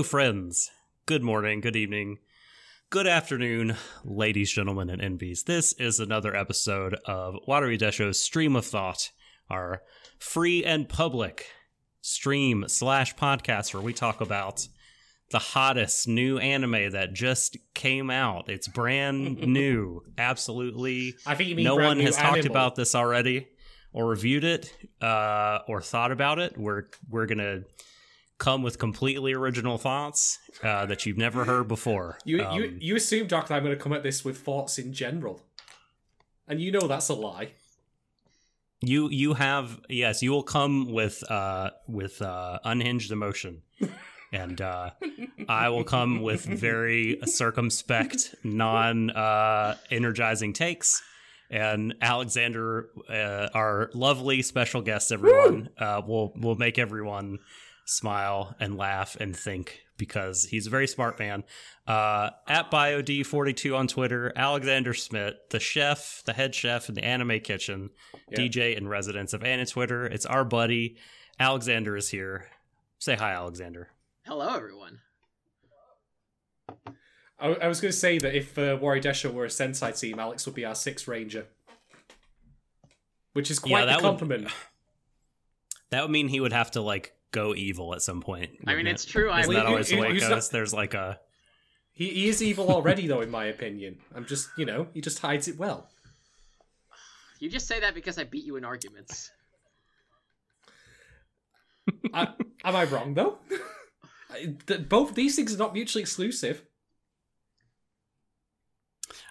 Hello, friends. Good morning, good evening, good afternoon, ladies, gentlemen, and envies. This is another episode of Watery Desho's Stream of Thought, our free and public stream slash podcast where we talk about the hottest new anime that just came out. It's brand new. Absolutely. I think you mean no one has talked about this already or reviewed it uh, or thought about it. We're we're gonna come with completely original thoughts uh, that you've never heard before. You you Um, you assume, Doc, that I'm going to come at this with thoughts in general, and you know that's a lie. you you have yes, you will come with uh, with uh, unhinged emotion. And uh, I will come with very circumspect, non uh, energizing takes. And Alexander, uh, our lovely special guest, everyone, uh, will will make everyone smile and laugh and think because he's a very smart man. Uh, at BioD42 on Twitter, Alexander Smith, the chef, the head chef in the Anime Kitchen, Yeah. DJ and residents of Anna Twitter. It's our buddy. Alexander is here. Say hi, Alexander. Hello, everyone. I, I was going to say that if uh, Wari Desha were a Sentai team, Alex would be our sixth ranger, which is Yeah, quite that the would- compliment. That would mean he would have to like go evil at some point. I mean, it's it? true. I Isn't Well, that he- always the he- way it goes? not- There's like a He, he is evil already, though, in my opinion. I'm just, you know, he just hides it well. you just say that because I beat you in arguments. I, am I wrong though? Both these things are not mutually exclusive.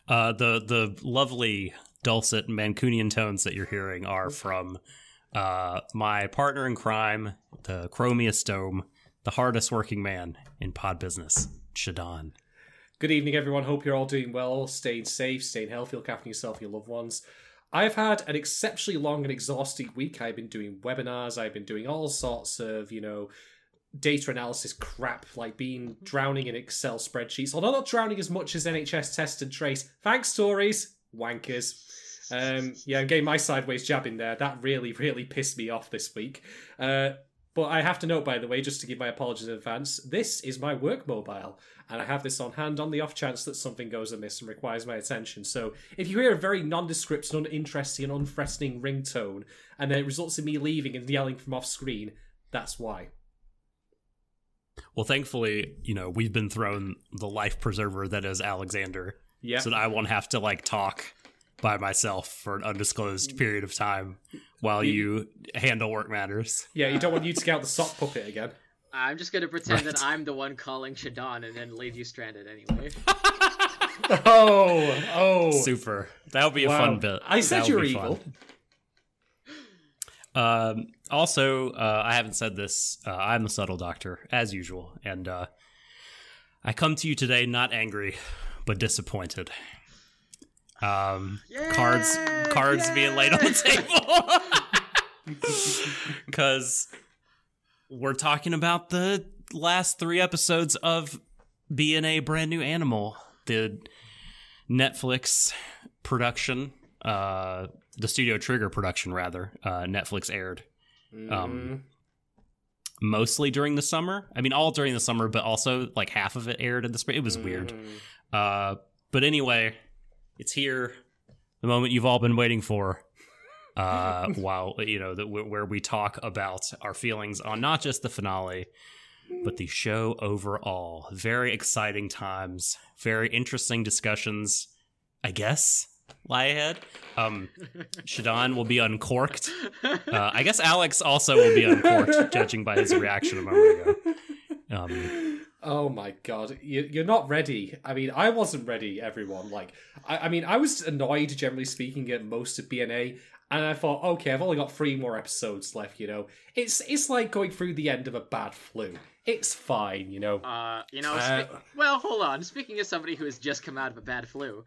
uh, the the lovely dulcet Mancunian tones that you're hearing are from uh, my partner in crime, the Chromius Dome, the hardest working man in pod business, Shadon. Good evening, everyone. Hope you're all doing well, staying safe, staying healthy, look after yourself your loved ones. I've had an exceptionally long and exhausting week. I've been doing webinars, I've been doing all sorts of, you know, data analysis crap, like being drowning in Excel spreadsheets. Although not drowning as much as NHS test and trace. Thanks, Tories. Wankers. Um, yeah, I'm getting my sideways jab in there. That really, really pissed me off this week. Uh, but I have to note, by the way, just to give my apologies in advance, this is my work mobile, and I have this on hand on the off chance that something goes amiss and requires my attention. So if you hear a very nondescript, and uninteresting, and unthreatening ringtone, and then it results in me leaving and yelling from off screen, that's why. Well, thankfully, you know we've been thrown the life preserver that is Alexander, Yeah. so that I won't have to like talk by myself for an undisclosed period of time while you handle work matters. yeah, you don't want you to get out the sock puppet again. I'm just gonna pretend Right. that I'm the one calling Shadon and then leave you stranded anyway. Oh, oh. Super. That would be a Wow. fun bit. I said That you would were evil. Um, also, uh, I haven't said this. Uh, I'm the subtle doctor, as usual, and uh, I come to you today not angry, but disappointed. Um, cards, Yay! cards being laid on the table, because we're talking about the last three episodes of BNA Brand New Animal, the Netflix production, uh, the Studio Trigger production, rather. Uh, Netflix aired Mm. Um, mostly during the summer. I mean, all during the summer, but also like half of it aired in the spring. It was weird. Mm. Uh, but anyway, it's here, the moment you've all been waiting for. Uh, while you know that where we talk about our feelings on not just the finale, but the show overall. Very exciting times, very interesting discussions. I guess lie ahead. Um, Shadon will be uncorked. Uh, I guess Alex also will be uncorked, judging by his reaction a moment ago. Um, Oh my god, you, you're not ready. I mean, I wasn't ready. Everyone, like, I, I mean, I was annoyed, generally speaking, at most of BNA, and I thought, okay, I've only got three more episodes left. You know, it's it's like going through the end of a bad flu. It's fine, you know. Uh, you know, Uh, spe- well, hold on. Speaking as somebody who has just come out of a bad flu,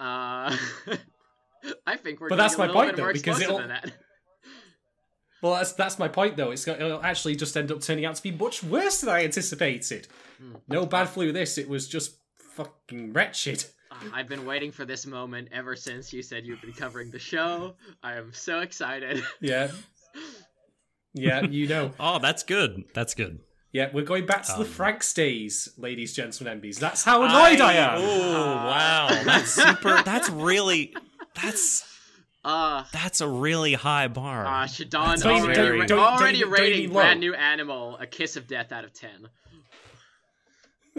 uh, I think we're But that's my point, though, because it'll- than that. Well, that's that's my point, though. It's go- it'll actually just end up turning out to be much worse than I anticipated. Hmm. No bad flu. This it was just fucking wretched. Uh, I've been waiting for this moment ever since you said you've been covering the show. I am so excited. Yeah, yeah, you know. oh, that's good. That's good. Yeah, we're going back to the Um, Franks days, ladies, gentlemen, MBs. That's how annoyed I, am. Oh wow, that's super. That's really. That's Uh, that's a really high bar. uh Shadon Don't already, don't- ra- don't- already don't even- don't rating brand new animal a kiss of death out of ten.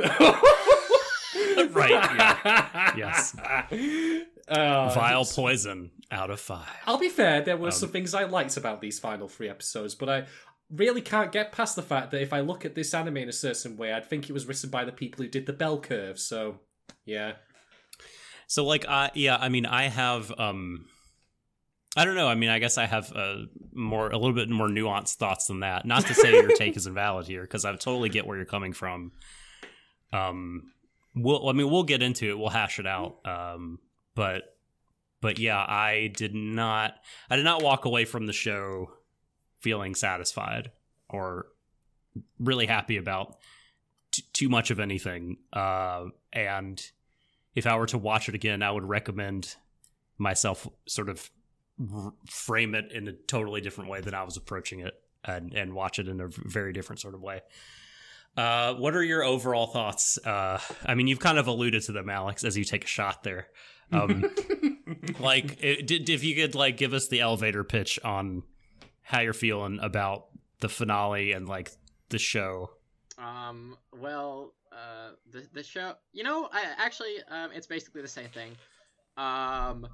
right. Yeah. Yes. Uh, Vile poison out of five. I'll be fair, there were Um, some things I liked about these final three episodes, but I really can't get past the fact that if I look at this anime in a certain way, I'd think it was written by the people who did the bell curve. So, yeah. So like I yeah, I mean I have um I don't know. I mean, I guess I have uh, more, a little bit more nuanced thoughts than that. Not to say your take is invalid here, because I totally get where you're coming from. Um, we'll, I mean, we'll get into it. We'll hash it out. Um, but, but yeah, I did not, I did not walk away from the show feeling satisfied or really happy about t- too much of anything. Uh, and if I were to watch it again, I would recommend myself sort of frame it in a totally different way than I was approaching it and, and watch it in a very different sort of way. Uh, what are your overall thoughts? Uh, I mean, you've kind of alluded to them, Alex, as you take a shot there. Um, like, it, did, if you could like give us the elevator pitch on how you're feeling about the finale and like the show. Um, well, uh, the the show, you know, I actually, um, it's basically the same thing. Um,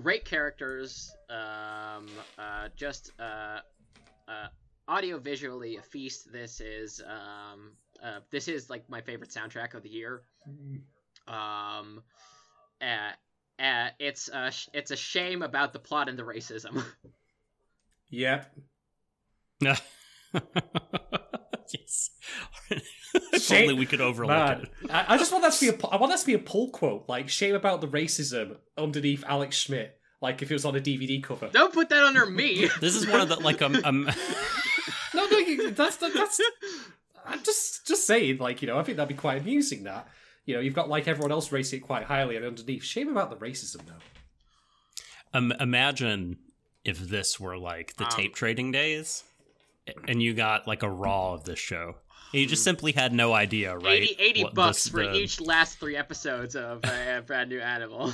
great characters. Um, uh, just uh, uh, audio visually a feast. This is um, uh, this is like my favorite soundtrack of the year. Um, uh, uh, it's a sh- it's a shame about the plot and the racism. Yep. yes. if Shame- only we could overlook Man, it. I, I just want that to be a. pu- I want that to be a pull quote, like "shame about the racism" underneath Alex Schmidt, like if it was on a DVD cover. Don't put that under me. This is one of the like um, um No, no, you- that's that's. I'm just just saying, like you know, I think that'd be quite amusing. That you know, you've got like everyone else rating it quite highly, and underneath, shame about the racism though. um imagine if this were like the Um, tape trading days and you got like a raw of this show. And you just simply had no idea, right? 80, 80 what bucks this- for the- each last three episodes of uh, Brand New Animal.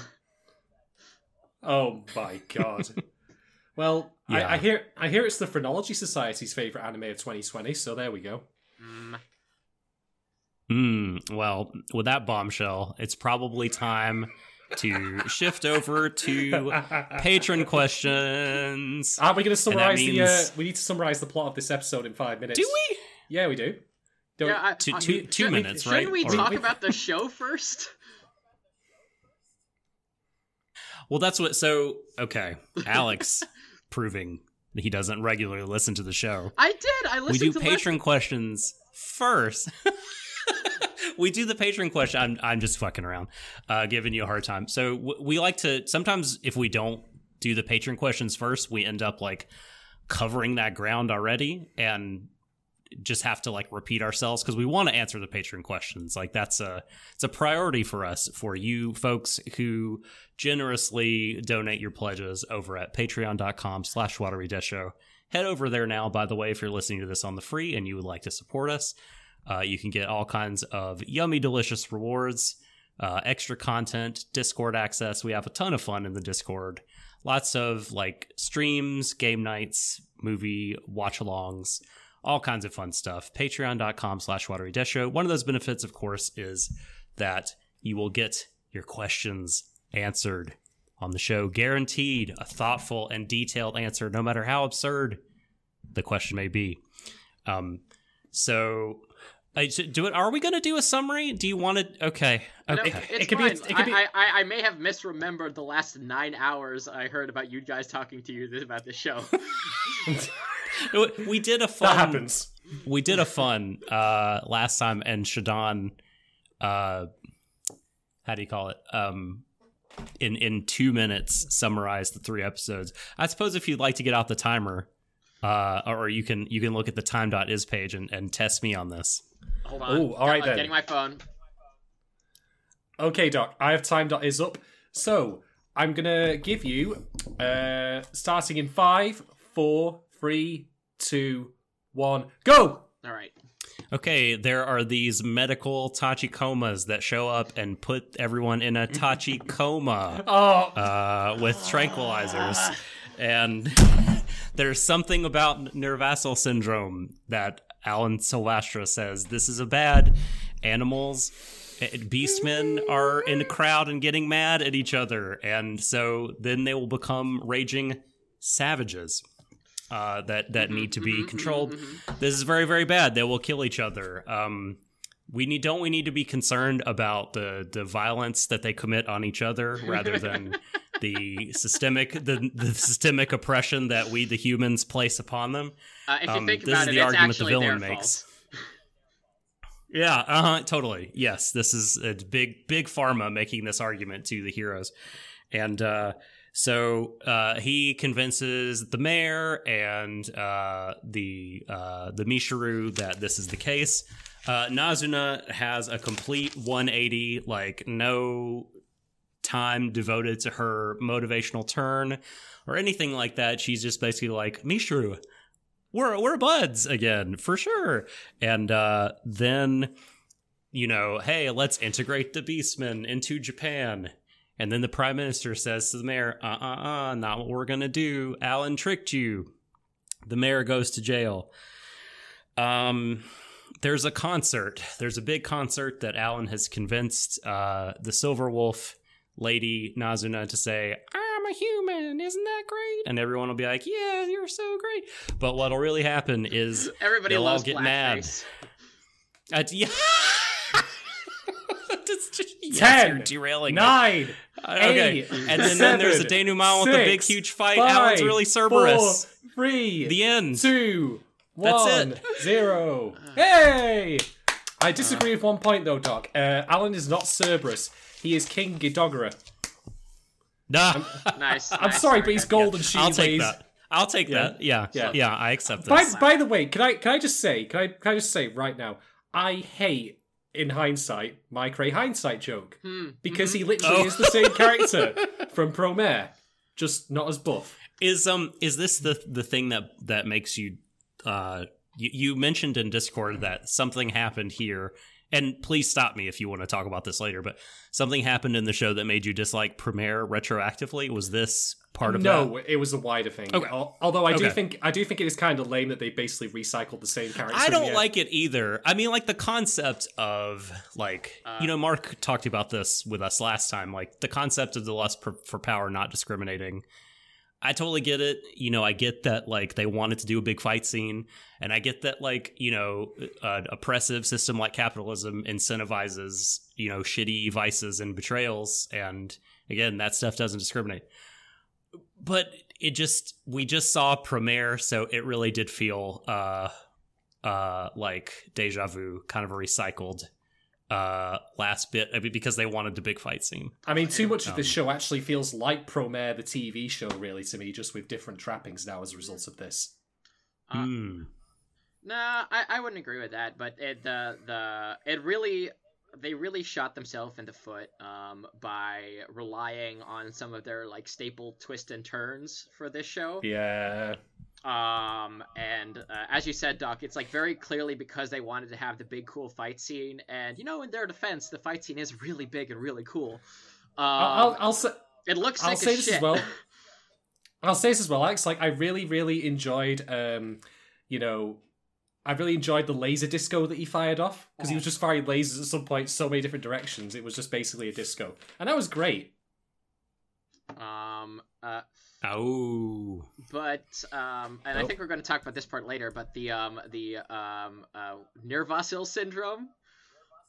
Oh my god. well, Yeah. I, I hear I hear it's the Phrenology Society's favorite anime of 2020. So there we go. Mm, Hmm. Well, with that bombshell, it's probably time to shift over to patron questions. Are we going to summarize the? Uh, we need to summarize the plot of this episode in five minutes. Do we? Yeah, we do. Don't yeah, I, Two- I- two- two shouldn't- minutes, shouldn't right? we Or- talk about the show first? Well, that's what. So, okay, Alex proving that he doesn't regularly listen to the show. I did. I listened. We do patron questions first. we do the patron question. I'm I'm just fucking around, uh, giving you a hard time. So w- we like to sometimes if we don't do the patron questions first, we end up like covering that ground already and just have to like repeat ourselves because we want to answer the patron questions. Like that's a it's a priority for us for you folks who generously donate your pledges over at patreon.com slash watery show. Head over there now by the way if you're listening to this on the free and you would like to support us. Uh, you can get all kinds of yummy delicious rewards uh, extra content discord access. We have a ton of fun in the discord. Lots of like streams game nights movie watch alongs all kinds of fun stuff. Patreon.com slash watery show. One of those benefits, of course, is that you will get your questions answered on the show. Guaranteed a thoughtful and detailed answer, no matter how absurd the question may be. Um, so I do it. Are we going to do a summary? Do you want to? Okay. Okay. It could be fine. it could be- I, I, I may have misremembered the last nine hours I heard about you guys talking to you about this show. we did a fun. that happens. we did a fun uh last time and Shadon uh how do you call it um in in 2 minutes summarize the three episodes i suppose if you'd like to get out the timer uh or you can you can look at the time.is page and, and test me on this Hold on. Oh, all right I'm then. Getting my phone. Okay, Doc. I have time dot is up. So I'm gonna give you uh starting in five, four, three, two, one, go! All right. Okay, there are these medical tachikomas that show up and put everyone in a tachikoma Oh, uh, with tranquilizers. And there's something about Nirvasyl syndrome that Alan Sylvasta says this is a bad. Animals, eh, beastmen are in a crowd and getting mad at each other. And so then they will become raging savages. Uh, that that need to be controlled. This is very very bad. They will kill each other. Um, we need don't we need to be concerned about the the violence that they commit on each other rather than the systemic the, the systemic oppression that we the humans place upon them. Uh, if you Um, think this about is it, the argument the villain makes. Yeah, uh huh, totally. Yes, this is a big, big pharma making this argument to the heroes, and uh, so uh, he convinces the mayor and uh, the uh, the Michiru that this is the case. Uh, Nazuna has a complete 180, like no time devoted to her motivational turn or anything like that. She's just basically like Michiru, we're we're buds again for sure. And uh, then you know, hey, let's integrate the Beastmen into Japan. And then the prime minister says to the mayor, "Uh uh uh, not what we're gonna do. Alan tricked you." The mayor goes to jail. Um, there's a concert. There's a big concert that Alan has convinced uh, the Silver Wolf lady Nazuna to say, I'm a human, isn't that great? And everyone will be like, Yeah, you're so great. But what'll really happen is Everybody They'll all loves get mad. uh, yeah. It's just- yes, Ten, you're derailing nine, Uh, okay, eight, and then, then there's a seven, denouement with a big huge fight. five, Alan's really Cerberus. four, three, The end. two, That's one, it. zero. Hey! I disagree with one point though, Doc. Uh, Alan is not Cerberus. He is King Ghidorah. Nah, Nice. I'm nice, sorry, but he's golden. gold and she I'll take that. I'll take that. Yeah, Yeah. yeah, I accept By, by the way, can I can I just say can I can I just say right now? I hate in hindsight my Kray hindsight joke Hmm. because he literally Oh. is the same character from Promare, just not as buff. Is um is this the the thing that that makes you uh you, you mentioned in Discord that something happened here and please stop me if you want to talk about this later but something happened in the show that made you dislike Promare retroactively was this part of no, that? it was a wider thing. Okay. Although I do Okay. think I do think it is kind of lame that they basically recycled the same character. I don't like it either. I mean, like the concept of like Uh, you know, Mark talked about this with us last time. Like the concept of the lust for, for power not discriminating. I totally get it. You know, I get that like they wanted to do a big fight scene, and I get that like you know, an oppressive system like capitalism incentivizes you know shitty vices and betrayals, and again, that stuff doesn't discriminate. But it just we just saw Promare, so it really did feel uh uh like deja vu, kind of a recycled uh last bit I mean, because they wanted the big fight scene. I mean, too much of this Um, show actually feels like Promare, the TV show, really, to me, just with different trappings now as a result of this. Uh, Hmm. Nah, I, I wouldn't agree with that. But it the the it really they really shot themselves in the foot um, by relying on some of their like staple twists and turns for this show. Yeah. Um, and uh, as you said, Doc, it's like very clearly because they wanted to have the big cool fight scene, and you know, in their defense, the fight scene is really big and really cool. Um, I'll, I'll, I'll say, it looks I'll say as this shit. as well. I'll say this as well, Alex. Like, I really, really enjoyed, um, you know, I really enjoyed the laser disco that he fired off because he was just firing lasers at some point so many different directions. It was just basically a disco, and that was great. um, uh, Oh. but um, and I Oh. think we're going to talk about this part later. But the um, the um, uh, Nirvasyl syndrome,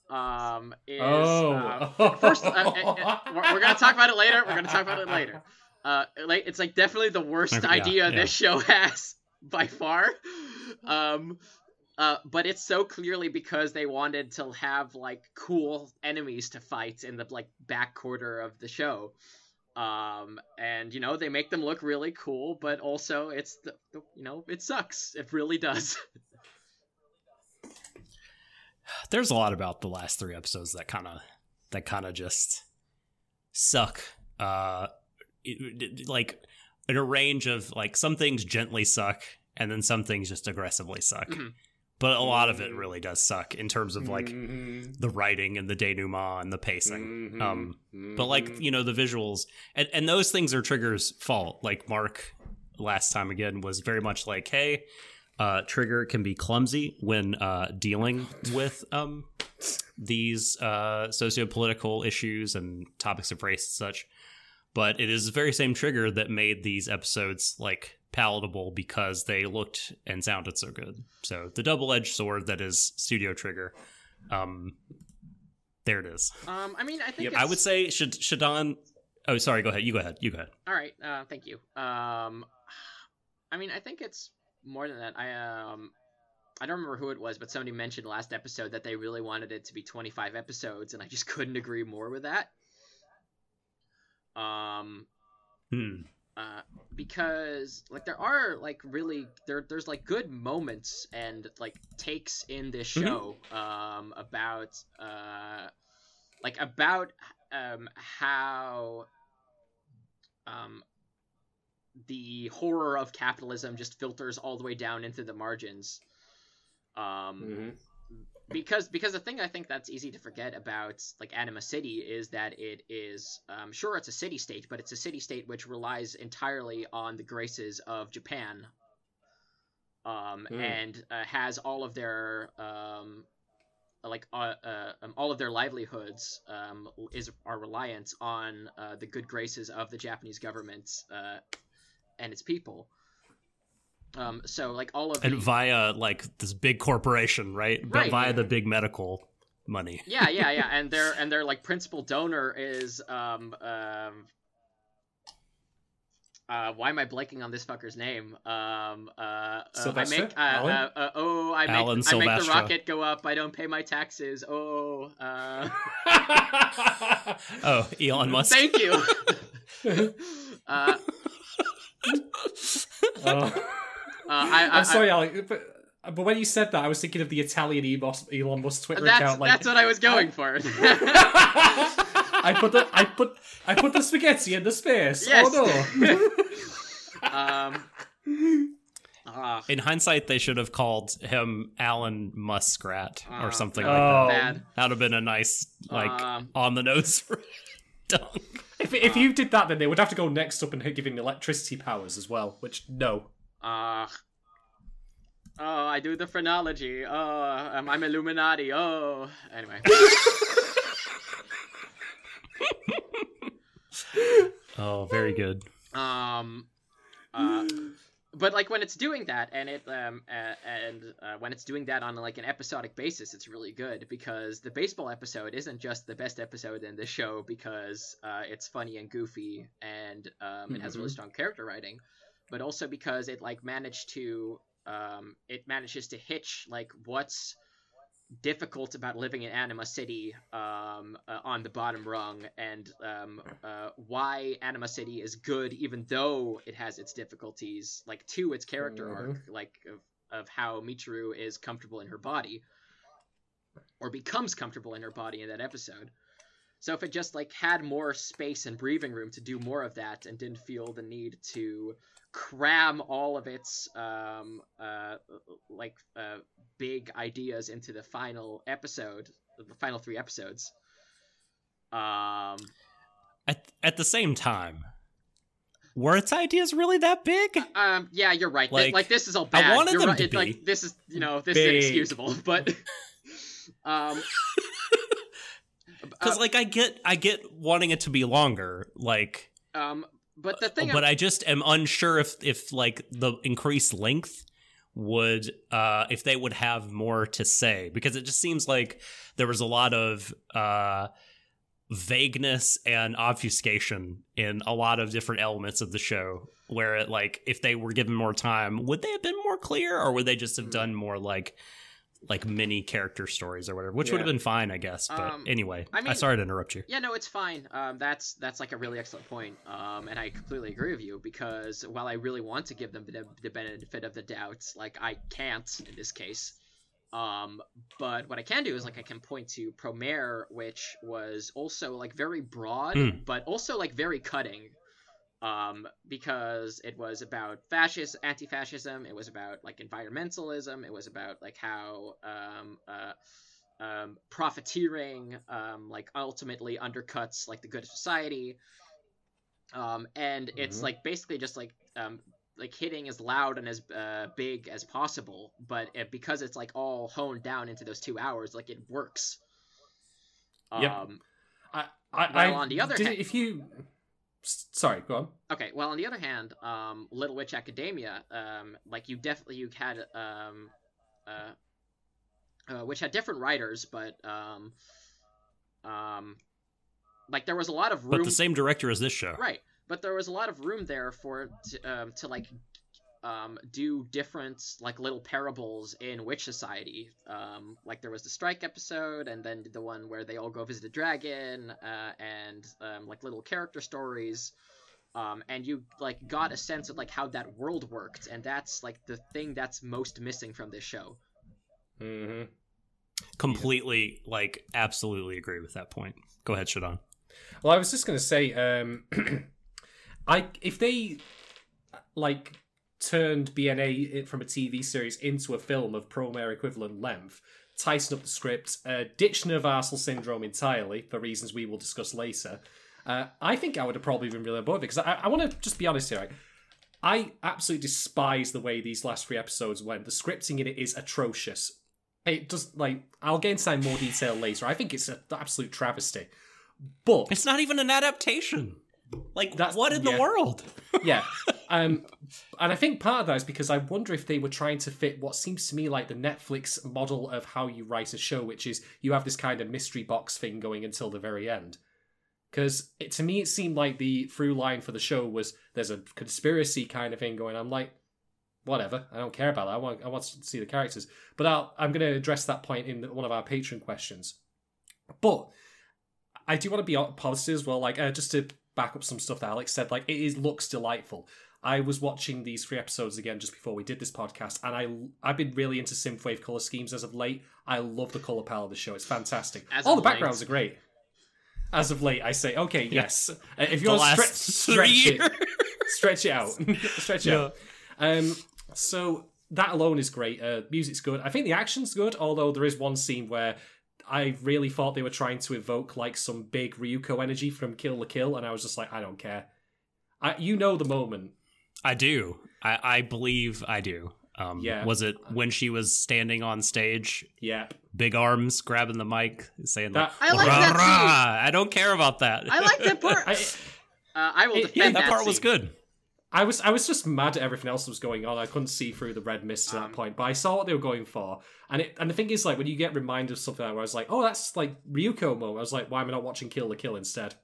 um, is oh, uh, first, uh, uh, uh, we're, we're gonna talk about it later. We're gonna talk about it later. Uh, like it's like definitely the worst Okay, yeah, idea yeah. this show has by far. Um, uh, but it's so clearly because they wanted to have like cool enemies to fight in the like back quarter of the show. Um, and you know they make them look really cool, but also it's the, the you know it sucks. It really does. There's a lot about the last three episodes that kind of that kind of just suck. Uh it- it- like in a range of like some things gently suck and then some things just aggressively suck. Mhm. But a lot of it really does suck in terms of like Mhm. the writing and the denouement and the pacing. Mhm. Um, but like Mhm. you know the visuals and, and those things are trigger's fault like mark last time again was very much like hey uh trigger can be clumsy when uh dealing with um these uh socio-political issues and topics of race and such but it is the very same trigger that made these episodes like palatable because they looked and sounded so good so the double-edged sword that is studio trigger um there it is Um, I mean, I think Yep. I would say should Shadon. Oh, sorry. Go ahead. You go ahead. You go ahead. All right. Uh, thank you. Um, I mean, I think it's more than that. I um, I don't remember who it was, but somebody mentioned last episode that they really wanted it to be 25 episodes, and I just couldn't agree more with that. Um, Hmm. Uh, because like there are like really there there's like good moments and like takes in this Mhm. show um about uh like about um how um the horror of capitalism just filters all the way down into the margins um Mhm. Because because the thing I think that's easy to forget about like Anima City is that it is um, sure it's a city state, but it's a city state which relies entirely on the graces of Japan, um, Hmm. and uh, has all of their um, like uh, uh, um, all of their livelihoods um, is are reliant on uh, the good graces of the Japanese government uh, and its people. Um, so like all of And the- via like this big corporation, right? But Right. via the big medical money. yeah yeah yeah and their and their like principal donor is um um uh, why am I blanking on this fucker's name? Um, uh, uh, I make, uh, uh, uh, oh, I make, Alan I make the rocket go up. I don't pay my taxes. Oh, uh, Oh, Elon Musk. thank you. uh, Oh. Uh, I, I, I'm sorry, Alec, but, but when you said that, I was thinking of the Italian Emos- Elon Musk Twitter that's account. Like, that's what I was going for. I put the I put I put the spaghetti in the space. Yes. Oh no! um, uh, In hindsight, they should have called him Alan Muskrat Uh, or something oh. like that. bad. That'd have been a nice, like, Um, on the nose dunk. if, if you did that, then they would have to go next up and give him electricity powers as well. Which no. Uh, oh, I do the phrenology. Oh, um, I'm Illuminati. Oh, anyway. Oh, very good. Um, uh, but like when it's doing that, and it um uh, and uh, when it's doing that on like an episodic basis, it's really good because the baseball episode isn't just the best episode in the show because uh, it's funny and goofy and um, it has really Mhm. strong character writing, but also because it like managed to um it manages to hitch like what's difficult about living in Anima City um, uh, on the bottom rung, and um, uh, why Anima City is good, even though it has its difficulties, like to its character Mhm. arc, like of, of how Michiru is comfortable in her body, or becomes comfortable in her body in that episode. So if it just like had more space and breathing room to do more of that, and didn't feel the need to cram all of its um, uh, like uh, big ideas into the final episode, the final three episodes. Um, At, at the same time, were its ideas really that big? um, yeah, you're right. Th- Like, Like, this is all bad. I wanted you're them right. to it- be like this is you know this big. is inexcusable, but um, Because uh, like I get, I get wanting it to be longer, like, um, but the thing, but I just am unsure if if like the increased length would uh if they would have more to say because it just seems like there was a lot of uh vagueness and obfuscation in a lot of different elements of the show where it like if they were given more time would they have been more clear or would they just have Hmm. done more like like mini character stories or whatever which would have been fine i guess but Um, anyway I I mean- sorry to interrupt you Yeah, no, it's fine. Um, that's that's like a really excellent point. Um, and I completely agree with you because while I really want to give them the, the benefit of the doubt, like I can't in this case. Um, but what I can do is like I can point to Promare, which was also like very broad, Mm. but also like very cutting. Um, because it was about fascist, anti-fascism. It was about like environmentalism. It was about like how um, uh, um, profiteering um, like ultimately undercuts like the good of society. Um, and it's Mhm. like basically just like um, like hitting as loud and as uh, big as possible, but it, because it's like all honed down into those two hours, like it works. Yep. Um, I, I, Well, I- on the other hand- if you, sorry, go on. Okay, well, on the other hand, um, Little Witch Academia, um, like you definitely you had, um, uh, uh, which had different writers, but um, um, like there was a lot of room. But the same director as this show. right, but there was a lot of room there for to, um, to like um, do different like little parables in Witch Society. Um, like there was the strike episode, and then the one where they all go visit a dragon, uh, and um, like little character stories. Um, and you like got a sense of like how that world worked, and that's like the thing that's most missing from this show. Mm-hmm. Completely, like, absolutely agree with that point. Go ahead, Shadon. Well, I was just going to say, um, I if they like turned BNA from a TV series into a film of Promare equivalent length, tighten up the script, uh, ditch Nirvasyl syndrome entirely for reasons we will discuss later, uh, I think I would have probably been really on board because I, I want to just be honest here. Right? I absolutely despise the way these last three episodes went. The scripting in it is atrocious. It does like I'll get into more detail later. I think it's an absolute travesty. But It's not even an adaptation. Like, That's- what in yeah. the world? yeah. Um, and I think part of that is because I wonder if they were trying to fit what seems to me like the Netflix model of how you write a show, which is you have this kind of mystery box thing going until the very end. Because to me, it seemed like the through line for the show was there's a conspiracy kind of thing going. I'm like, whatever, I don't care about that. I want, I want to see the characters. But I'll, I'm going to address that point in one of our patron questions. But I do want to be positive as well. Like, uh, just to back up some stuff that Alex said, like, it is looks delightful. I was watching these three episodes again just before we did this podcast, and I I've been really into synthwave color schemes as of late. I love the color palette of the show; it's fantastic. As All the backgrounds late. are great. As of late, I say, okay, yes. Uh, if you The want to last stretch, three stretch years. it, stretch it out, stretch it Yeah. out. Um, so that alone is great. Uh, music's good. I think the action's good, although there is one scene where I really thought they were trying to evoke like some big Ryuko energy from Kill la Kill, and I was just like, I don't care. I, you know the moment. I do. I, I believe I do. Um, Yeah. Was it when she was standing on stage, Yeah. big arms, grabbing the mic, saying like, That- I like "Rah, that rah." I don't care about that. I like that part. I, uh, I will It- defend yeah, that that part was good. I was I was just mad at everything else that was going on. I couldn't see through the red mist to that Um, point, but I saw what they were going for. And it and the thing is, like when you get reminded of something like where I was like, oh, that's like Ryuko moment. I was like, why am I not watching Kill la Kill instead?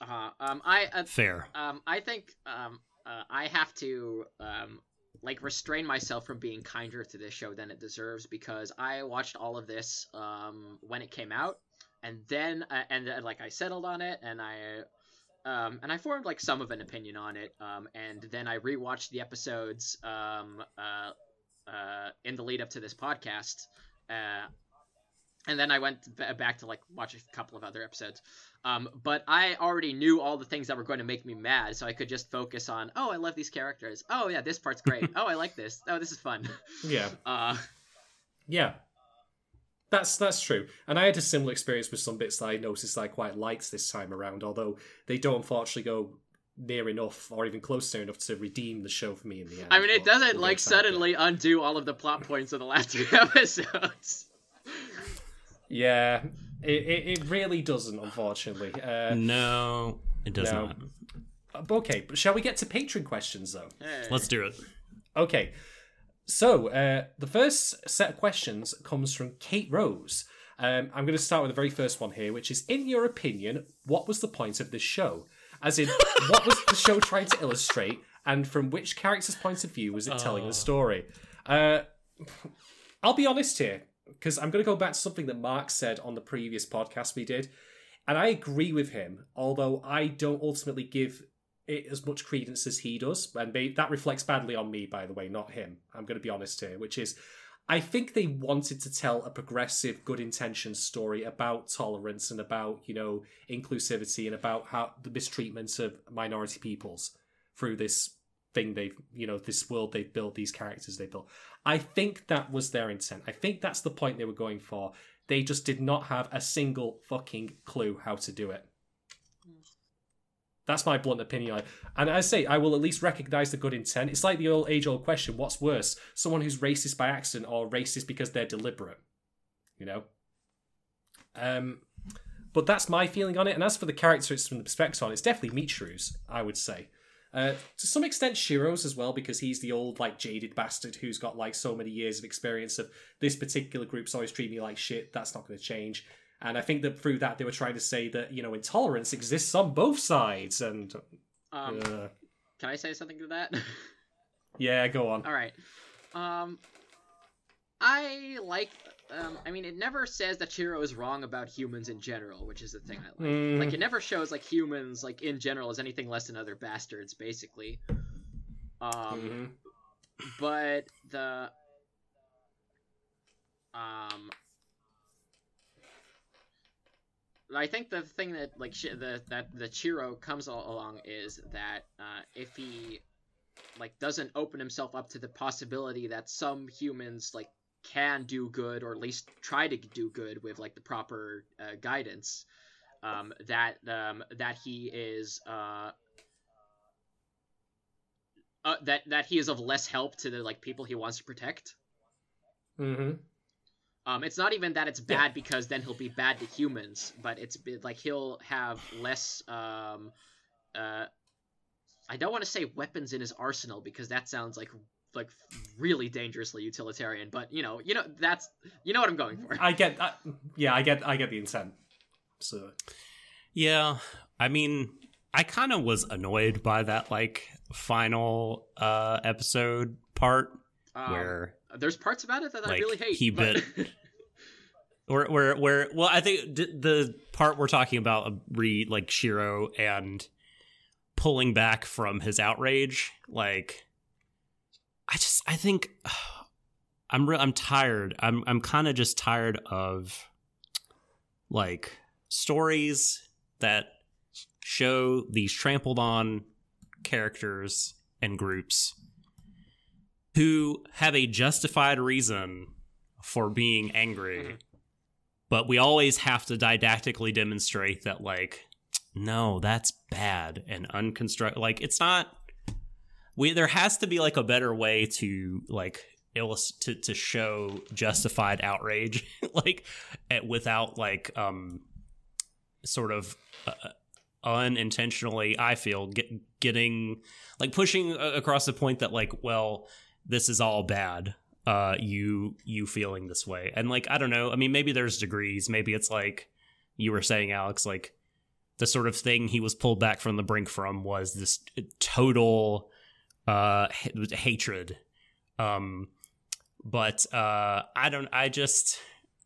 Uh-huh. Um, I uh, Fair. um, I think um, uh, I have to um, like restrain myself from being kinder to this show than it deserves because I watched all of this um, when it came out, and then uh, and then, like I settled on it, and I um, and I formed like some of an opinion on it, um, and then I rewatched the episodes um, uh, uh, in the lead up to this podcast. Uh, and then I went back to like watch a couple of other episodes. Um, but I already knew all the things that were going to make me mad, so I could just focus on, oh, I love these characters. Oh yeah, this part's great. oh, I like this. Oh, this is fun. Yeah, Uh, yeah, that's that's true. And I had a similar experience with some bits that I noticed that I quite liked this time around, although they don't unfortunately go near enough or even close near enough to redeem the show for me in the end. I mean, it doesn't like get to that bit. suddenly undo all of the plot points of the last two episodes. Yeah, it, it, it really doesn't, unfortunately. Uh, No, it does no. not. okay, but shall we get to patron questions though? Hey. Let's do it. Okay, so uh, the first set of questions comes from Kate Rose. Um, I'm going to start with the very first one here, which is In your opinion, what was the point of this show? As in, what was the show trying to illustrate, and from which character's point of view was it telling Oh. the story? Uh, I'll be honest here, because I'm going to go back to something that Mark said on the previous podcast we did, and I agree with him, although I don't ultimately give it as much credence as he does, and that reflects badly on me, by the way, not him. I'm going to be honest here, which is, I think they wanted to tell a progressive, good intention story about tolerance and about you know inclusivity and about how the mistreatment of minority peoples. through this thing they've you know this world they've built these characters they built i think that was their intent i think that's the point they were going for they just did not have a single fucking clue how to do it that's my blunt opinion. And I say, I will at least recognize the good intent. It's like the old age old question what's worse, someone who's racist by accident or racist because they're deliberate? You know? Um, but that's my feeling on it. And as for the characters from the perspective on it, it's definitely Michiru's, I would say. Uh, to some extent, Shiro's as well, because he's the old, like, jaded bastard who's got, like, so many years of experience of this particular group's always treating me like shit. That's not going to change. And I think that through that they were trying to say that you know intolerance exists on both sides. And um, uh, can I say something to that? yeah, go on. All right. Um, I like. Um, I mean, it never says that Shiro is wrong about humans in general, which is the thing I like. Mm. Like, it never shows like humans, like in general, as anything less than other bastards, basically. Um, mm-hmm. but the um, I think the thing that like sh- the that the Shiro comes all along is that uh, if he like doesn't open himself up to the possibility that some humans like can do good or at least try to do good with like the proper uh, guidance, um, that um, that he is uh, uh, that that he is of less help to the like people he wants to protect. Mm-hmm. Um, it's not even that it's bad yeah. because then he'll be bad to humans, but it's like he'll have less. Um, uh, I don't want to say weapons in his arsenal because that sounds like like really dangerously utilitarian. But you know, you know that's you know what I'm going for. I get, I, yeah, I get, I get the intent. So, yeah, I mean, I kind of was annoyed by that like final uh episode part um, where there's parts about it that like, I really hate. He but... bit. where, where, where? Well, I think the part we're talking about, re like Shiro and pulling back from his outrage, like, I just, I think, I'm, real I'm tired. I'm, I'm kind of just tired of, like, stories that show these trampled on characters and groups who have a justified reason for being angry. Mm-hmm. But we always have to didactically demonstrate that, like, no, that's bad and unconstruct. Like, it's not. We there has to be like a better way to like to to show justified outrage, like, without like um, sort of. Uh, unintentionally i feel get, getting like pushing across the point that like well this is all bad uh you you feeling this way and like i don't know i mean maybe there's degrees maybe it's like you were saying alex like the sort of thing he was pulled back from the brink from was this total uh hatred um but uh i don't i just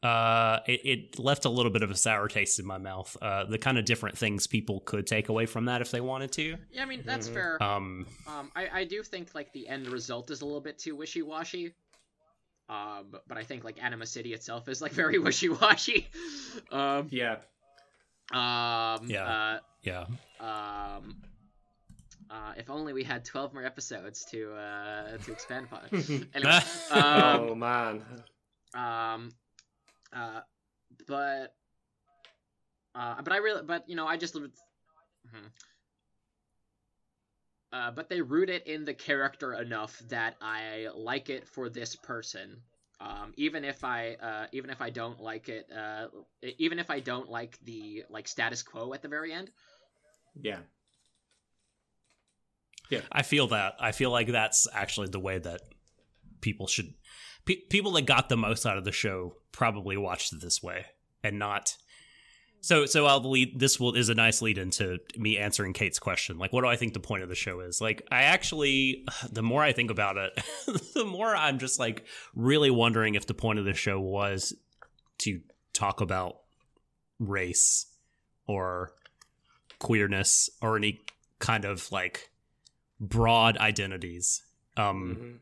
uh, it, it, left a little bit of a sour taste in my mouth. Uh, the kind of different things people could take away from that if they wanted to. Yeah, I mean that's mm-hmm. fair. Um, um, I, I do think like the end result is a little bit too wishy washy. Um, but I think like Anima City itself is like very wishy washy. um, yeah. Um, yeah. Uh, yeah. Um. Uh, if only we had 12 more episodes to uh, to expand upon. anyway, um, oh man. Um, uh, but uh, but I really, but you know, I just. Mm-hmm. Uh, but they root it in the character enough that I like it for this person. Um, even if I uh, even if I don't like it, uh, even if I don't like the like status quo at the very end. Yeah. Yeah. I feel that. I feel like that's actually the way that people should pe- people that got the most out of the show probably watched it this way and not so so I'll lead this will is a nice lead into me answering Kate's question. Like what do I think the point of the show is? Like I actually the more I think about it, the more I'm just like really wondering if the point of the show was to talk about race or queerness or any kind of like broad identities. Um mm-hmm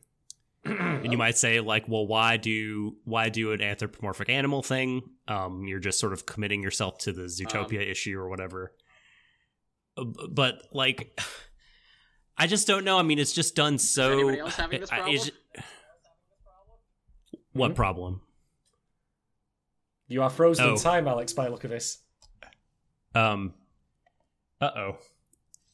and you might say like well why do why do an anthropomorphic animal thing um you're just sort of committing yourself to the zootopia um, issue or whatever uh, but like I just don't know. I mean, it's just done so. anybody else having this problem? is- what Hmm? problem? You are frozen Oh. in time, Alex. By the look of this. Um. Uh oh.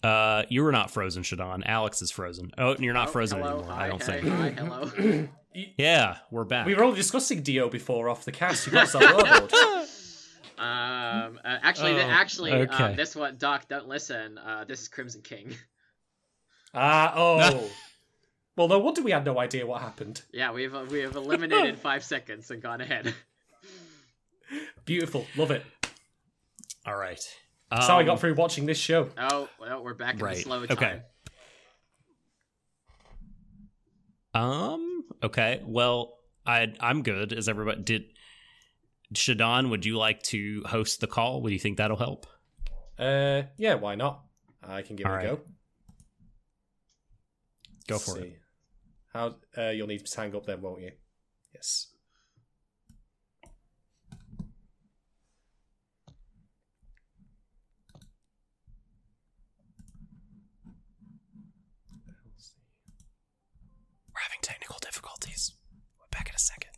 Uh, you were not frozen, Shadon. Alex is frozen. Oh, and you're not Oh, frozen hello, anymore. Hi, I don't hey, think. Hi, hello. Yeah, we're back. We were only discussing Dio before off the cast. You got yourself warlord. Um, uh, actually, th- Oh, actually, okay. um, this one, Doc, don't listen. Uh, this is Crimson King. Ah, oh. well, no wonder we had no idea what happened. Yeah, we've uh, we have eliminated five seconds and gone ahead. Beautiful, love it. All right. That's how I Um, got through watching this show. Oh, well, we're back in Right, the slow time. okay. Um. Okay. Well, I I'm good. Is everybody did? Shadon, would you like to host the call? Would you think that'll help? Uh, yeah, why not? I can give All it a go. Go Let's for it. How uh, you'll need to hang up then, won't you? Yes. We're having technical difficulties. We're back in a second.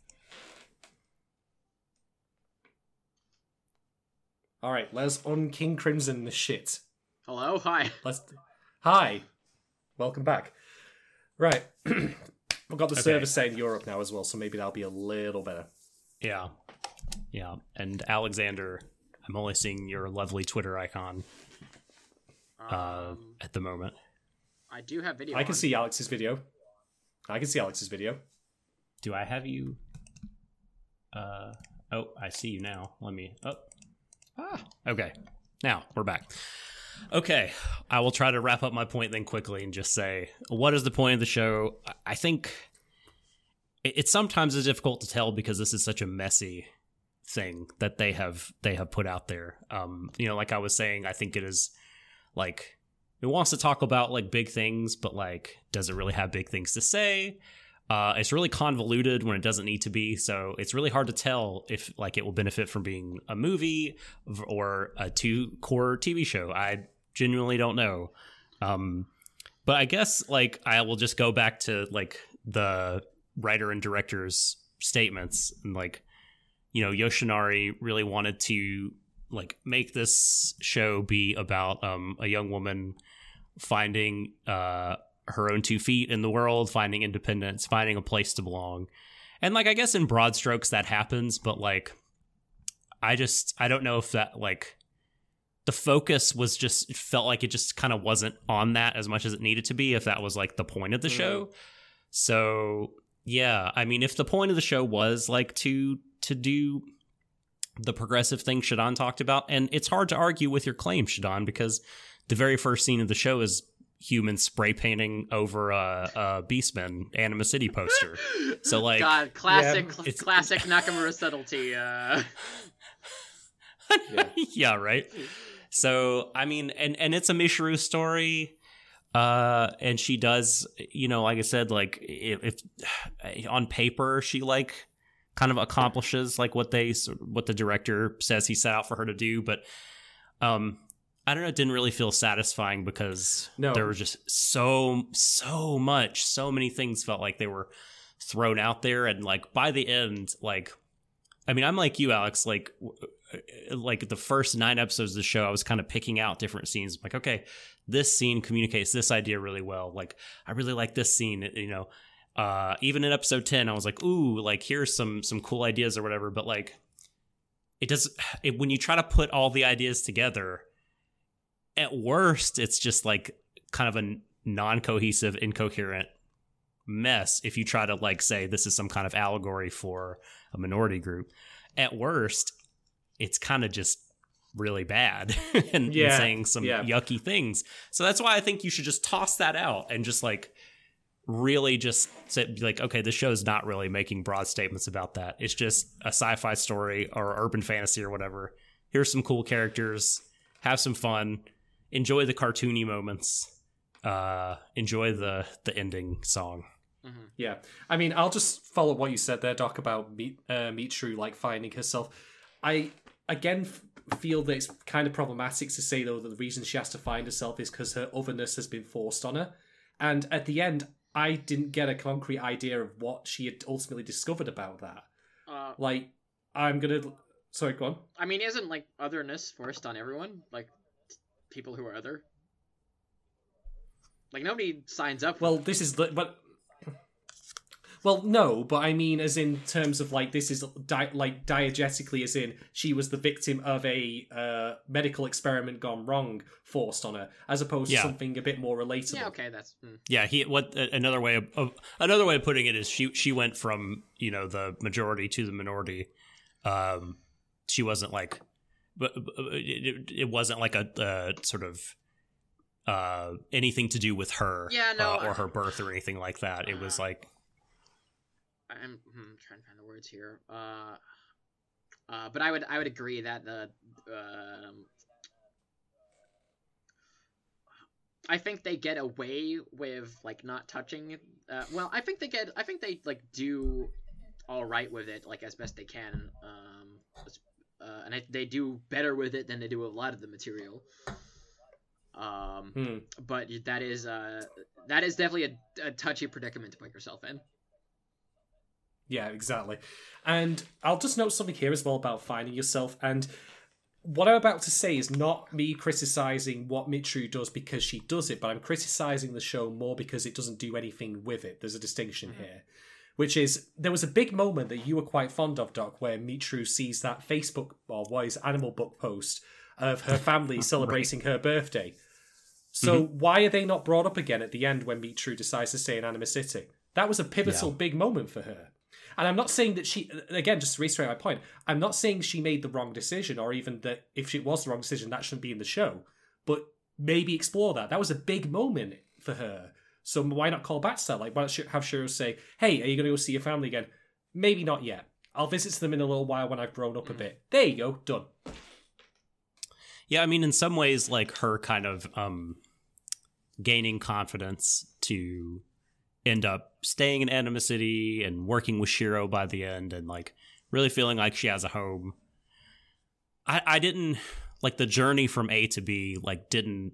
All right, let's un King Crimson the shit. Hello, hi. Let's. Hi, welcome back. Right, we've got the Okay. server set in Europe now as well, so maybe that'll be a little better. Yeah. Yeah. And Alexander, I'm only seeing your lovely Twitter icon uh, Um, at the moment. I do have video. I can on. see Alex's video. I can see Alex's video. Do I have you? Uh oh, I see you now. Let me. Oh, ah. Okay, now we're back. Okay, I will try to wrap up my point then quickly and just say, what is the point of the show? I- think it sometimes is difficult to tell because this is such a messy thing that they have they have put out there. Um, you know, like I was saying, I think it is like it wants to talk about like big things, but like does it really have big things to say? Uh, it's really convoluted when it doesn't need to be, so it's really hard to tell if like it will benefit from being a movie or a two cour TV show. I genuinely don't know. Um, but I guess like I will just go back to like the writer and director's statements and like you know Yoshinari really wanted to like make this show be about um a young woman finding uh her own two feet in the world, finding independence, finding a place to belong. And like I guess in broad strokes that happens, but like I just I don't know if that like the focus was just it felt like it just kind of wasn't on that as much as it needed to be if that was like the point of the Mhm. show. So, yeah, I mean if the point of the show was like to to do the progressive thing Shadon talked about and it's hard to argue with your claim Shadon because the very first scene of the show is humans spray painting over a, a Beastman Anima City poster. So, like- God, classic, Yeah, it's- classic Nakamura subtlety. Uh, Yeah. yeah, right. So I mean, and and it's a Michiru story, uh, and she does, you know, like I said, like if, if on paper she like kind of accomplishes like what they what the director says he set out for her to do, but um, I don't know, it didn't really feel satisfying because No. there was just so so much, so many things felt like they were thrown out there, and like by the end, like. I mean, I'm like you, Alex. Like, uh, like the first nine episodes of the show, I was kind of picking out different scenes. Like, okay, this scene communicates this idea really well. Like, I really like this scene. You know, uh, even in episode ten, I was like, ooh, like here's some some cool ideas or whatever. But like, it does it, when you try to put all the ideas together. At worst, it's just like kind of a non cohesive, incoherent mess. If you try to like say this is some kind of allegory for a minority group, at worst, it's kind of just really bad and, and saying some yeah. yucky things. So that's why I think you should just toss that out and just like really just say, be like, okay, this show is not really making broad statements about that. It's just a sci-fi story or urban fantasy or whatever. Here's some cool characters. Have some fun. Enjoy the cartoony moments. Uh, enjoy the the ending song. mhm. Yeah, I mean, I'll just follow what you said there, Doc, about Meet uh, Michiru like finding herself. I again f- feel that it's kind of problematic to say though that the reason she has to find herself is because her otherness has been forced on her. And at the end, I didn't get a concrete idea of what she had ultimately discovered about that. Uh, Like, I'm gonna. Sorry, go on. I mean, isn't like otherness forced on everyone? Like people who are other. Like nobody signs up. Well, this is the but. Well, no, but I mean, as in terms of like this is di- like diegetically, as in she was the victim of a uh, medical experiment gone wrong, forced on her, as opposed Yeah. to something a bit more relatable. Yeah, okay, that's mm. Yeah, he what uh, another way of, of another way of putting it is she she went from you know the majority to the minority. Um, she wasn't like, but but it, it wasn't like a uh, sort of uh anything to do with her Yeah, no, uh, or her birth or anything like that. It was Uh, like I'm hmm, trying to find the words here. Uh, uh, but I would I would agree that the um, I think they get away with like not touching. Uh, well, I think they get. I think they like do all right with it, like as best they can. Um, uh, and I, they do better with it than they do with a lot of the material. Um, Hmm. but that is uh that is definitely a, a touchy predicament to put yourself in. Yeah, exactly. And I'll just note something here as well about finding yourself. And what I'm about to say is not me criticizing what Michiru does because she does it, but I'm criticizing the show more because it doesn't do anything with it. There's a distinction Mm-hmm. here. Which is, there was a big moment that you were quite fond of, Doc, where Michiru sees that Facebook or what is Animal Book post of her family celebrating her birthday. So Mm-hmm. why are they not brought up again at the end when Michiru decides to stay in Anima City? That was a pivotal big moment for her. And I'm not saying that she, again, just to reiterate my point, I'm not saying she made the wrong decision or even that if it was the wrong decision, that shouldn't be in the show. But maybe explore that. That was a big moment for her. So why not call back to that? Like, why not have Shiro say, hey, are you going to go see your family again? Maybe not yet. I'll visit them in a little while when I've grown up a bit. There you go, done. Yeah, I mean, in some ways, like her kind of um, gaining confidence to end up staying in Anima City and working with Shiro by the end, and like really feeling like she has a home. I I didn't like the journey from A to B. Like didn't.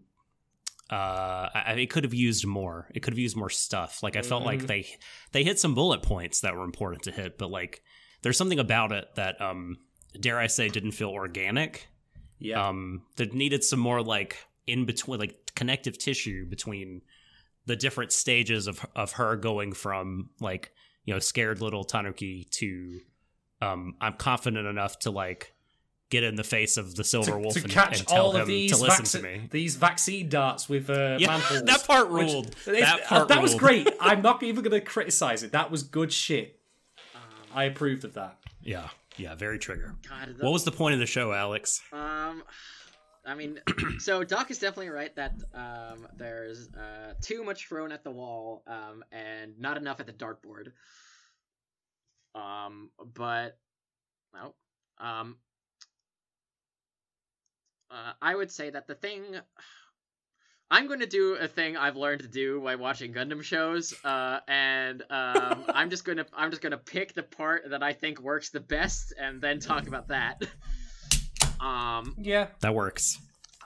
Uh, I, it could have used more. It could have used more stuff. Like I felt like Mhm. they they hit some bullet points that were important to hit, but like there's something about it that um dare I say didn't feel organic Yeah. um that needed some more like in between like connective tissue between the different stages of of her going from like you know scared little tanuki to um i'm confident enough to like get in the face of the silver to, wolf to and, catch and tell all him of these to listen vacci- to me these vaccine darts with uh, yeah manholes. that part ruled It's- that uh, part that was great. I'm not even going to criticize it. That was good shit. Um, I approved of that. yeah yeah very trigger God, the- what was the point of the show alex Um, I mean, so Doc is definitely right that um, there's uh, too much thrown at the wall um, and not enough at the dartboard. Um, but no, um, uh, I would say that the thing. I'm going to do a thing I've learned to do by watching Gundam shows, uh, and um, I'm just gonna I'm just gonna pick the part that I think works the best, and then talk about that. Um, Yeah. that works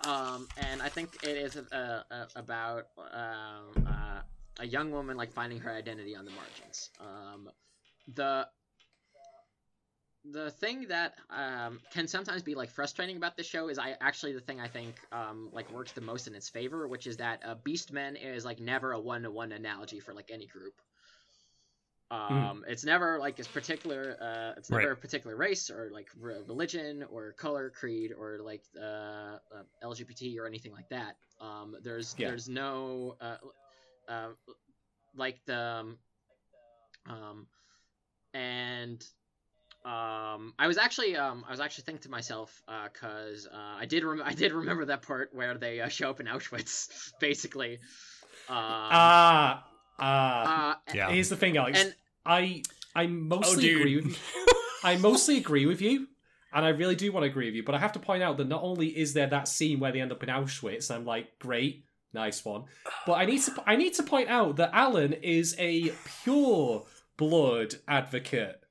um, and I think it is uh, uh, about um, uh, a young woman like finding her identity on the margins. Um, the the thing that um, can sometimes be like frustrating about this show is I actually the thing I think um, like works the most in its favor, which is that uh, Beastmen is like never a one to one analogy for like any group. Um, It's never like this particular. Uh, it's never Right. a particular race or like re- religion or color, creed or like uh, uh, LGBT or anything like that. Um, there's Yeah. there's no uh, uh, like the um, um, and um, I was actually um, I was actually thinking to myself because uh, I did rem- I did remember that part where they uh, show up in Auschwitz, basically. Um, Ah. Ah. uh, yeah Here's the thing, Alex. and I I mostly dude. agree with you. I mostly agree with you, and I really do want to agree with you. But I have to point out that not only is there that scene where they end up in Auschwitz, I'm like, great, nice one. But I need to I need to point out that Alan is a pure blood advocate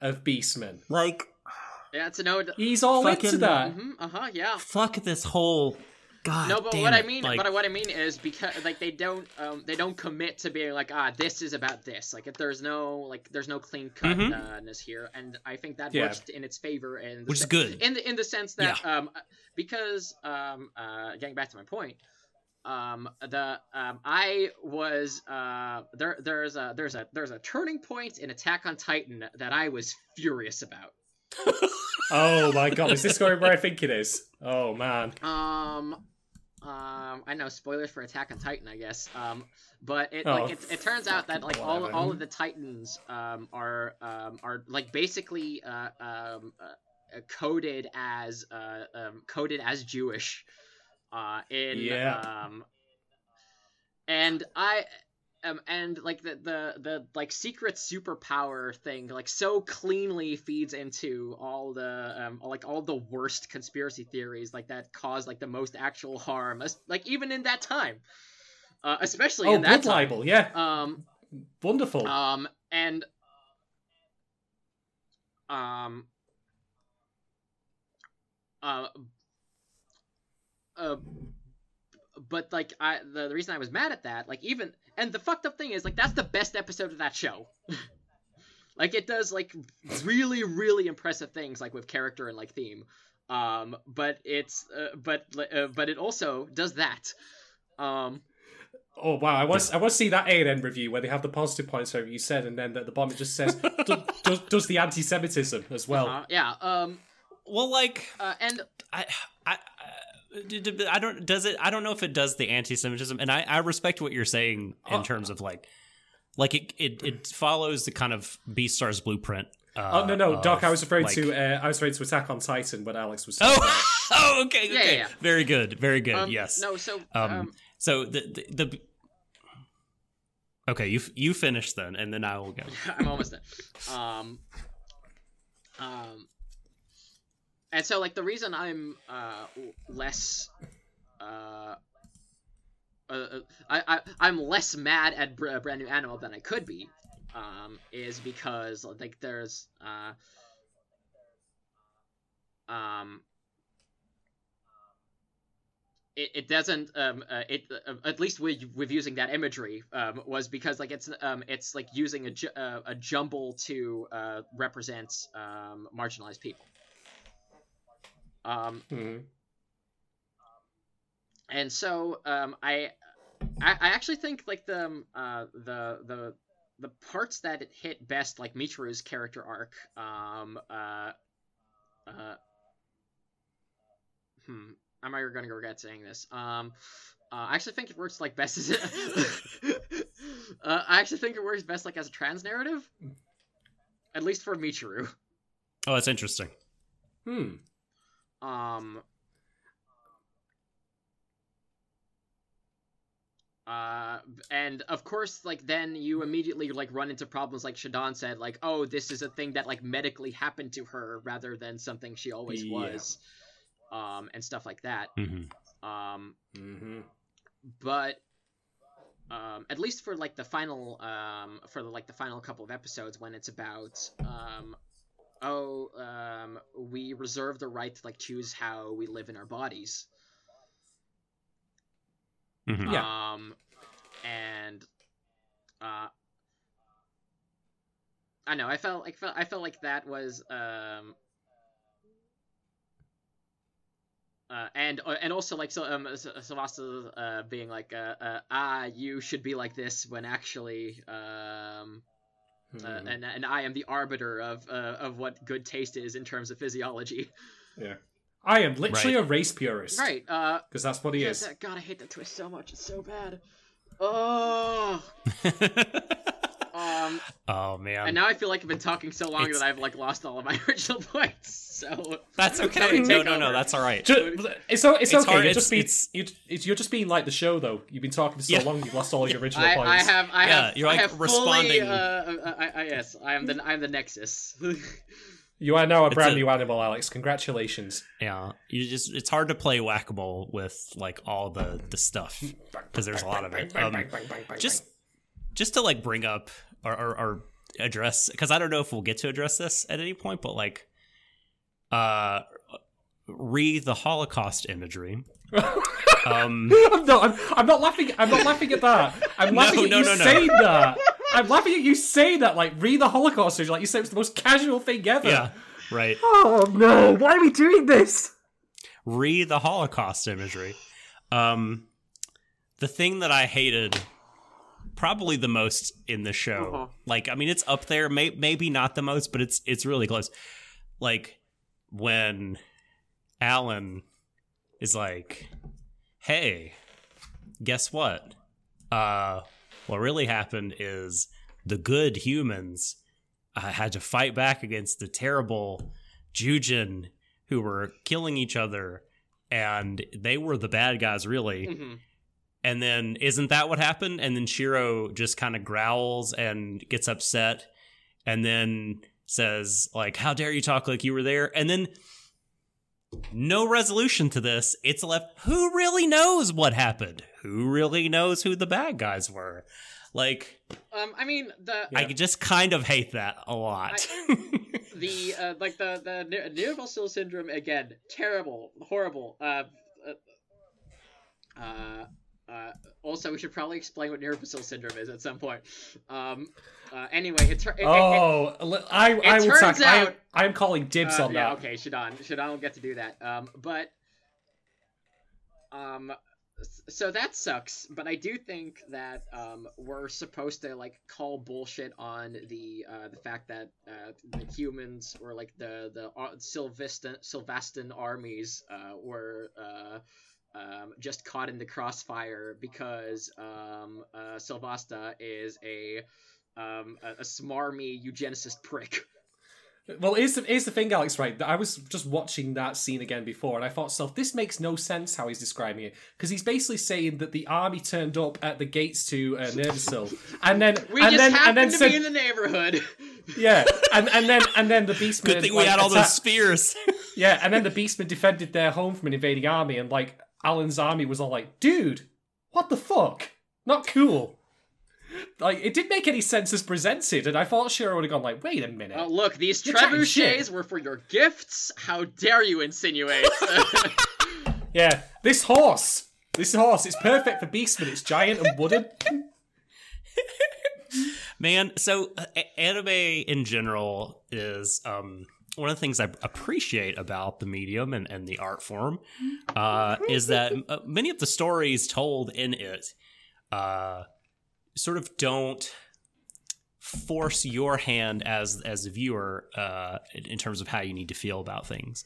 of Beastmen. like yeah, it's a no. He's all Fucking- into that. hmm uh huh. Yeah. fuck this whole God, no, but what I mean, like, but what I mean is because like they don't, um, they don't commit to being like, ah, this is about this. Like if there's no, like there's no clean cutness here, and I think that Yeah. works in its favor, and which is good. in the in the sense that um because um uh getting back to my point um the um i was uh there there's a there's a there's a turning point in attack on titan that i was furious about Oh my god, is this going where I think it is? Oh man. um um i know spoilers for attack on titan i guess um but it Oh, like it, it turns out that like all all of the titans um are um are like basically uh um uh, uh, coded as uh um coded as jewish uh in Yeah. um and i um and like the the the like secret superpower thing like so cleanly feeds into all the um like all the worst conspiracy theories like that cause like the most actual harm like even in that time uh especially Oh, in that time libel, yeah. um Wonderful. um, and um, uh, uh, but like I, the, the reason I was mad at that, like even, and the fucked up thing is, like that's the best episode of that show. like it does like really, really impressive things, like with character and like theme. Um, but it's, uh, but, uh, but it also does that. Um, Oh wow, I want I want to see that ANN review where they have the positive points where you said, and then at the bottom it just says does, does, does the anti-Semitism as well. uh, yeah. Um, well, like uh, and I, I, I, d- d- I don't. Does it? I don't know if it does the anti-Semitism, and I, I respect what you're saying in Oh. terms of like, like it, it, it follows the kind of Beastars' blueprint. Uh, oh no no, Doc, I was afraid like- to uh, I was referring to Attack on Titan when Alex was. Oh, oh, okay, okay, Yeah, yeah, yeah. very good, very good. um, yes. No, so Um, um, So the, the the. Okay, you f- you finish then, and then I will go. I'm almost done. Um, um, and so like the reason I'm uh less uh. Uh, uh, I, I I'm less mad at Br- brand new animal than I could be, um, is because like there's uh, um, it, it doesn't um uh, it at least with with using that imagery um was because like it's um it's like using a ju- a jumble to represent um marginalized people um Mhm. and so um I I, I actually think like the um, uh the the the parts that it hit best like Michiru's character arc um uh uh hmm am I gonna regret saying this um uh, I actually think it works like best as uh, I actually think it works best like as a trans narrative at least for Michiru Oh, that's interesting. Hmm. Um. Uh, and of course, like then you immediately like run into problems like Shadon said, like, oh, this is a thing that like medically happened to her rather than something she always Yeah. was, um, and stuff like that. hmm Um, hmm but um, at least for like the final um, for like the final couple of episodes when it's about um, oh um, we reserve the right to like choose how we live in our bodies hmm Yeah. um and uh I know I felt like felt I felt like that was um uh, and uh, and also like so um S- Sylvasta uh, being like uh, uh, ah you should be like this when actually um uh, Hmm. and and I am the arbiter of uh, of what good taste is in terms of physiology Yeah. I am literally a race purist. right uh Because that's what he yeah, is. that, God I hate that twist so much it's so bad oh um oh man, And now I feel like I've been talking so long It's- that I've like lost all of my original points. So that's okay. Somebody No, take no, no, that's all right. Ju- it's it's, It's okay. hard- You're it's- just being it's- you it's, you're just being like the show though. You've been talking for so Yeah. long, you've lost all your original I, points. I have I Yeah, have you're, I like, have fully, responding- uh, I, I, yes, I am the I'm the Nexus. You are now a brand a- new animal, Alex. Congratulations. Yeah, you just it's hard to play whack a mole with like all the the stuff because there's a lot of it. Um, just just to like bring up or, or, or address because I don't know if we'll get to address this at any point, but like uh re the Holocaust imagery. Um, I'm not. I'm, I'm not laughing. I'm not laughing at that. I'm No, laughing at no, you no, no. saying that. I'm laughing at you saying that. Like read the Holocaust imagery. Like you said, it's the most casual thing ever. yeah, right. Oh no! Why are we doing this? Re the Holocaust imagery. Um, the thing that I hated probably the most in the show, Uh-huh. like I mean, it's up there. May- maybe not the most, but it's it's really close. Like when Alan is like, "Hey, guess what? Uh, what really happened is the good humans uh, had to fight back against the terrible Jujin who were killing each other, and they were the bad guys, really." Mhm. And then isn't that what happened? And then Shiro just kind of growls and gets upset and then says like how dare you talk like you were there? And then no resolution to this. It's left who really knows what happened? Who really knows who the bad guys were? Like Um, I mean the I just kind of hate that a lot. the uh, like the the Ne- Nirvasyl syndrome again, terrible, horrible. Uh, uh, uh, uh, also, we should probably explain what Nirvasyl syndrome is at some point. Um, uh, anyway, it, tur- it, it- Oh, I, I will turns. I, out- I'm calling dibs Uh, on yeah, that. okay, Shadon. Shadon will get to do that. Um, but um, so that sucks. But I do think that um, we're supposed to like call bullshit on the uh, the fact that uh, the humans or like the the uh, Sylvestin armies uh, were. Uh, um, just caught in the crossfire because um, uh, Sylvasta is a um, a, a smarmy eugenicist prick. Well, here's the, here's the thing, Alex. Right, I was just watching that scene again before, and I thought, self, this makes no sense how he's describing it because he's basically saying that the army turned up at the gates to uh, Nirvasyl, and then We and just then happened and then to said, be in the neighborhood. yeah, and and then and then the beastmen. Good thing we like, had all those spears. Yeah, and then the beastmen defended their home from an invading army, and like Alan's army was all like, "Dude, what the fuck? Not cool." Like it didn't make any sense as presented, and I thought Shiro would have gone like, "Wait a minute." Oh, look, these You're trebuchets were for your gifts. How dare you insinuate? Yeah, this horse. This horse, it's perfect for beastmen. It's giant and wooden. Man, so uh, anime in general is um, one of the things I appreciate about the medium and, and the art form uh, is that uh, many of the stories told in it uh, sort of don't force your hand as as a viewer uh, in, terms of how you need to feel about things.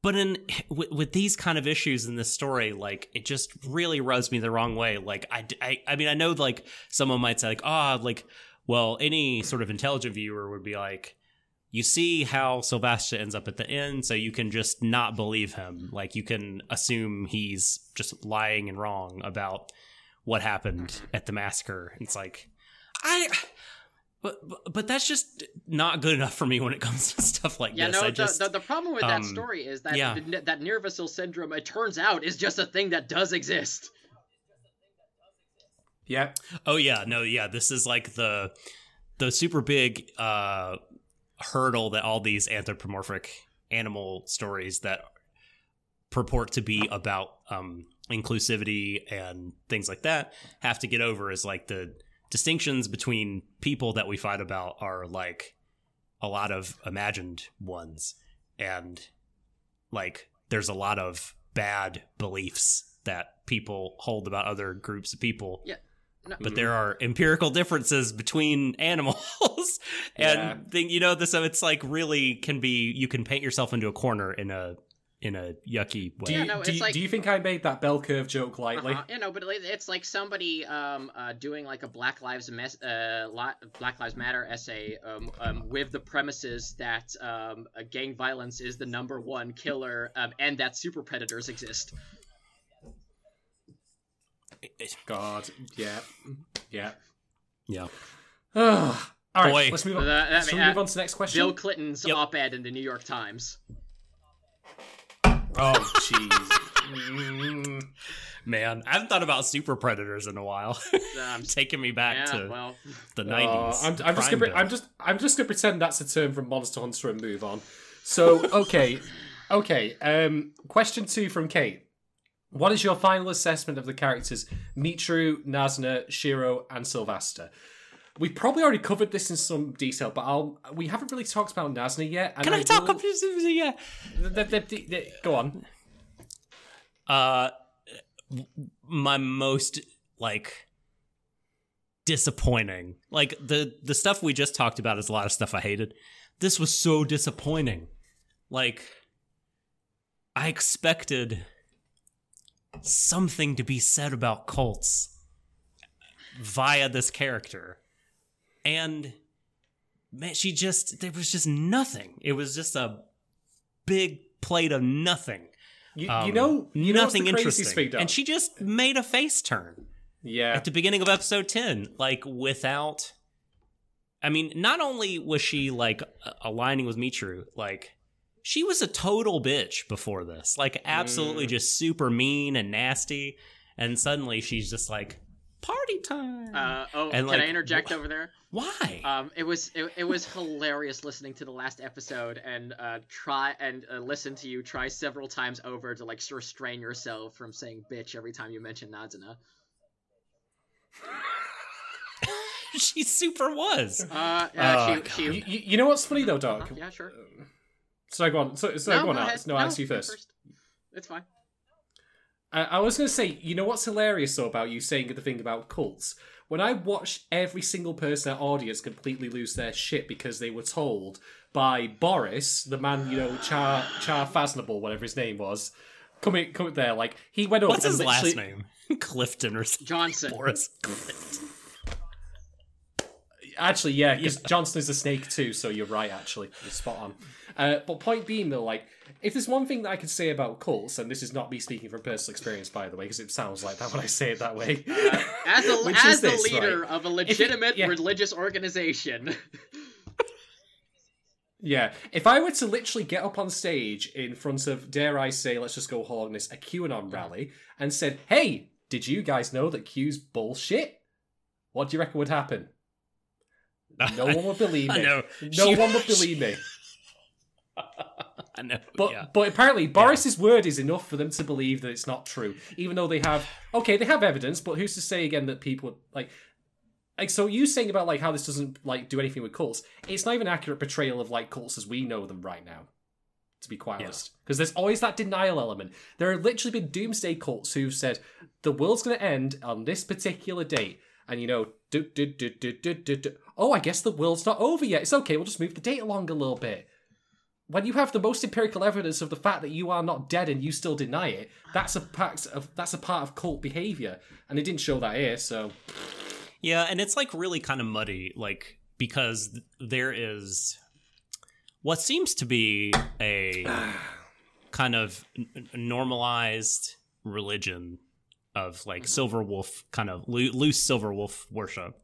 But in with, with these kind of issues in this story, like it just really rubs me the wrong way. Like I, I, I mean, I know like someone might say like, ah, like, well, any sort of intelligent viewer would be like, you see how Sylvasta ends up at the end, so you can just not believe him. Like you can assume he's just lying and wrong about what happened at the massacre. It's like, I. But, but but that's just not good enough for me when it comes to stuff like yeah, this. no. I the, just the the problem with that um, story is that yeah. the, that Nirvasyl syndrome, it turns out, is just a thing that does exist. Yeah. Oh yeah, no, yeah. This is like the the super big uh hurdle that all these anthropomorphic animal stories that purport to be about um inclusivity and things like that have to get over is like the distinctions between people that we fight about are like a lot of imagined ones and like there's a lot of bad beliefs that people hold about other groups of people Yeah. No, but there are empirical differences between animals and Yeah. thing you know this so it's like really can be you can paint yourself into a corner in a in a yucky way Do you, Yeah, no, do, it's you, like- do you think I made that bell curve joke lightly? Uh-huh. You know, but it's like somebody um, uh, doing like a Black Lives Mes- uh, Black Lives Matter essay um, um, with the premises that um, uh, gang violence is the number one killer um, and that super predators exist. God, yeah, yeah. yeah Ugh. All right, Boy. let's move on. Uh, I Let's mean, move uh, on to the next question. Bill Clinton's Yep. op-ed in the New York Times. Oh, jeez. Man i haven't thought about super predators in a while Um, taking me back yeah, to well, the Uh, 90s I'm, I'm just Crime gonna, I'm just, I'm just gonna pretend that's a term from Monster Hunter and move on. So, okay, okay. Um, question two from Kate. What is your final assessment of the characters Michiru, Nazuna, Shiro, and Sylvasta? We've probably already covered this in some detail, but I'll we haven't really talked about Nazuna yet. And Can I, talk will- about this? Yeah. the- the- the- the- Go on. Uh, my most like disappointing. Like the the stuff we just talked about is a lot of stuff I hated. This was so disappointing. Like I expected something to be said about cults via this character. And man, she just there was just nothing. It was just a big plate of nothing. You, you Um, know, you know what's nothing craziest interesting. and she just made a face turn yeah, at the beginning of episode 10 like without i mean not only was she like aligning with Michiru like she was a total bitch before this like absolutely Mm. just super mean and nasty and suddenly she's just like party time Uh, oh, And, can like, I interject wh- over there? why Um, it was it, it was hilarious listening to the last episode and uh, try and uh, listen to you try several times over to like restrain yourself from saying bitch every time you mention Nazuna. she super was Uh, yeah, Oh, she, she, you, you- you know what's funny though, Doc? uh, yeah, sure. So go on. So, so no, go on, go Alex. ahead. No, I'll ask you first. It's fine. I, I was going to say, you know what's hilarious though about you saying the thing about cults? When I watched every single person in at audience completely lose their shit because they were told by Boris, the man, you know, Char Char Aznable, whatever his name was, coming coming there, like he went up what's and his last name clifton or something Johnson. Boris Clifton. Actually, yeah, because Johnson is a snake too, so you're right. Actually, you're spot on. Uh, but point being, though, like, if there's one thing that I could say about cults, and this is not me speaking from personal experience, by the way, because it sounds like that when I say it that way. As a as the leader right? of a legitimate yeah. religious organization. Yeah, if I were to literally get up on stage in front of, dare I say, let's just go this, a QAnon rally, and said, "Hey, did you guys know that Q's bullshit?" What do you reckon would happen? No one would believe me. No She- one would believe me. i know But yeah. but apparently Boris's word is enough for them to believe that it's not true, even though they have okay, they have evidence. But who's to say again that people like like so you saying about like how this doesn't like do anything with cults? It's not even an accurate portrayal of like cults as we know them right now. To be quite Yeah. honest, because there's always that denial element. There have literally been doomsday cults who've said the world's going to end on this particular date, and you know, do, do, do, do, do, do, do. Oh, I guess the world's not over yet. It's okay. We'll just move the date along a little bit when you have the most empirical evidence of the fact that you are not dead and you still deny it, that's a part of that's a part of cult behavior, and it didn't show that here. So Yeah, and it's like really kind of muddy, like because there is what seems to be a kind of n- normalized religion of like mm-hmm. silver wolf kind of loo- loose silver wolf worship,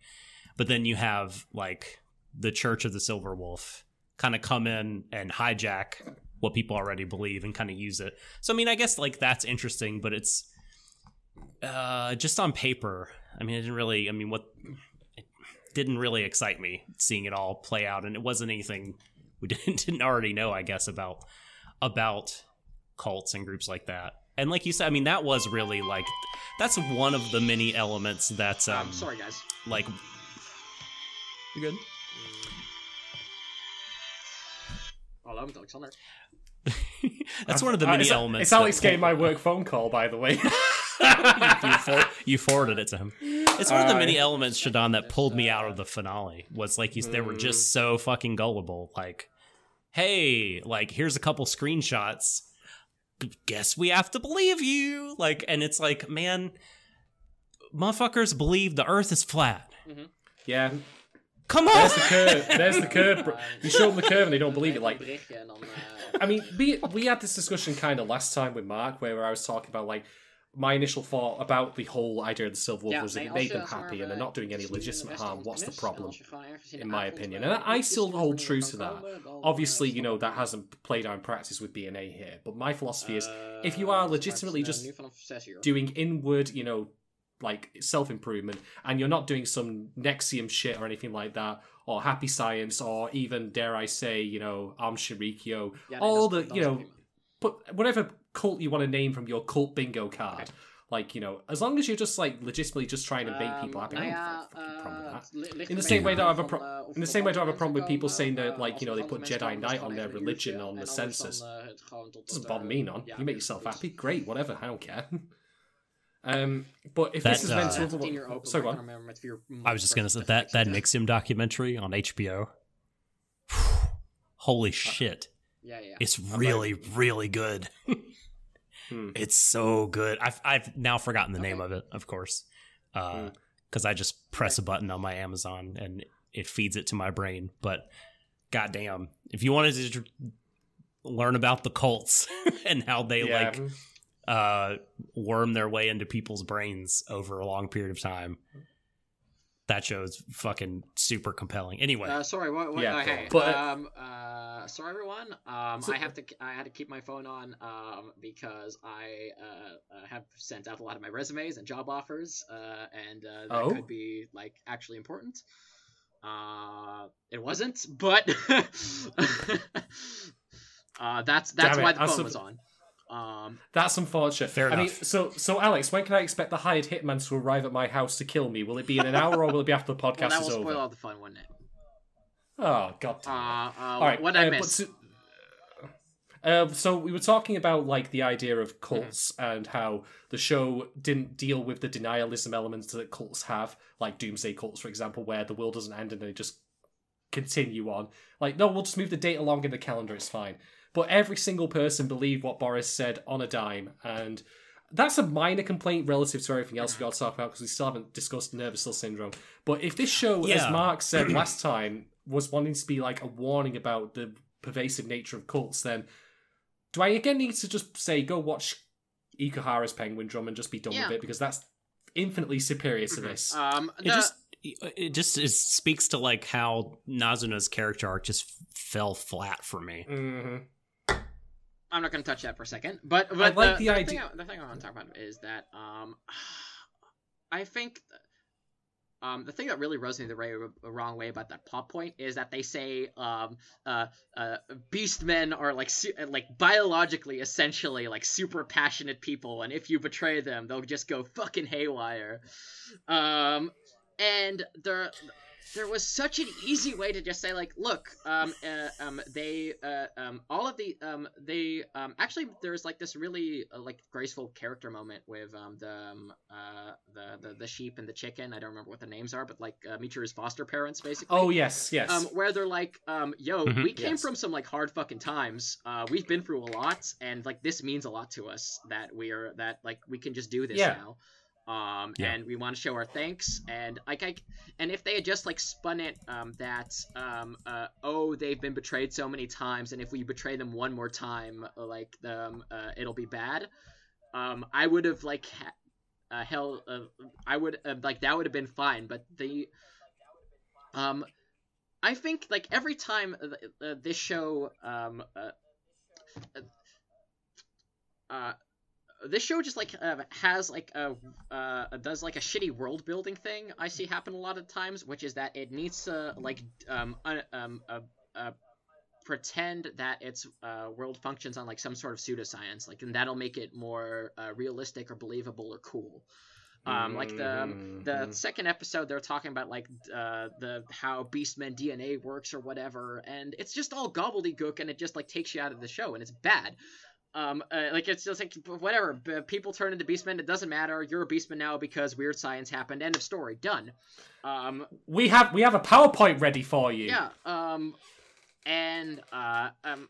but then you have like the Church of the Silver Wolf kind of come in and hijack what people already believe and kind of use it. So I mean, I guess like that's interesting, but it's uh just on paper. I mean, it didn't really. I mean, what it didn't really excite me seeing it all play out, and it wasn't anything we didn't didn't already know. I guess about about cults and groups like that. And like you said, I mean, that was really like that's one of the many elements that's um I'm sorry, guys. like you good. Oh, I'm Doug's on there. That's one of the many it's, elements. It's that Alex getting my work phone call, by the way. you, for- you forwarded it to him. It's one of the many elements, Shadon, that pulled me out of the finale. Was like you, they were Mm. just so fucking gullible. Like, hey, like here's a couple screenshots. Guess we have to believe you. Like, and it's like, man, motherfuckers believe the Earth is flat. yeah, Come on. there's the curve. There's the curve. You show them the curve and they don't believe it. Like, Berichtje en dan, I mean, we we had this discussion kind of last time with Mark, where I was talking about like my initial thought about the whole idea of the silver wolf Ja, was that it made them happy and they're not doing any iets nu in de legitimate harm. What's the problem? als je gewoon ergens in my opinion. And I still hold true to that. Obviously, you know, that hasn't played out in practice with BNA here. But my philosophy is Eh, if you are legitimately just nu vanaf 6 uur. doing inward, you know, like self improvement, and you're not doing some NXIVM shit or anything like that, or happy science, or even, dare I say, you know, Aum Shinrikyo, Ja, nee, all the, you know, put whatever cult you want to name from your cult bingo card. Like you know, as long as you're just like legitimately just trying to make people happy, I don't have a fucking problem with that. In the same way, that I have a pro- in the same way, that I have a problem with people saying that, like, you know, they put Jedi Knight on their religion on the census. Doesn't bother me none. You make yourself happy, great, whatever. I don't care. Um, but if That, this is meant uh, to, so go on. I was just gonna say that that NXIVM documentary on HBO. Holy shit! Yeah, yeah. It's really, really good. Hmm. It's so good. I've I've now forgotten the name of it, of course, because Hmm. I just press a button on my Amazon and it feeds it to my brain. But goddamn, if you wanted to learn about the cults and how they Yeah. like uh worm their way into people's brains over a long period of time, that show is fucking super compelling. Anyway, Uh, sorry, what? what Yeah, okay. but- um, uh, sorry everyone. Um, So- I have to. I had to keep my phone on. Um, because I uh, uh, have sent out a lot of my resumes and job offers. Uh, and uh, that Oh? could be like actually important. Uh, it wasn't, but uh, that's that's Damn it, why the I phone sup- was on. Um, That's unfortunate. Fair I mean, enough. so so Alex, when can I expect the hired hitman to arrive at my house to kill me? Will it be in an hour or will it be after the podcast well, podcast that is will spoil over? all the fun, wouldn't it? Oh god. damn. Uh, uh, All right. what I uh, but missed? so, uh, so we were talking about like the idea of cults and how the show didn't deal with the denialism elements that cults have, like doomsday cults, for example, where the world doesn't end and they just continue on. Like, no, we'll just move the date along in the calendar, it's fine. But every single person believed what Boris said on a dime, and that's a minor complaint relative to everything else we got to talk about because we still haven't discussed Nirvasyl syndrome. But if this show, as Mark said last time, was wanting to be like a warning about the pervasive nature of cults, then do I again need to just say go watch Ikuhara's Penguindrum and just be done Yeah. with it because that's infinitely superior to this. Um, it the- just it just is, speaks to like how Nazuna's character arc just fell flat for me. hmm I'm not going to touch that for a second, but but I like the, the the idea- Thing I, the thing I want to talk about is that um, I think um the thing that really rubs me the, the wrong way about that plot point is that they say um uh uh beastmen are like su- like biologically essentially like super passionate people, and if you betray them, they'll just go fucking haywire. Um, and there there was such an easy way to just say like look um uh, um they uh, um all of the um they um actually there's like this really uh, like graceful character moment with um the um, uh the, the the sheep and the chicken i don't remember what the names are but like uh, Michiru's foster parents basically Oh yes, yes. um, where they're like, um, yo, Mhm. we came Yes. from some like hard fucking times. Uh, we've been through a lot, and like this means a lot to us that we are that like we can just do this Yeah. now. Um, Yeah. and we want to show our thanks, and like I, and if they had just like spun it, um, that um, uh, oh, they've been betrayed so many times, and if we betray them one more time, uh, like um, uh, it'll be bad. Um, I would have like. Ha- uh, hell, uh, I would uh, like that would have been fine, but the um, I think like every time uh, uh, this show um uh, uh this show just like uh, has like a uh does like a shitty world building thing I see happen a lot of times, which is that it needs to like um uh, um uh, uh pretend that its uh, world functions on like some sort of pseudoscience, like and that'll make it more uh, realistic or believable or cool. Um, like the um, the Mhm. second episode, they're talking about like uh, the how Beastmen DNA works or whatever, and it's just all gobbledygook, and it just like takes you out of the show, and it's bad. Um, uh, like it's just like whatever. B- people turn into Beastmen. It doesn't matter. You're a Beastman now because weird science happened. End of story. Done. Um, we have we have a PowerPoint ready for you. yeah. Um, and uh, um,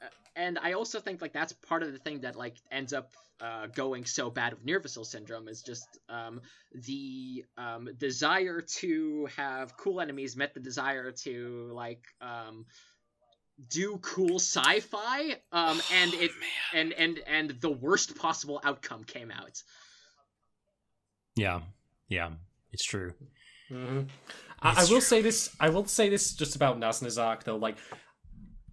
uh, and I also think like that's part of the thing that like ends up uh, going so bad with Nirvasyl syndrome is just um, the um, desire to have cool enemies met the desire to like um, do cool sci-fi um, and it and and and the worst possible outcome came out. Yeah, yeah, it's true. Mhm. I, I will true. say this. I will say this just about Nazuna's arc though. Like,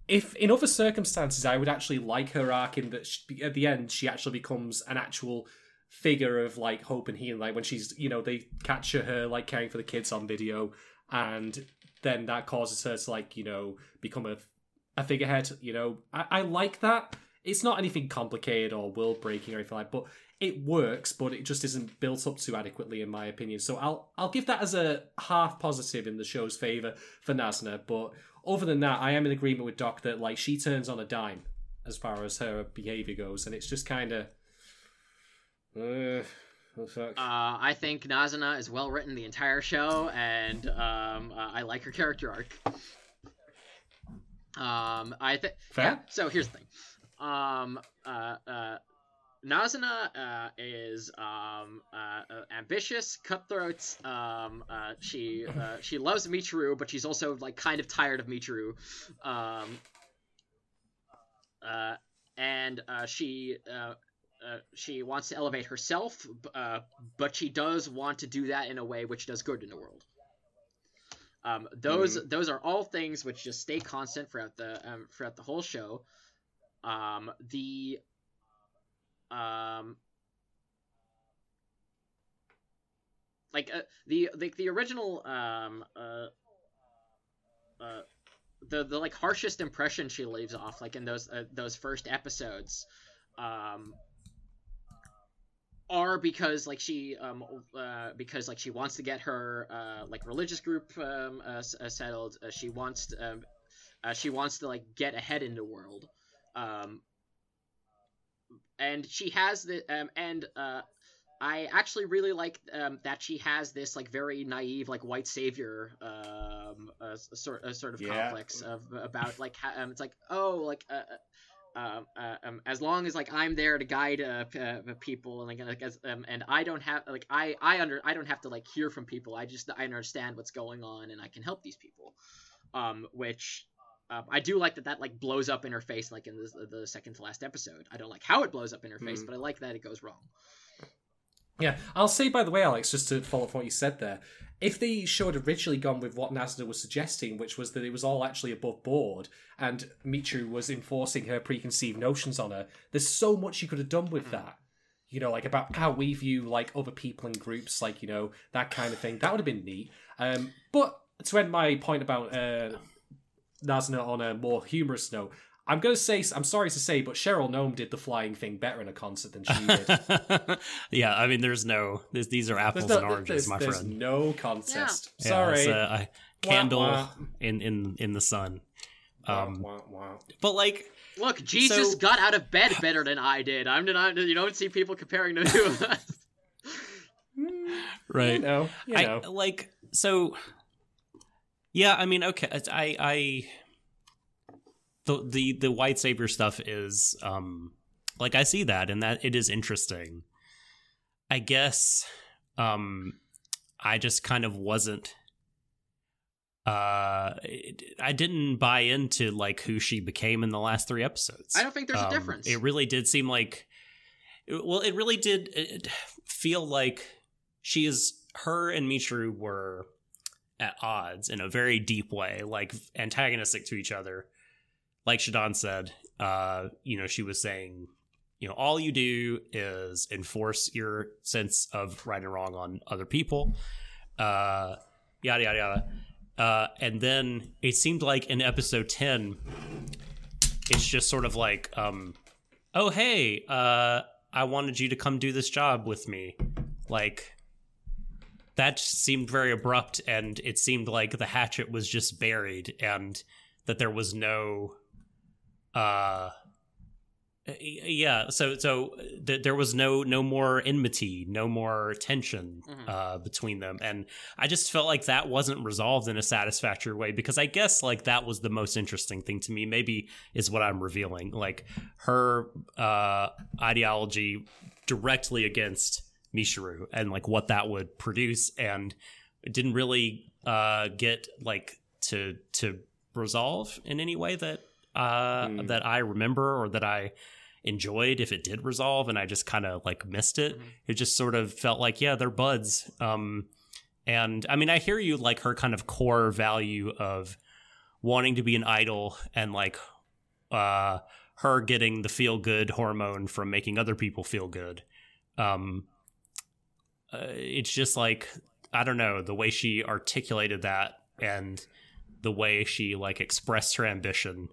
if in other circumstances, I would actually like her arc in that she, at the end she actually becomes an actual figure of like hope and healing. Like when she's, you know, they capture her like caring for the kids on video, and then that causes her to like, you know, become a a figurehead. You know, I, I like that. it's not anything complicated or world breaking or anything like. But it works, but it just isn't built up too adequately, in my opinion. So I'll I'll give that as a half positive in the show's favor for Nazuna. But other than that, I am in agreement with Doc that like she turns on a dime as far as her behavior goes, and it's just kind of. Uh. Uh, I think Nazuna is well written the entire show, and um, uh, I like her character arc. Um, I think. Yeah, so here's the thing. Um, uh, uh, Nazuna uh, is um, uh, uh, ambitious, cutthroat. Um, uh, she uh, she loves Michiru, but she's also like kind of tired of Michiru. Um, uh, and uh, she uh, uh, she wants to elevate herself, uh, but she does want to do that in a way which does good in the world. Um, those those are all things which just stay constant throughout the um, throughout the whole show. Um, the um, like uh, the like the original um uh, uh the the like harshest impression she leaves off like in those uh, those first episodes um are because like she um uh, because like she wants to get her uh like religious group um uh, uh, settled uh, she wants to, um uh, she wants to like get ahead in the world um and she has the um and uh I actually really like um, that she has this like very naive like white savior um a, a sort a sort of Yeah. complex of about like how, um, it's like oh like uh, uh, um, uh, um, as long as like I'm there to guide uh, uh, people and like, like as, um, and I don't have like I I under I don't have to like hear from people. I just I understand what's going on and I can help these people. Um which um, I do like that that like blows up in her face like in the, the second to last episode. I don't like how it blows up in her face Mm. but I like that it goes wrong Yeah, I'll say by the way, Alex, just to follow up what you said there, if the show had originally gone with what Nazuna was suggesting, which was that it was all actually above board, and Michiru was enforcing her preconceived notions on her, there's so much you could have done with that. You know, like about how we view like other people in groups, like you know that kind of thing. That would have been neat. Um, but to end my point about uh, Nazuna on a more humorous note, I'm gonna say I'm sorry to say, but Sheryl Nome did the flying thing better in a concert than she did. yeah, I mean, there's no. There's, these are apples There's no, and oranges, there's, my there's friend. no contest. Yeah, Sorry. it's a, a candle wah. in in in the sun. Um, Wah, wah, wah. but like, Look, Jesus So- got out of bed better than I did. I'm not. You don't see people comparing the two of us. You right? know, you I know. like so. Yeah, I mean, okay, I I the the the white savior stuff is um like I see that and that it is interesting. I guess um I just kind of wasn't uh I didn't buy into like who she became in the last 3 episodes. I don't think there's a Um, difference. It really did seem like, well, it really did it feel like she is her and Michiru were at odds in a very deep way, like antagonistic to each other. Like Shadon said, uh, you know, she was saying, you know, all you do is enforce your sense of right and wrong on other people, uh, yada yada yada. Uh, and then it seemed like in episode ten, it's just sort of like, um, oh hey, uh, I wanted you to come do this job with me, like that seemed very abrupt, and it seemed like the hatchet was just buried, and that there was no, uh, yeah. So so th- there was no no more enmity, no more tension Mhm. uh, between them, and I just felt like that wasn't resolved in a satisfactory way because I guess like that was the most interesting thing to me. Maybe is what I'm revealing, like her uh, ideology directly against Michiru and like what that would produce, and it didn't really uh, get like to to resolve in any way that uh, Hmm. that I remember or that I enjoyed if it did resolve and I just kind of like missed it. Mhm. It just sort of felt like yeah, they're buds. Um and I mean I hear you like her kind of core value of wanting to be an idol and like uh her getting the feel good hormone from making other people feel good. Um uh, it's just like I don't know, the way she articulated that and the way she like expressed her ambition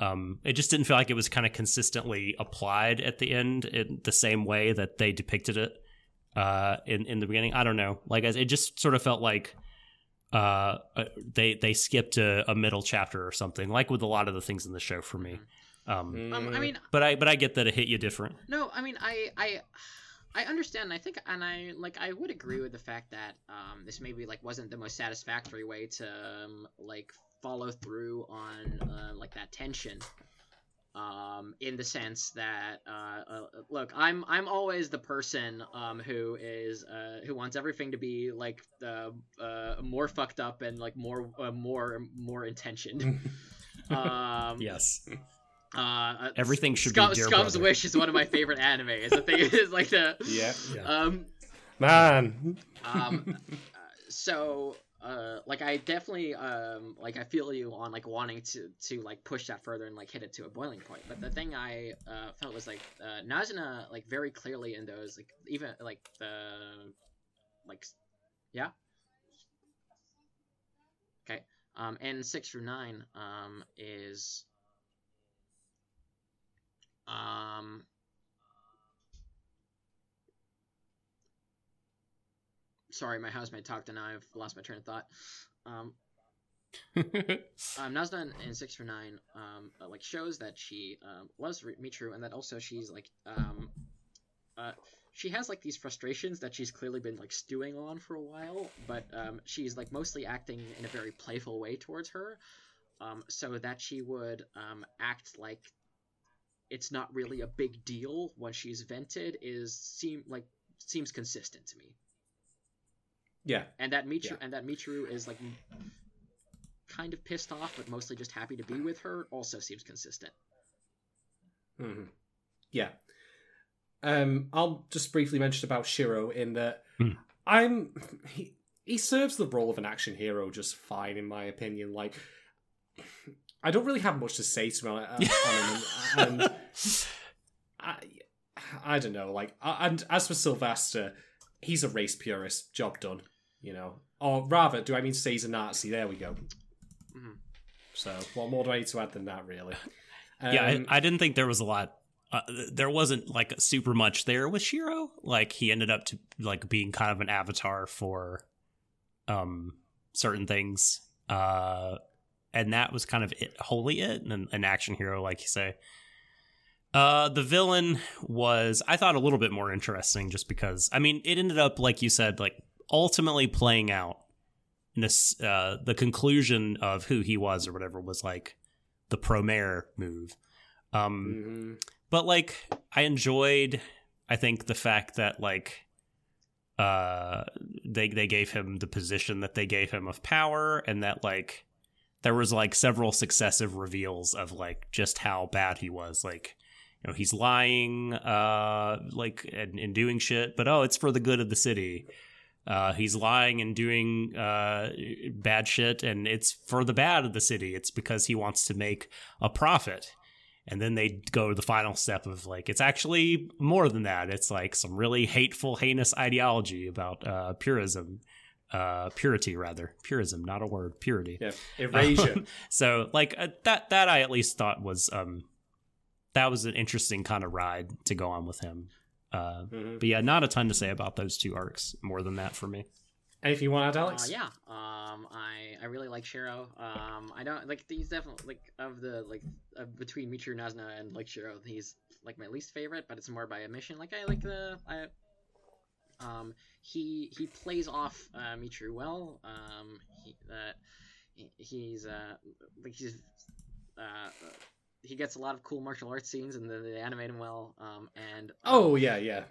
Um, it just didn't feel like it was kind of consistently applied at the end in the same way that they depicted it uh, in in the beginning. I don't know. Like it just sort of felt like uh, uh, they they skipped a, a middle chapter or something, like with a lot of the things in the show for me. Um, Um, I mean, but I but I get that it hit you different. No, I mean, I, I, I understand. and I think, and I like, I would agree with the fact that um, this maybe like wasn't the most satisfactory way to um, like follow through on uh, like that tension. Um, in the sense that, uh, uh, look, I'm I'm always the person um, who is uh, who wants everything to be like the uh, more fucked up and like more uh, more more intentioned. um, Yes, uh, everything should Scum, be Dear Scum's Brother. Wish is one of my favorite animes. The thing is like the Yeah. Yeah. um Man. um uh, so uh like I definitely um like I feel you on like wanting to to like push that further and like hit it to a boiling point. But the thing I uh felt was like uh like very clearly in those like even like the like yeah okay um and six through nine um is um sorry my housemate talked and i've lost my train of thought. Um um, Nazuna in, six for nine, um, uh, like shows that she um, loves Michiru, and that also she's like, um, uh, she has like these frustrations that she's clearly been like stewing on for a while, but um, she's like mostly acting in a very playful way towards her, um, so that she would um, act like it's not really a big deal when she's vented is seem like seems consistent to me Yeah. and that Michiru Yeah. and that Michiru is like kind of pissed off, but mostly just happy to be with her. Also seems consistent. hmm Yeah. Um, I'll just briefly mention about Shiro in that Hmm. I'm he, he serves the role of an action hero just fine in my opinion. Like I don't really have much to say to him on, on him, and, and I, I don't know. Like, and as for Sylvasta, he's a race purist. Job done. You know, or rather, do I mean to say he's a Nazi? There we go. Mhm. So, what more do I need to add than that? Really? yeah, I, Um, I didn't think there was a lot. Uh, there wasn't like super much there with Shiro. Like he ended up to like being kind of an avatar for um certain things. Uh and that was kind of it, wholly it, an, an action hero, like you say. Uh, the villain was, I thought, a little bit more interesting, just because. I mean, it ended up, like you said, like ultimately playing out. In this, uh, the conclusion of who he was or whatever was like the Promare move. Um, mhm. but like I enjoyed I think the fact that like uh they they gave him the position that they gave him of power and that like there was like several successive reveals of like just how bad he was like you know he's lying uh like and, and doing shit but oh it's for the good of the city. Uh he's lying and doing uh bad shit and it's for the bad of the city. It's because he wants to make a profit. And then they go to the final step of like it's actually more than that. It's like some really hateful heinous ideology about uh purism. Uh purity rather. Purism not a word. Purity. Yeah, erasure. um, so like uh, that that I at least thought was um that was an interesting kind of ride to go on with him. Uh Mhm. but yeah, not a ton to say about those two arcs more than that for me. And if you want to add, Uh, Alex? yeah. Um, I I really like Shiro. Um, I don't like he's definitely like of the like uh, between Michiru Nazuna and like Shiro, he's like my least favorite, but it's more by omission. Like I like the I. Um, he he plays off uh, Michiru well. Um, he uh, he- he's uh like he's uh. He gets a lot of cool martial arts scenes, and then they animate him well. Um, and um, Oh yeah, yeah.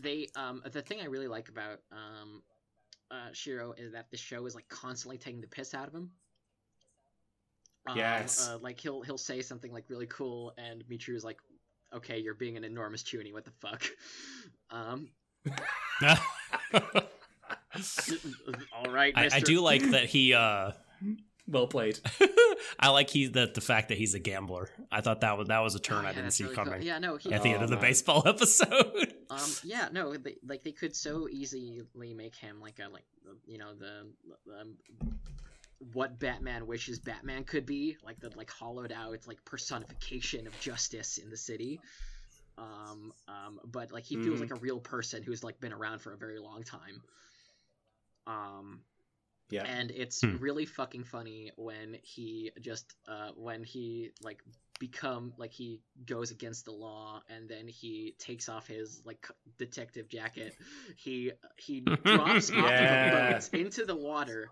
they um the thing I really like about um uh Shiro is that the show is like constantly taking the piss out of him. Um, Yes. Uh, like he'll he'll say something like really cool, and Michiru's like, "Okay, you're being an enormous chuny. What the fuck?" Um. All right, I, I do like that he uh Well played. I like he that the fact that he's a gambler. I thought that was that was a Oh, turn yeah, I didn't see really cool. coming Yeah, no, he, at the end Oh, of the man. baseball episode. Um, yeah, no, they, like they could so easily make him like a like you know the um, what Batman wishes Batman could be, like the like hollowed out like personification of justice in the city. Um, um, but like he feels Mhm. like a real person who's like been around for a very long time. Um, Yeah. and it's Hmm. really fucking funny when he just uh when he like become like he goes against the law and then he takes off his like detective jacket he he drops off Yeah. of a boat into the water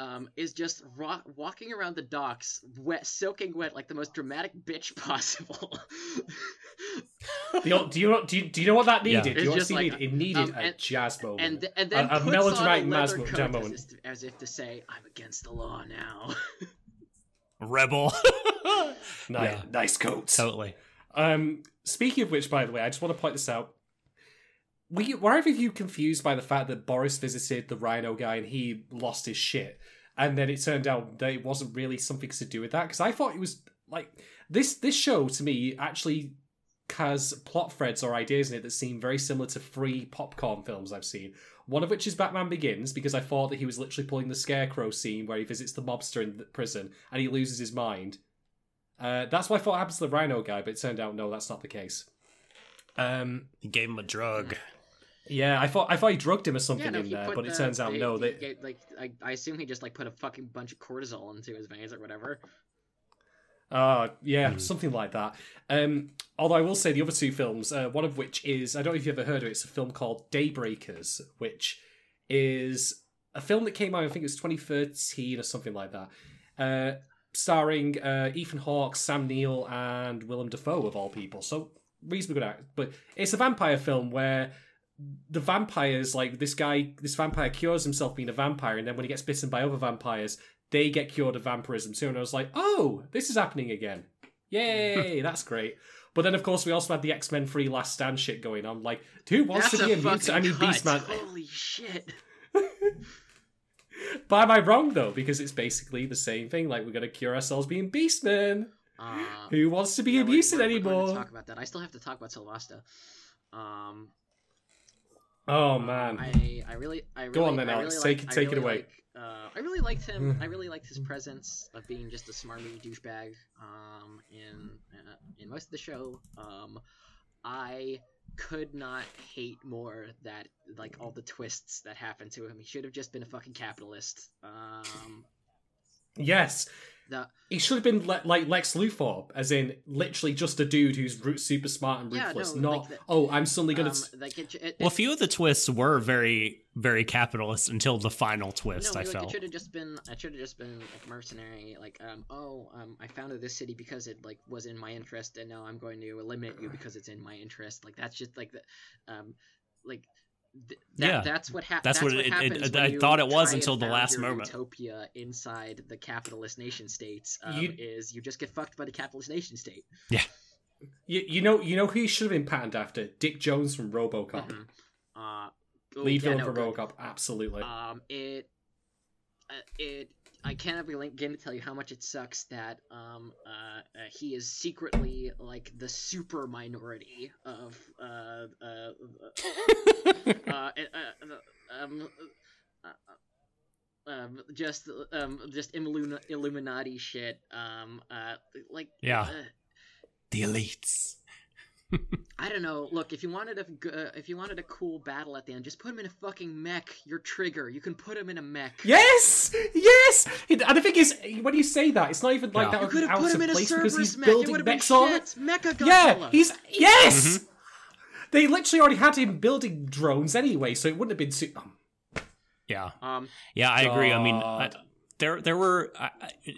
um, is just ro- walking around the docks wet soaking wet like the most dramatic bitch possible The- do you know? Do you, do you know what that Yeah. needed? Do you want to just see like it? It needed um, a and- jazz moment. and and then A- a puts melodramatic on a leather coat as, moment. if- as if to say i'm against the law now Rebel. nice, yeah. nice coats. totally. Um, speaking of which, by the way, I just want to point this out. You, were either you confused by the fact that Boris visited the Rhino guy and he lost his shit, and then it turned out that it wasn't really something to do with that? Because I thought it was like this. This show to me actually has plot threads or ideas in it that seem very similar to three popcorn films I've seen. One of which is Batman Begins, because I thought that he was literally pulling the Scarecrow scene where he visits the mobster in the prison and he loses his mind. Uh, that's what I thought happens to the Rhino guy, but it turned out no, that's not the case. Um, He gave him a drug. Yeah, I thought I thought he drugged him or something yeah, no, in there, put but it turns out they- no. They, gave- like I, I assume he just like put a fucking bunch of cortisol into his veins or whatever. Uh, yeah, Mhm. something like that. Um, although I will say the other two films, uh, one of which is, I don't know if you've ever heard of it, it's a film called Daybreakers, which is a film that came out, I think it was 2013 or something like that, uh, starring uh, Ethan Hawke, Sam Neill, and Willem Dafoe, of all people. So, reasonably good act. But it's a vampire film where the vampires, like this guy, this vampire cures himself being a vampire, and then when he gets bitten by other vampires, they get cured of vampirism too. And I was like, oh, this is happening again. Yay, that's great. But then, of course, we also had the X Men 3 Last Stand shit going on. Like, who wants That's to be a a mutant? I mean. Beastman. Holy shit! But am I wrong, though? Because it's basically the same thing. Like, we're going to cure ourselves being Beastmen. Uh, Who wants to be yeah, a mutant anymore? Talk about that. I still have to talk about Sylvasta. Um, Oh, man. I I really I really Go on then, I Alex. really Take it- take I it away. Like, uh, I really liked him. I really liked his presence of being just a smarmy douchebag. Um, in uh, in most of the show, um, I could not hate more that like all the twists that happened to him. He should have just been a fucking capitalist. Um, Yes. The He should have been le- like Lex Luthor, as in literally just a dude who's ru- super smart and Yeah, ruthless. no, not, like the- oh, I'm suddenly um, going to. like it, it, Well, a few of the twists were very, very capitalist until the final twist. no, I like, felt. it should have just been. It should have just been like mercenary. Like, um, oh, um, I founded this city because it like was in my interest, and now I'm going to eliminate you because it's in my interest. Like that's just like the, um, like. Th- that, Yeah, that's what happens. that's what it- it- happens. when I thought it was until the last your moment. Utopia inside the capitalist nation states um, You- is you just get fucked by the capitalist nation state. Yeah. You, you know, you know who he should have been patterned after? Dick Jones from RoboCop. Mhm. Uh, oh, Lead yeah, villain no, for. RoboCop, absolutely. Um, it, uh, it. I can't begin to tell you how much it sucks that um uh, uh he is secretly like the super minority of uh um. Um, just um, just Illumina- Illuminati shit. Um, uh, like Yeah. uh, the elites. I don't know. Look, if you wanted a g- uh, if you wanted a cool battle at the end, just put him in a fucking mech. Your trigger. You can put him in a mech. yes, yes. And the thing is, when you say that, it's not even like Yeah. that You would could have out put of him in a place because Cerberus he's mech. It building would have been mechs on it. shit. Mecha Godzilla. Yeah, he's yes. Mm-hmm. They literally already had him building drones anyway, so it wouldn't have been. Too, um, Yeah, Um, yeah, I agree. I mean, I, God. There there were I,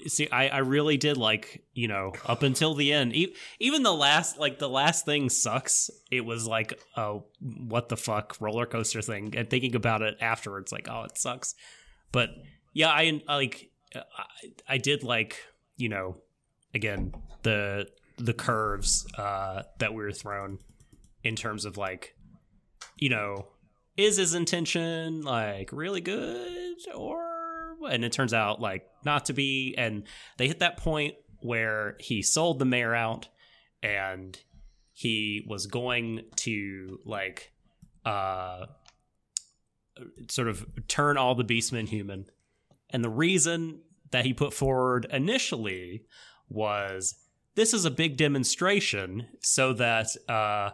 see, I I really did like you know up until the end. E- even the last like the last thing sucks. It was like a what the fuck roller coaster thing, and thinking about it afterwards, like oh it sucks. But yeah, I like I, I did like you know again the the curves uh, that we were thrown in terms of like you know is his intention like really good or and it turns out like not to be. And they hit that point where he sold the mayor out and he was going to like uh sort of turn all the beastmen human. And the reason that he put forward initially was this is a big demonstration so that uh,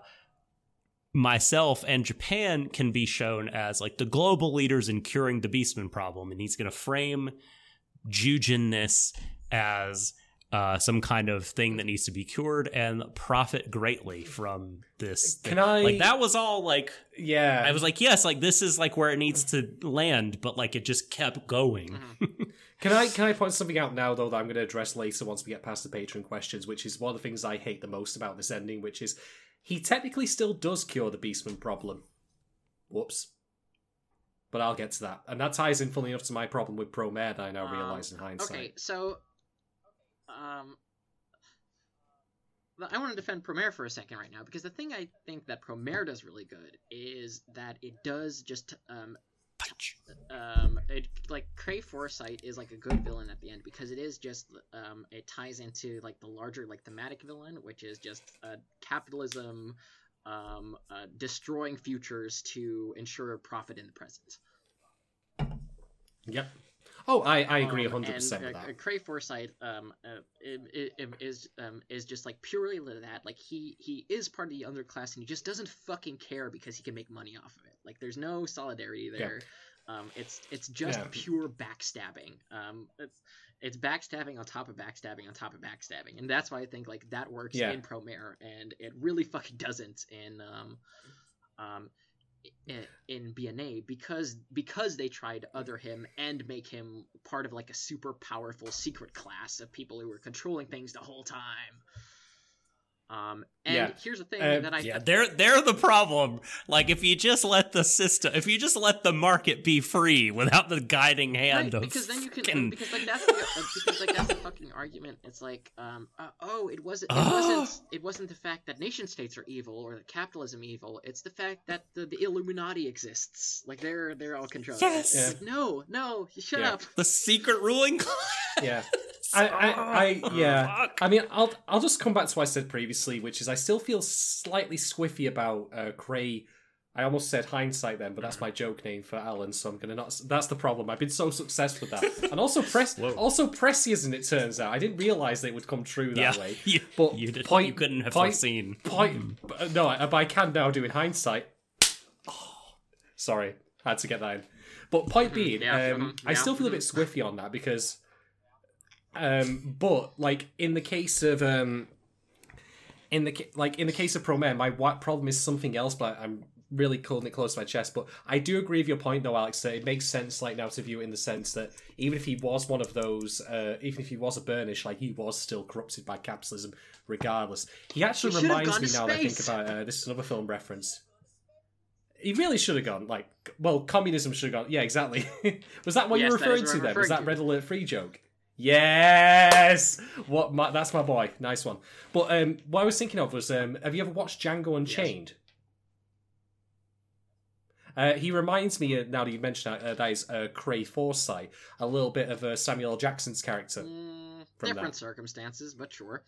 myself and Japan can be shown as like the global leaders in curing the Beastman problem, and he's going to frame Jujinness as uh, some kind of thing that needs to be cured and profit greatly from this. Thing. Can. I- like that was all like Yeah. I was like yes like this is like where it needs to land, but like it just kept going. Can I can I point something out now though that I'm going to address later once we get past the patron questions, which is one of the things I hate the most about this ending, which is he technically still does cure the Beastman problem. Whoops. But I'll get to that, and that ties in fully enough to my problem with Promare I now Um, realize in hindsight. Okay, so um I want to defend Promare for a second right now because the thing I think that Promare does really good is that it does just um um it like Kray Foresight is like a good villain at the end because it is just um it ties into like the larger like thematic villain which is just uh, capitalism um uh, destroying futures to ensure profit in the present. Yep. Oh, I, I agree Um, 100 percent and, with uh. Kray Foresight um uh, is um is just like purely that like he he is part of the underclass and he just doesn't fucking care because he can make money off of it. Like there's no solidarity there. Um, it's it's just Yeah. pure backstabbing. Um, it's it's backstabbing on top of backstabbing on top of backstabbing, and that's why I think like that works Yeah. in Promare, and it really fucking doesn't in um um in BNA because because they tried to other him and make him part of like a super powerful secret class of people who were controlling things the whole time. Um, and Yeah. here's the thing Uh, that I Yeah, they're they're the problem. Like if you just let the system, if you just let the market be free without the guiding hand Right, of because then you can fucking- because like that's the, uh, because like that's the fucking argument. It's like um uh, oh it wasn't it Ah. wasn't it wasn't the fact that nation states are evil or that capitalism evil. It's the fact that the, the Illuminati exists. Like they're they're all controlling. Yes! It's like, no no shut Yeah. up. the secret ruling class. Yeah. I, I, I, yeah. Fuck. I mean, I'll, I'll just come back to what I said previously, which is I still feel slightly squiffy about uh, Kray. I almost said hindsight then, but that's my joke name for Alan, so I'm gonna not. That's the problem. I've been so successful with that, and also press, Whoa. also prescient. It turns out I didn't realize that it would come true that yeah, way. you, But you, did, point- you couldn't have point- foreseen. Point, but, no, I- but I can now do in hindsight. sorry, had to get that in. But point being, Yeah, um, mhm, I yeah. still feel a bit squiffy on that because, um, but like in the case of um, in the like in the case of Promare, my what problem is something else, but I'm really holding it close to my chest. But I do agree with your point, though, Alex. That it makes sense, like now, to view it in the sense that even if he was one of those, uh, even if he was a Burnish, like he was still corrupted by capitalism, regardless. He actually He reminds me now that I think about uh, this is another film reference. He really should have gone. Like, well, communism should have gone. Yeah, exactly. was that what Yes, you were referring to then? Was that. Red Alert Free joke? Yes. What? My, that's my boy. Nice one. But um, what I was thinking of was, um, have you ever watched Django Unchained? Uh, he reminds me, uh, now that you mentioned that, uh, that is uh, Kray Foresight, a little bit of uh, Samuel L. Jackson's character. Mm, From different that. circumstances, but sure.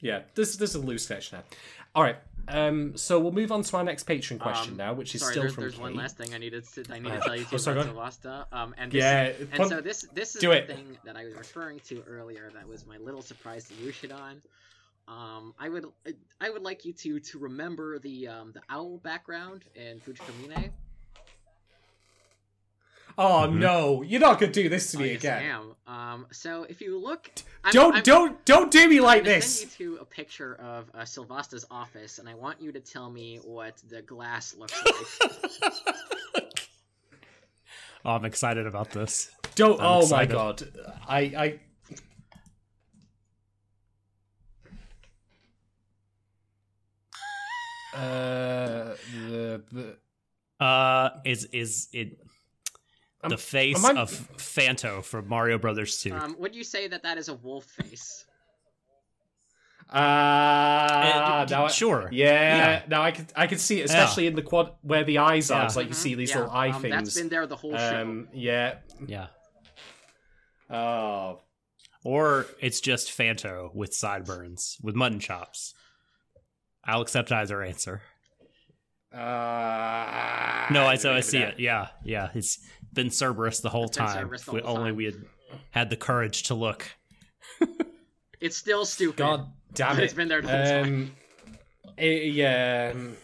Yeah, this this is a loose connection there. All right, um, so we'll move on to our next patron question Um, now, which is Sorry, still there's, from there's one last thing I needed to I need to Uh, tell you oh, too sorry, about Sylvasta. Um, and this, Yeah, and so this this is the it. thing that I was referring to earlier. That was my little surprise to you, Shadon. Um, I would I would like you to to remember the um the owl background in Fujikamine. Oh Mhm. no, you're not gonna do this to Oh, me yes, I again. am. Um, so if you look, I'm- Don't I'm- don't don't do me I'm like this. Send you to a picture of uh, Sylvasta's office, and I want you to tell me what the glass looks like. Oh, I'm excited about this. Don't. I'm oh excited. my god, I I. Uh, the, the, Uh, is is it Um, the face I- of Phanto from Mario Brothers 2? um, would you say that that is a wolf face? Ah, Uh, d- now I- sure. Yeah, Yeah. now I can I can see it, especially in the quad where the eyes are. Yeah. It's like you Mhm, see these yeah, little eye um, That's things. been there the whole show. Um, yeah. Yeah. Oh, Or it's just Phanto with sideburns with mutton chops. I'll accept either answer. uh, No, I so I see it. Yeah, yeah. It's been Cerberus the whole It's time. The If we, whole only we had had the courage to look. It's still stupid. God damn it! It's been there the whole time. Um, eh, yeah. um,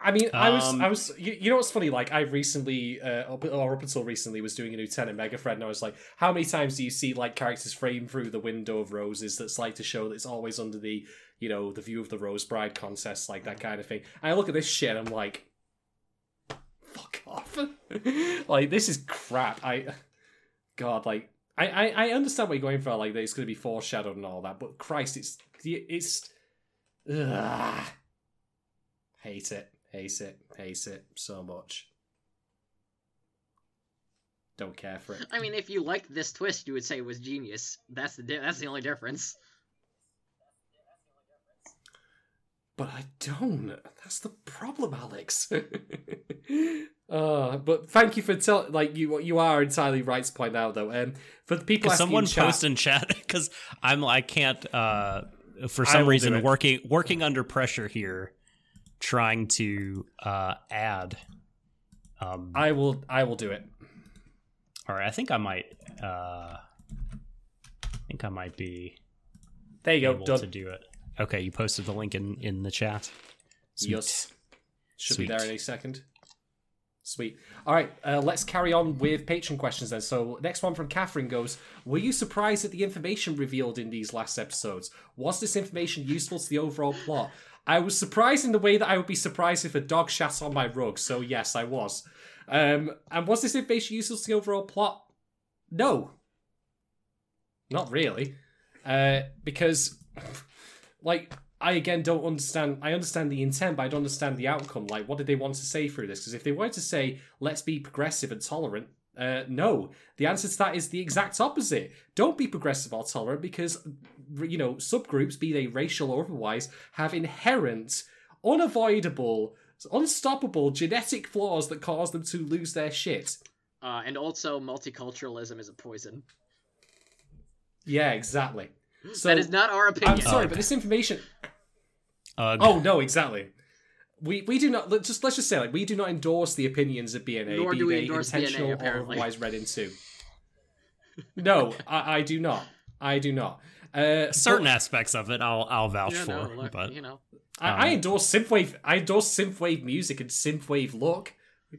I mean, I was, Um, I was. You, you know what's funny? Like, I recently, uh, up, or up until recently, was doing a Lieutenant Megafred, and I was like, how many times do you see like characters frame through the window of roses? That's like to show that it's always under the, you know, the view of the Rose Bride contest, like that kind of thing. And I look at this shit, and I'm like, fuck off! like, this is crap. I, God, like, I, I, I understand what you're going for, like that it's going to be foreshadowed and all that, but Christ, it's it's ugh. hate it, hate it, hate it so much. Don't care for it. I mean, if you liked this twist, you would say it was genius. That's the di- that's the only difference. But I don't. That's the problem, Alex. uh, but thank you for telling. Like you, you are entirely right to point out, though. Um, for the people someone in post in chat because I'm I can't uh for some reason working working under pressure here, trying to uh add. Um, I will. I will do it. all right, I think I might. Uh, I think I might be There you go. Done. to do it. Okay, you posted the link in in the chat. Sweet. Yes. Should be Sweet. there any second. Sweet. All right, uh, let's carry on with patron questions then. So, next one from Catherine goes Were you surprised at the information revealed in these last episodes? Was this information useful to the overall plot? I was surprised in the way that I would be surprised if a dog shat on my rug. So, yes, I was. Um, and was this information useful to the overall plot? No. Not really. Uh, because, like, I again don't understand. I understand the intent, but I don't understand the outcome. Like, what did they want to say through this? Because if they wanted to say, let's be progressive and tolerant, uh, no. The answer to that is the exact opposite. Don't be progressive or tolerant because, you know, subgroups, be they racial or otherwise, have inherent, unavoidable, unstoppable genetic flaws that cause them to lose their shit. Uh, and also, multiculturalism is a poison. Yeah, exactly. So that is not our opinion. I'm sorry, but this information. Ugh. Oh no, exactly. We we do not let- just let's just say like we do not endorse the opinions of BNA, Nor be do we they endorse intentional BNA, or apparently. otherwise read into. No, I, I do not. I do not. Uh, certain but aspects of it I'll I'll vouch you for, know, look, but you know, I, I um, endorse synthwave. I endorse synthwave music and synthwave look.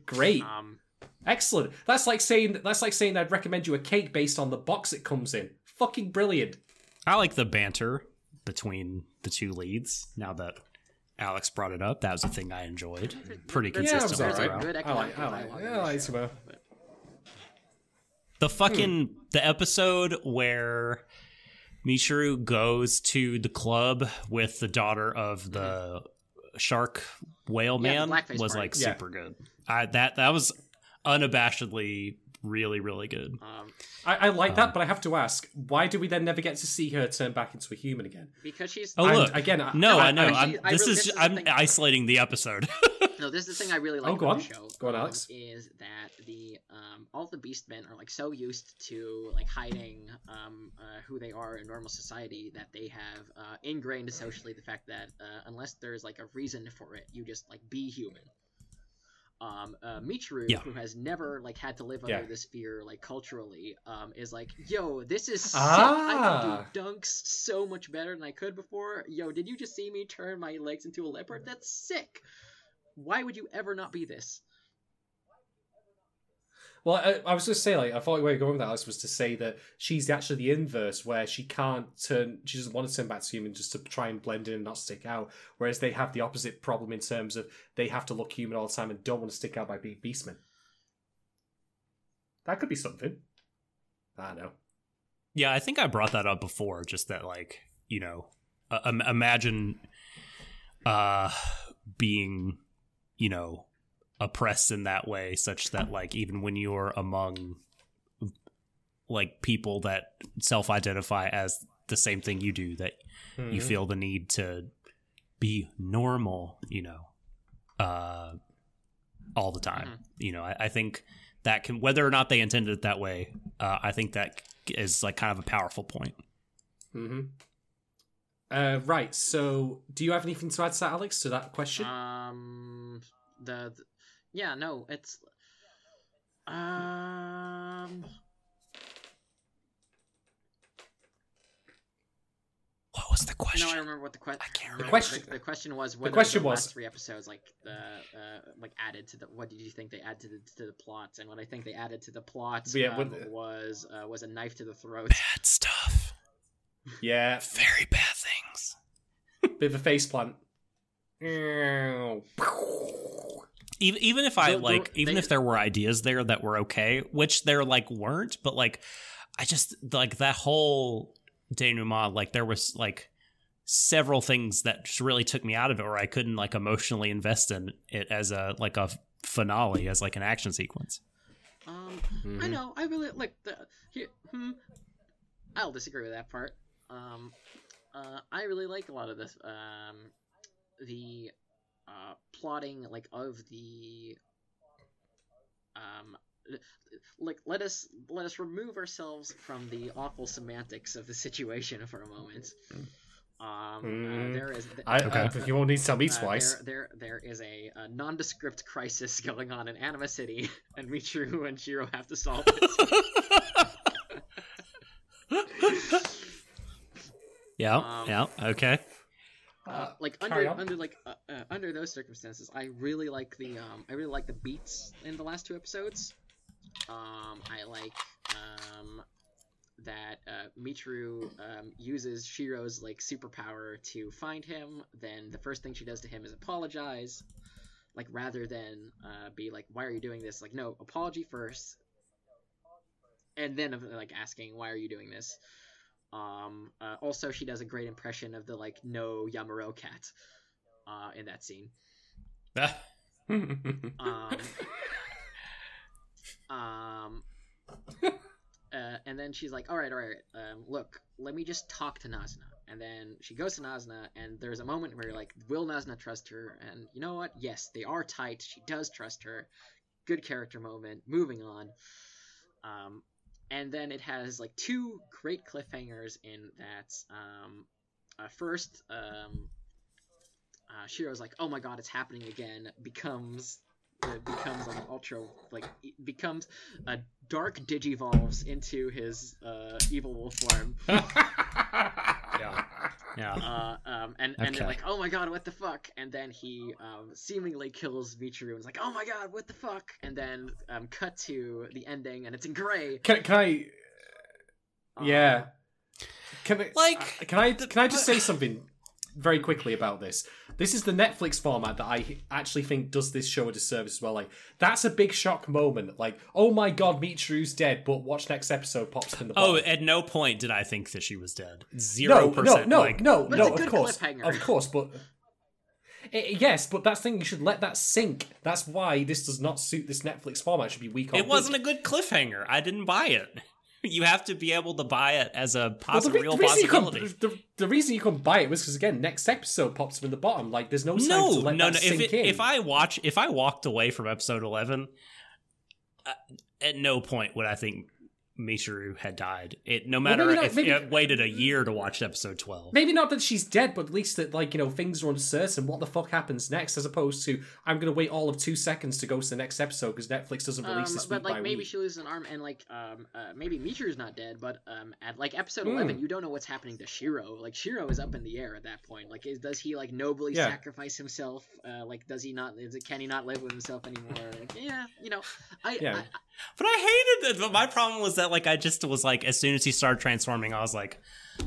Great, um, excellent. That's like saying that's like saying I'd recommend you a cake based on the box it comes in. Fucking brilliant. I like the banter between the two leads. Now that Alex brought it up, that was a thing I enjoyed. Pretty There's- Yeah, it was there's alright. good I like. I like. Yeah, I like this show, Sumo. but- The fucking the episode where Michiru goes to the club with the daughter of the shark whale Yeah, man blackface was party. like Yeah. super good. I that that was unabashedly really really good. Um, I, I like Um, that, but I have to ask, why do we then never get to see her turn back into a human again? because she's Oh And look, again, I- no, I, I- know. I- I'm, this really- is this is the I'm thing- isolating the episode. no. This is the thing I really like Oh, go about on. the show. Go on, um, Alex. Is that the um, all the Beastmen are like so used to like hiding um, uh, who they are in normal society that they have uh, ingrained socially the fact that uh, unless there's like a reason for it, you just like be human. Um, uh, Michiru, Yeah. who has never like had to live under Yeah. this fear like culturally, um, is like, yo, this is sick. Ah. I can do dunks so much better than I could before. Yo, did you just see me turn my legs into a leopard? That's sick. Why would you ever not be this? Well, I, I was going to say, like, I thought where you're going with that, Alice, was to say that she's actually the inverse, where she can't turn, she doesn't want to turn back to human just to try and blend in and not stick out. Whereas they have the opposite problem in terms of they have to look human all the time and don't want to stick out by being beastmen. That could be something. I don't know. Yeah, I think I brought that up before. Just that, like, you know, uh, imagine uh, being, you know, oppressed in that way, such that, like, even when you're among, like, people that self-identify as the same thing you do, that you Mhm. feel the need to be normal, you know, uh, all the time. Mhm. You know, I, I think that can, whether or not they intended it that way, uh, I think that is like kind of a powerful point. hmm Uh, right. So, do you have anything to add to that, Alex, to that question? Um, the, the yeah, no, it's Um. What was the question? No, I remember what the question. I can't remember. The question- The, the question was whether question the was- last three episodes like the uh, like added to the. What did you think they added to the to the plot? And what I think they added to the plot Yeah, um, what- was uh, was a knife to the throat. Bad stuff. Yeah, Very bad things. bit of a face plant. Even even if I The- the- like, even they- if there were ideas there that were okay, which there like weren't, but like, I just like that whole denouement. Like there was like several things that just really took me out of it, or I couldn't like emotionally invest in it as a like a finale, as like an action sequence. Um, Mm-hmm. I know. I really like the. Here, hmm, I'll disagree with that part. Um, uh, I really like a lot of this. Um, the uh, plotting, like of the. Um, like let us let us remove ourselves from the awful semantics of the situation for a moment. Um, Mm. uh, there is. I, Okay. I, you won't need to tell me uh, twice. there, there, there is a, a nondescript crisis going on in Anima City, and Michiru and Shiro have to solve it. yeah, Um, yeah, okay. Uh, like under under like uh, uh, under those circumstances, I really like the um I really like the beats in the last two episodes. Um, I like um that uh, Michiru um, uses Shiro's like superpower to find him. Then the first thing she does to him is apologize, like rather than uh, be like, "Why are you doing this?" Like, no, apology first, and then like asking, "Why are you doing this?" Um, uh, also, she does a great impression of the like no Yamaro cat uh, in that scene. Um, um, uh, and then she's like, "All right, all right, um, look, let me just talk to Nazuna." And then she goes to Nazuna, and there's a moment where you're like, "Will Nazuna trust her?" And you know what? Yes, they are tight. She does trust her. Good character moment. Moving on. Um, and then it has like two great cliffhangers in that. Um, uh, first, um, uh, Shiro's like, "Oh my god, it's happening again!" Becomes uh, becomes an ultra like becomes a dark digivolves into his uh, evil wolf form. Yeah. Yeah. Uh, um, and and Okay. they're like, "Oh my god, what the fuck?" And then he um, seemingly kills Michiru and is like, "Oh my god, what the fuck?" And then um, cut to the ending, and it's in gray. can, can I? Um, Yeah. Can I, Like, uh, can I can I just say something very quickly about this? This is the Netflix format that I actually think does this show a disservice as well. Like that's a big shock moment. Like, oh my god, Michiru's dead, but watch next episode pops up in the Oh, at no point did I think that she was dead. Zero no, percent. no, no, like, no, But no. Of course, of course, but. I- yes, but that's the thing. You should let that sink. That's why this does not suit this Netflix format. It should be week on It wasn't week. a good cliffhanger. I didn't buy it. You have to be able to buy it as a Well, the, re- real the possibility. couldn't- the, the reason you couldn't buy it was because again, next episode pops in the bottom. Like, there's no time no, to let no, that no. If, sink it, in. if I watch, if I walked away from episode eleven, uh, at no point would I think Michiru had died. It no matter maybe not- if maybe- it waited a year to watch episode twelve. Maybe not that she's dead, but at least that like you know things are uncertain. What the fuck happens next, as opposed to I'm gonna wait all of two seconds to go to the next episode because Netflix doesn't release Um, this but like by maybe week. she loses an arm, and like um, uh, maybe Michiru's not dead, but um, at like episode Hmm. eleven, you don't know what's happening to Shiro. Like Shiro is up in the air at that point. Like, is, does he like nobly Yeah. sacrifice himself? Uh, like, does he not? Is it, can he not live with himself anymore? Like, yeah, you know, I, Yeah. I But I hated it. But my problem was that like I just was like as soon as he started transforming, I was like,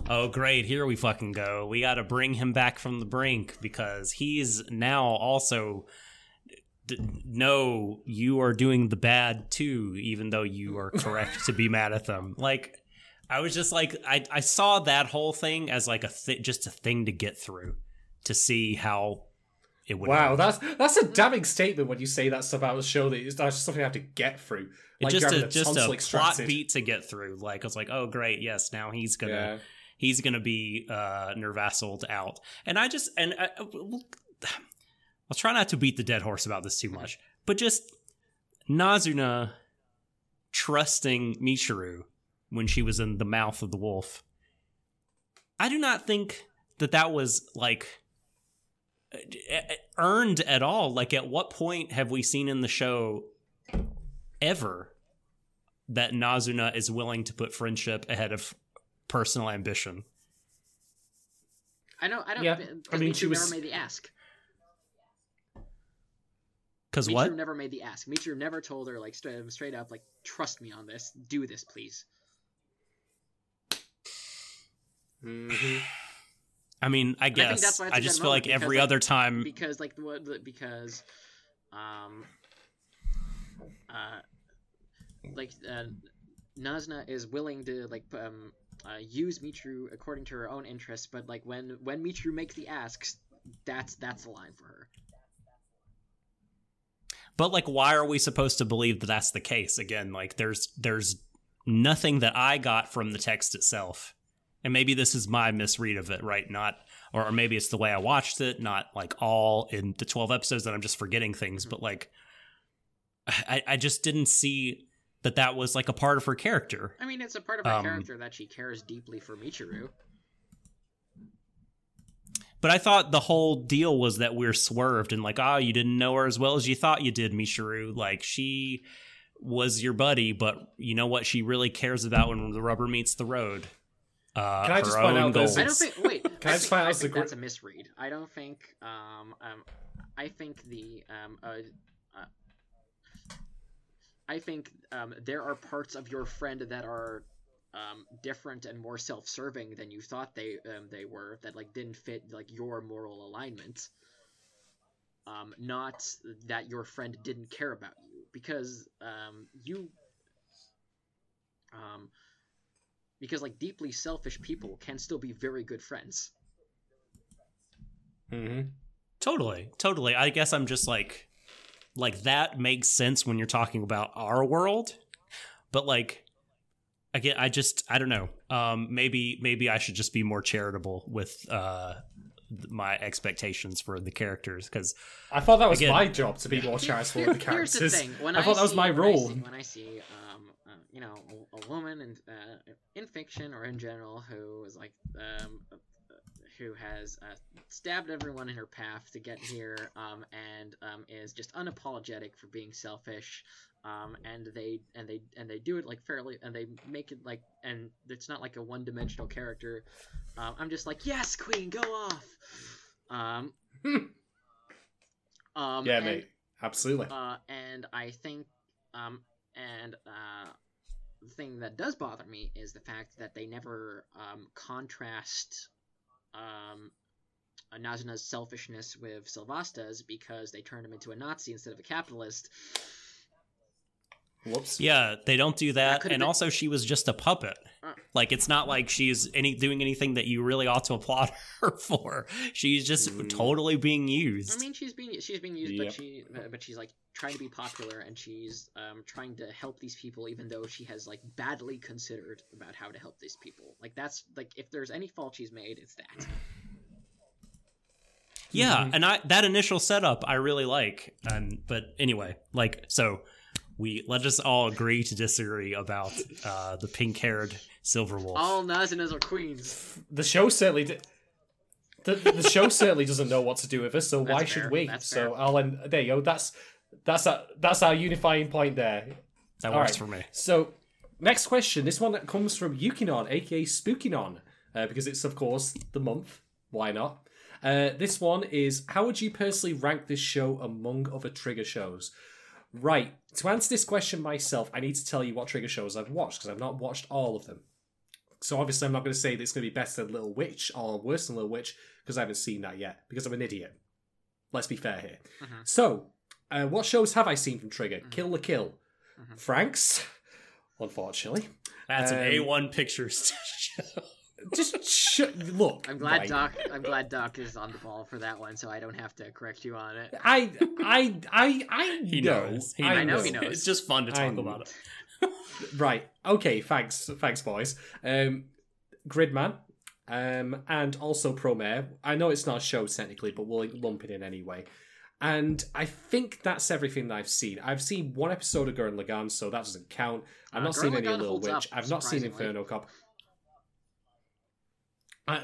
oh great, here we fucking go. We got to bring him back from the brink because he's now also. No, you are doing the bad too, even though you are correct to be mad at them. Like, I was just like, I, I saw that whole thing as like a th- just a thing to get through to see how it would. Wow, that's that's a damning statement when you say that stuff about a show that is that's just something I have to get through. Like just a, just a plot extracted. beat to get through. Like I was like, oh great, yes, now he's gonna Yeah. he's gonna be uh nervassled out. And I just and I, I'll try not to beat the dead horse about this too much, but just Nazuna trusting Michiru when she was in the mouth of the wolf. I do not think that that was like earned at all. Like, at what point have we seen in the show ever that Nazuna is willing to put friendship ahead of personal ambition. I know. I don't. Yeah, I mean, Michiru she was- never made the ask. Because Michiru what? never made the ask. Michiru never told her like straight, straight up like trust me on this. Do this, please. Mhm. I mean, I guess that's why it's I a just feel like every like, other time. because like what because um uh like uh, Nazuna is willing to like um uh, use Michiru according to her own interests, but like when when Michiru makes the asks, that's that's the line for her. But like, why are we supposed to believe that that's the case? Again, like, there's there's nothing that I got from the text itself, and maybe this is my misread of it, right? Not, or, or maybe it's the way I watched it, not like all in the twelve episodes that I'm just forgetting things. But like, I I just didn't see that that was like a part of her character. I mean, it's a part of her Um, character that she cares deeply for Michiru. But I thought the whole deal was that we're swerved and like, oh, you didn't know her as well as you thought you did, Michiru. Like she was your buddy, but you know what she really cares about when the rubber meets the road. Uh, Can I just point out there's- goals. I don't think. Wait, Can I I just think, find out I the think gr- that's a misread. I don't think. Um, um, I think the um, uh, uh, I think um, there are parts of your friend that are um, different and more self-serving than you thought they um, they were. That like didn't fit like your moral alignment. Um, not that your friend didn't care about you because um, you um, because like deeply selfish people can still be very good friends. Mhm. Totally, totally. I guess I'm just like, like that makes sense when you're talking about our world, but like, again, I just I don't know. Um, maybe maybe I should just be more charitable with uh my expectations for the characters because I thought that was Again- my job to be more charitable with the Here- here's characters. the thing. When I thought that was see- my when I role. see- When I see, uh, you know, a, a woman in uh, in fiction or in general who is like, um, uh, who has uh, stabbed everyone in her path to get here, um, and um, is just unapologetic for being selfish. Um, and they and they and they do it like fairly, and they make it like, and it's not like a one-dimensional character. Um, I'm just like, yes, queen, go off. Um, um, yeah, and- mate. Absolutely. uh, and I think, um, and uh, thing that does bother me is the fact that they never um, contrast um, Nazuna's selfishness with Sylvasta's because they turned him into a Nazi instead of a capitalist. Whoops. yeah, they don't do that, could've and been- also she was just a puppet. Uh. Like it's not like she's any doing anything that you really ought to applaud her for. She's just Mm. totally being used. I mean, she's being she's being used, Yep. but she but she's like trying to be popular and she's um, trying to help these people, even though she has like badly considered about how to help these people. Like that's like if there's any fault she's made, it's that. Yeah, Mhm. and I that initial setup I really like. And but anyway, like so we let us all agree to disagree about uh the pink-haired silver wolf. All Nazunas are queens. The show certainly did. The, the show certainly doesn't know what to do with us, so why That's should we? that's So fair. I'll end. There you go. That's that's our, that's our unifying point there. that all works right. for me. So, next question. This one that comes from Yukinon, aka Spookinon, uh, because it's, of course, the month. Why not? Uh, this one is How would you personally rank this show among other Trigger shows? Right. To answer this question myself, I need to tell you what Trigger shows I've watched because I've not watched all of them. So, obviously, I'm not going to say that it's going to be better than Little Witch or worse than Little Witch because I haven't seen that yet because I'm an idiot. Let's be fair here. Mhm. So, uh, what shows have I seen from Trigger? Mhm. Kill la Kill. Mhm. Franxx, unfortunately. That's Um, an A-1 Pictures show. Just sh- look. I'm glad right. Doc. I'm glad Doc is on the ball for that one, so I don't have to correct you on it. I, I, I, I He know. knows. He I know he knows. It's just fun to I talk about it. Right. Okay. Thanks. Thanks, boys. Um, Gridman, um, and also Promare. I know it's not a show technically, but we'll lump it in anyway. And I think that's everything that I've seen. I've seen one episode of Gurren Lagann, so that doesn't count. I've Uh, not Gurren seen any Lagann of Little Witch. up, I've not seen. Inferno Cop.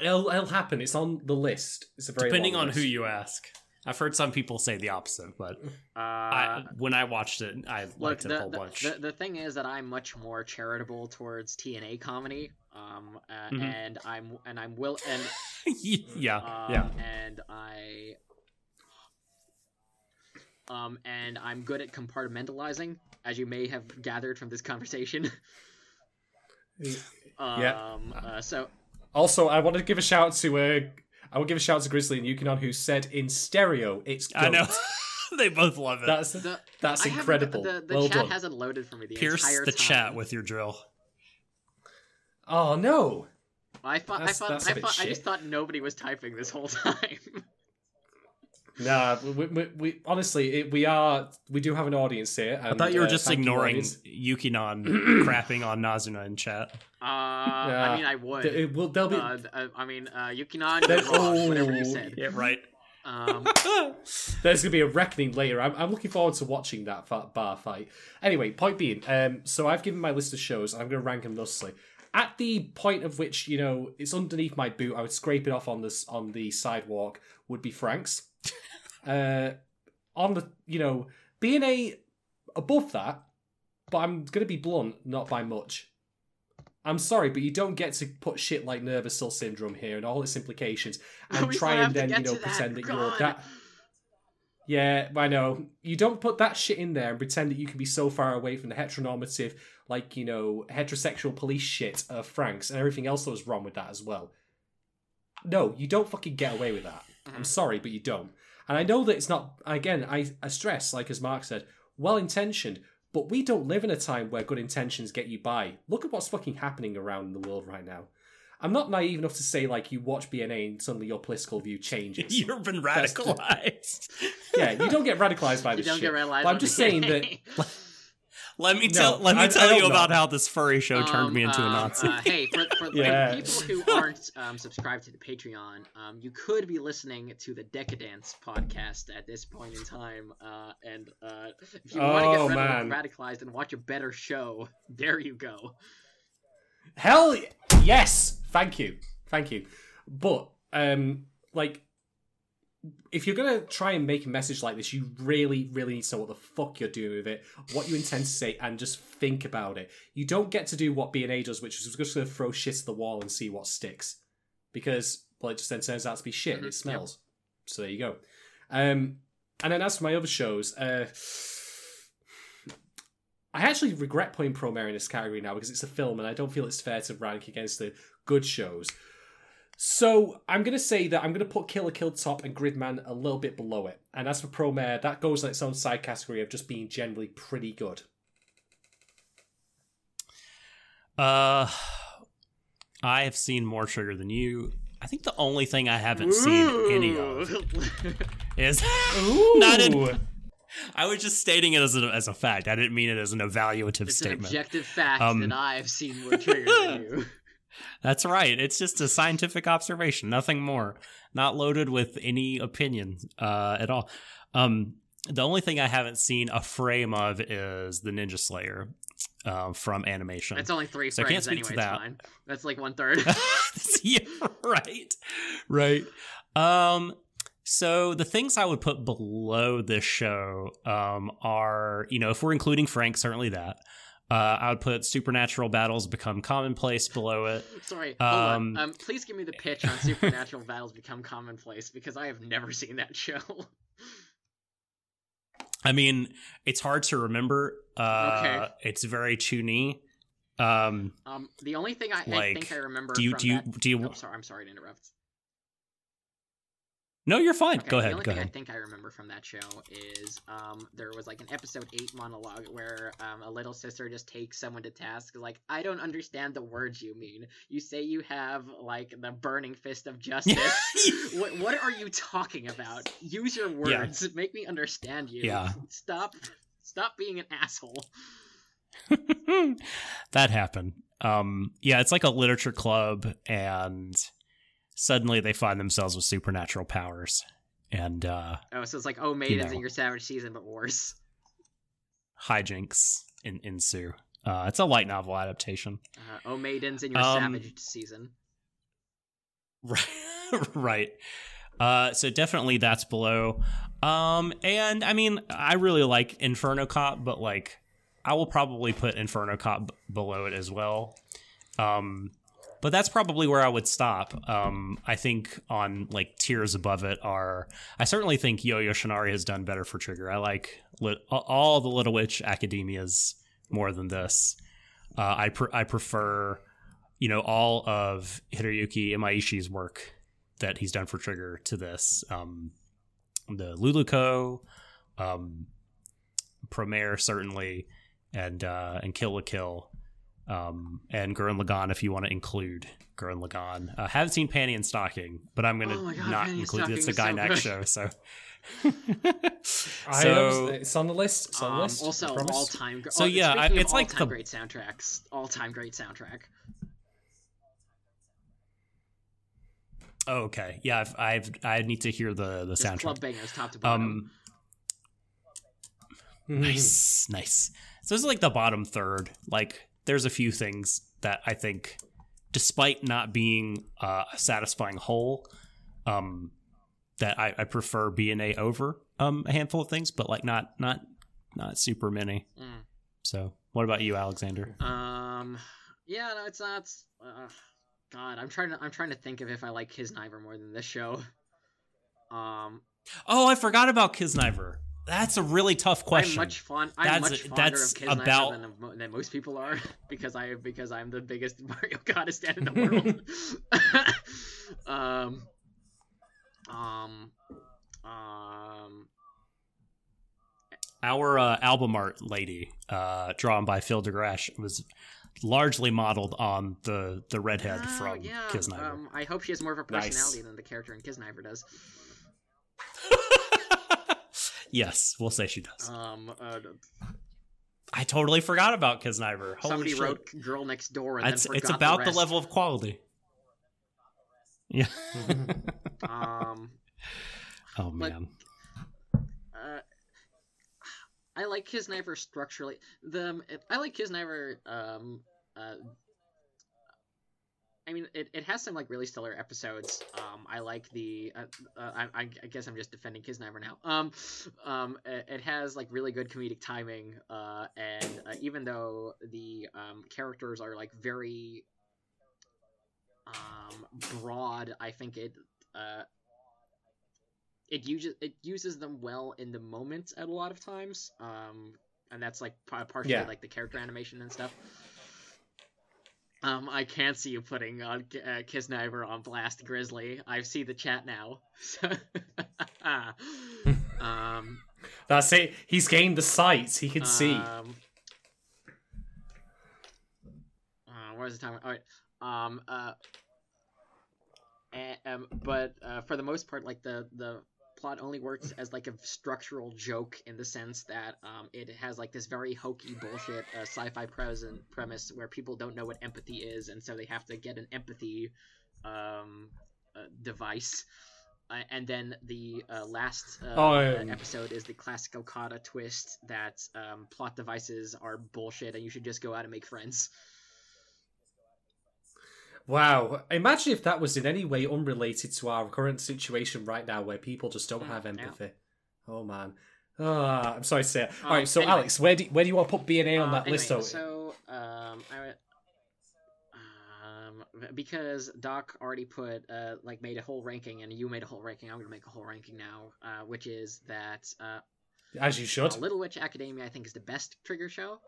It'll, it'll happen. It's on the list. It's a very Depending on list. who you ask. I've heard some people say the opposite, but Uh, I, when I watched it, I Look, liked it a the, whole the, bunch. the, the thing is that I'm much more charitable towards TNA comedy, um, uh, Mhm. and I'm and I'm will and yeah, um, yeah. and I um and I'm good at compartmentalizing, as you may have gathered from this conversation. um, Yeah. Uh, so Also, I want to give a shout to uh, I will give a shout to Grizzly and Yukinon who said in stereo it's I know. they both love it. That's the that's I incredible. The, the well chat done. hasn't loaded for me the Pierce entire the time. chat with your drill. Oh no. I thought I That's- thought that's a I bit thought I just thought nobody was typing this whole time. Nah, we, we, we honestly it, we are we do have an audience here. I thought you were uh, just thank you, ignoring audience. Yukinon crapping on Nazuna in chat. Uh, I mean, I would. Th- it will, they'll be. Uh, uh, I mean, uh, Yukinon, you're wrong, whatever you oh. said. Yeah, right. Um, There's gonna be a reckoning later. I'm, I'm looking forward to watching that fa- bar fight. Anyway, point being, um, so I've given my list of shows. and I'm gonna rank them thusly. At the point of which you know it's underneath my boot, I would scrape it off on this on the sidewalk. Would be Franxx. Uh, on the you know being a above that, but I'm gonna be blunt, not by much. I'm sorry, but you don't get to put shit like Nirvasyl syndrome here and all its implications and we try and then you know that. pretend that you're that. Yeah, I know. You don't put that shit in there and pretend that you can be so far away from the heteronormative, like, you know, heterosexual police shit of Franxx and everything else that was wrong with that as well. No, you don't fucking get away with that. I'm sorry, but you don't. And I know that it's not, again, I, I stress, like as Mark said, well intentioned, but we don't live in a time where good intentions get you by. Look at what's fucking happening around the world right now. I'm not naive enough to say, like, you watch BNA and suddenly your political view changes. You've been radicalized. yeah, you don't get radicalized by you this don't shit. get realized. But I'm just the saying that BNA. Let me No, tell let me I- I tell don't you know. about how this furry show turned Um, me into a um, Nazi. uh, hey, for, for, for Yeah. people who aren't um, subscribed to the Patreon, um, you could be listening to the Decadence podcast at this point in time. Uh, and uh, if you want to Oh, get man. radicalized and watch a better show, there you go. Hell yes, thank you, thank you. But um, like, if you're gonna try and make a message like this, you really, really need to know what the fuck you're doing with it, what you intend to say, and just think about it. You don't get to do what B&A does, which is just gonna throw shit at the wall and see what sticks, because well, it just then turns out to be shit. and Mhm, It smells. So there you go. Um, and then as for my other shows, uh. I actually regret putting Promare in this category now because it's a film and I don't feel it's fair to rank against the good shows. So I'm going to say that I'm going to put Kill la Kill top and Gridman a little bit below it. And as for Promare, that goes in its own side category of just being generally pretty good. Uh, I have seen more trigger than you. I think the only thing I haven't seen any of is not in. I was just stating it as a, as a fact. I didn't mean it as an evaluative It's an statement. objective fact Um, that I've seen more trigger than you. That's right. It's just a scientific observation, nothing more. Not loaded with any opinion uh, at all. Um, the only thing I haven't seen a frame of is the Ninja Slayer uh, from animation. It's only three So frames anyway. that. fine. That's like one third. yeah, right, right. Um, so the things I would put below this show um, are, you know, if we're including Franxx, certainly that. Uh, I would put supernatural battles become commonplace below it. Sorry. Um, Um, please give me the pitch on supernatural battles become commonplace because I have never seen that show. I mean, it's hard to remember. Uh, Okay. It's very toony. Um, Um, the only thing I, I think I remember do you do you that... do you? Oh, sorry, I'm sorry to interrupt. No, you're fine. Okay, go The ahead. only Go thing I think I remember from that show is um, there was like an episode eight monologue where um, a little sister just takes someone to task, like, "I don't understand the words you mean. You say you have like the burning fist of justice. what what are you talking about? Use your Yeah. words. Make me understand you. Yeah. Stop stop being an asshole." that happened. Um, yeah, it's like a literature club, and suddenly they find themselves with supernatural powers, and uh, Oh, so it's like oh maidens know. in your savage season, but worse. hijinks in- ensue. Uh, it's a light novel adaptation. Uh, oh maidens in your Um, savage season. Right. right. Uh, so definitely that's below. Um, and I mean, I really like Inferno Cop, but like, I will probably put Inferno Cop b- below it as well. Um, but that's probably where I would stop. Um, I think on like tiers above it are. I certainly think Yo Yoshinari has done better for Trigger. I like all the Little Witch Academias more than this. Uh, I pr- I prefer, you know, all of Hiroyuki Imaishi's work that he's done for Trigger to this. Um, the Luluco, um, Promare certainly, and uh, and Kill la Kill, um, and Gurren Lagann if you want to include Gurren Lagann. I uh, haven't seen Panty and Stocking, but I'm gonna Oh God, not Panty include it's a guy is next so show. So. I so am- it's on the list. It's on the Um, list. Also, all time. So, yeah, I- it's like all-time the- great soundtracks. All time great soundtrack. oh, okay, yeah, I've, I've I need to hear the the Just soundtrack. club bangers, top to bottom. Um, nice, nice. So this is like the bottom third. Like, there's a few things that I think, despite not being uh, a satisfying whole, um, that I, I prefer B and A over um a handful of things, but like not not not super many. Mm. So, what about you, Alexander? Um, yeah, no, it's not. Uh, God, I'm trying to. I'm trying to think of if I like Kiznaiver more than this show. Um, Oh, I forgot about Kiznaiver. That's a really tough question. I'm much fun. I'm That's- much fonder that's of Kiznaiver about- than, than most people are because I because I'm the biggest Mari Okada stan in the world. um, um, um. Our uh, album art lady, uh, drawn by Phil DeGrash, was largely modeled on the the redhead ah, from yeah, Kiznaiver. Um, I hope she has more of a Nice. personality than the character in Kiznaiver does. Yes, we'll say she does. Um, uh, I totally forgot about Kiznaiver. Holy somebody shit. wrote "Girl Next Door" and It's then it's about the, the, level of quality. Yeah. Um, oh man. uh, I like Kiznaiver structurally. The I like Kiznaiver. Um, uh, I mean, it, it has some like really stellar episodes. Um, I like the. Uh, uh, I, I guess I'm just defending Kiznaiver now. Um, um, it, it has like really good comedic timing. Uh, and uh, even though the um, characters are like very um broad, I think it uh it uses it uses them well in the moment at a lot of times. Um, and that's like partially Yeah. like the character animation and stuff. Um, I can't see you putting on uh, Kiznaiver on Blast Grizzly. I see the chat now. um, That's it. He's gained the sight. He can see. um, uh, what is the time? All right. Um. Uh. And, um. But uh, for the most part, like the the plot only works as like a structural joke in the sense that um it has like this very hokey bullshit uh, sci-fi present premise where people don't know what empathy is and so they have to get an empathy um uh, device. Uh, and then the uh, last uh, Oh, um, episode is the classic Okada twist that um, plot devices are bullshit and you should just go out and make friends. Wow. Imagine if that was in any way unrelated to our current situation right now where people just don't Mm, have empathy. Oh man. Ah, I'm sorry to say it. Um, Alright, so anyway. Alex, where do where do you want to put B and A on Uh, that anyway, list? though? So, um, I, um, because Doc already put, uh, like, made a whole ranking, and you made a whole ranking, I'm gonna make a whole ranking now, uh, which is that, uh, As you should. uh, Little Witch Academia, I think, is the best Trigger show.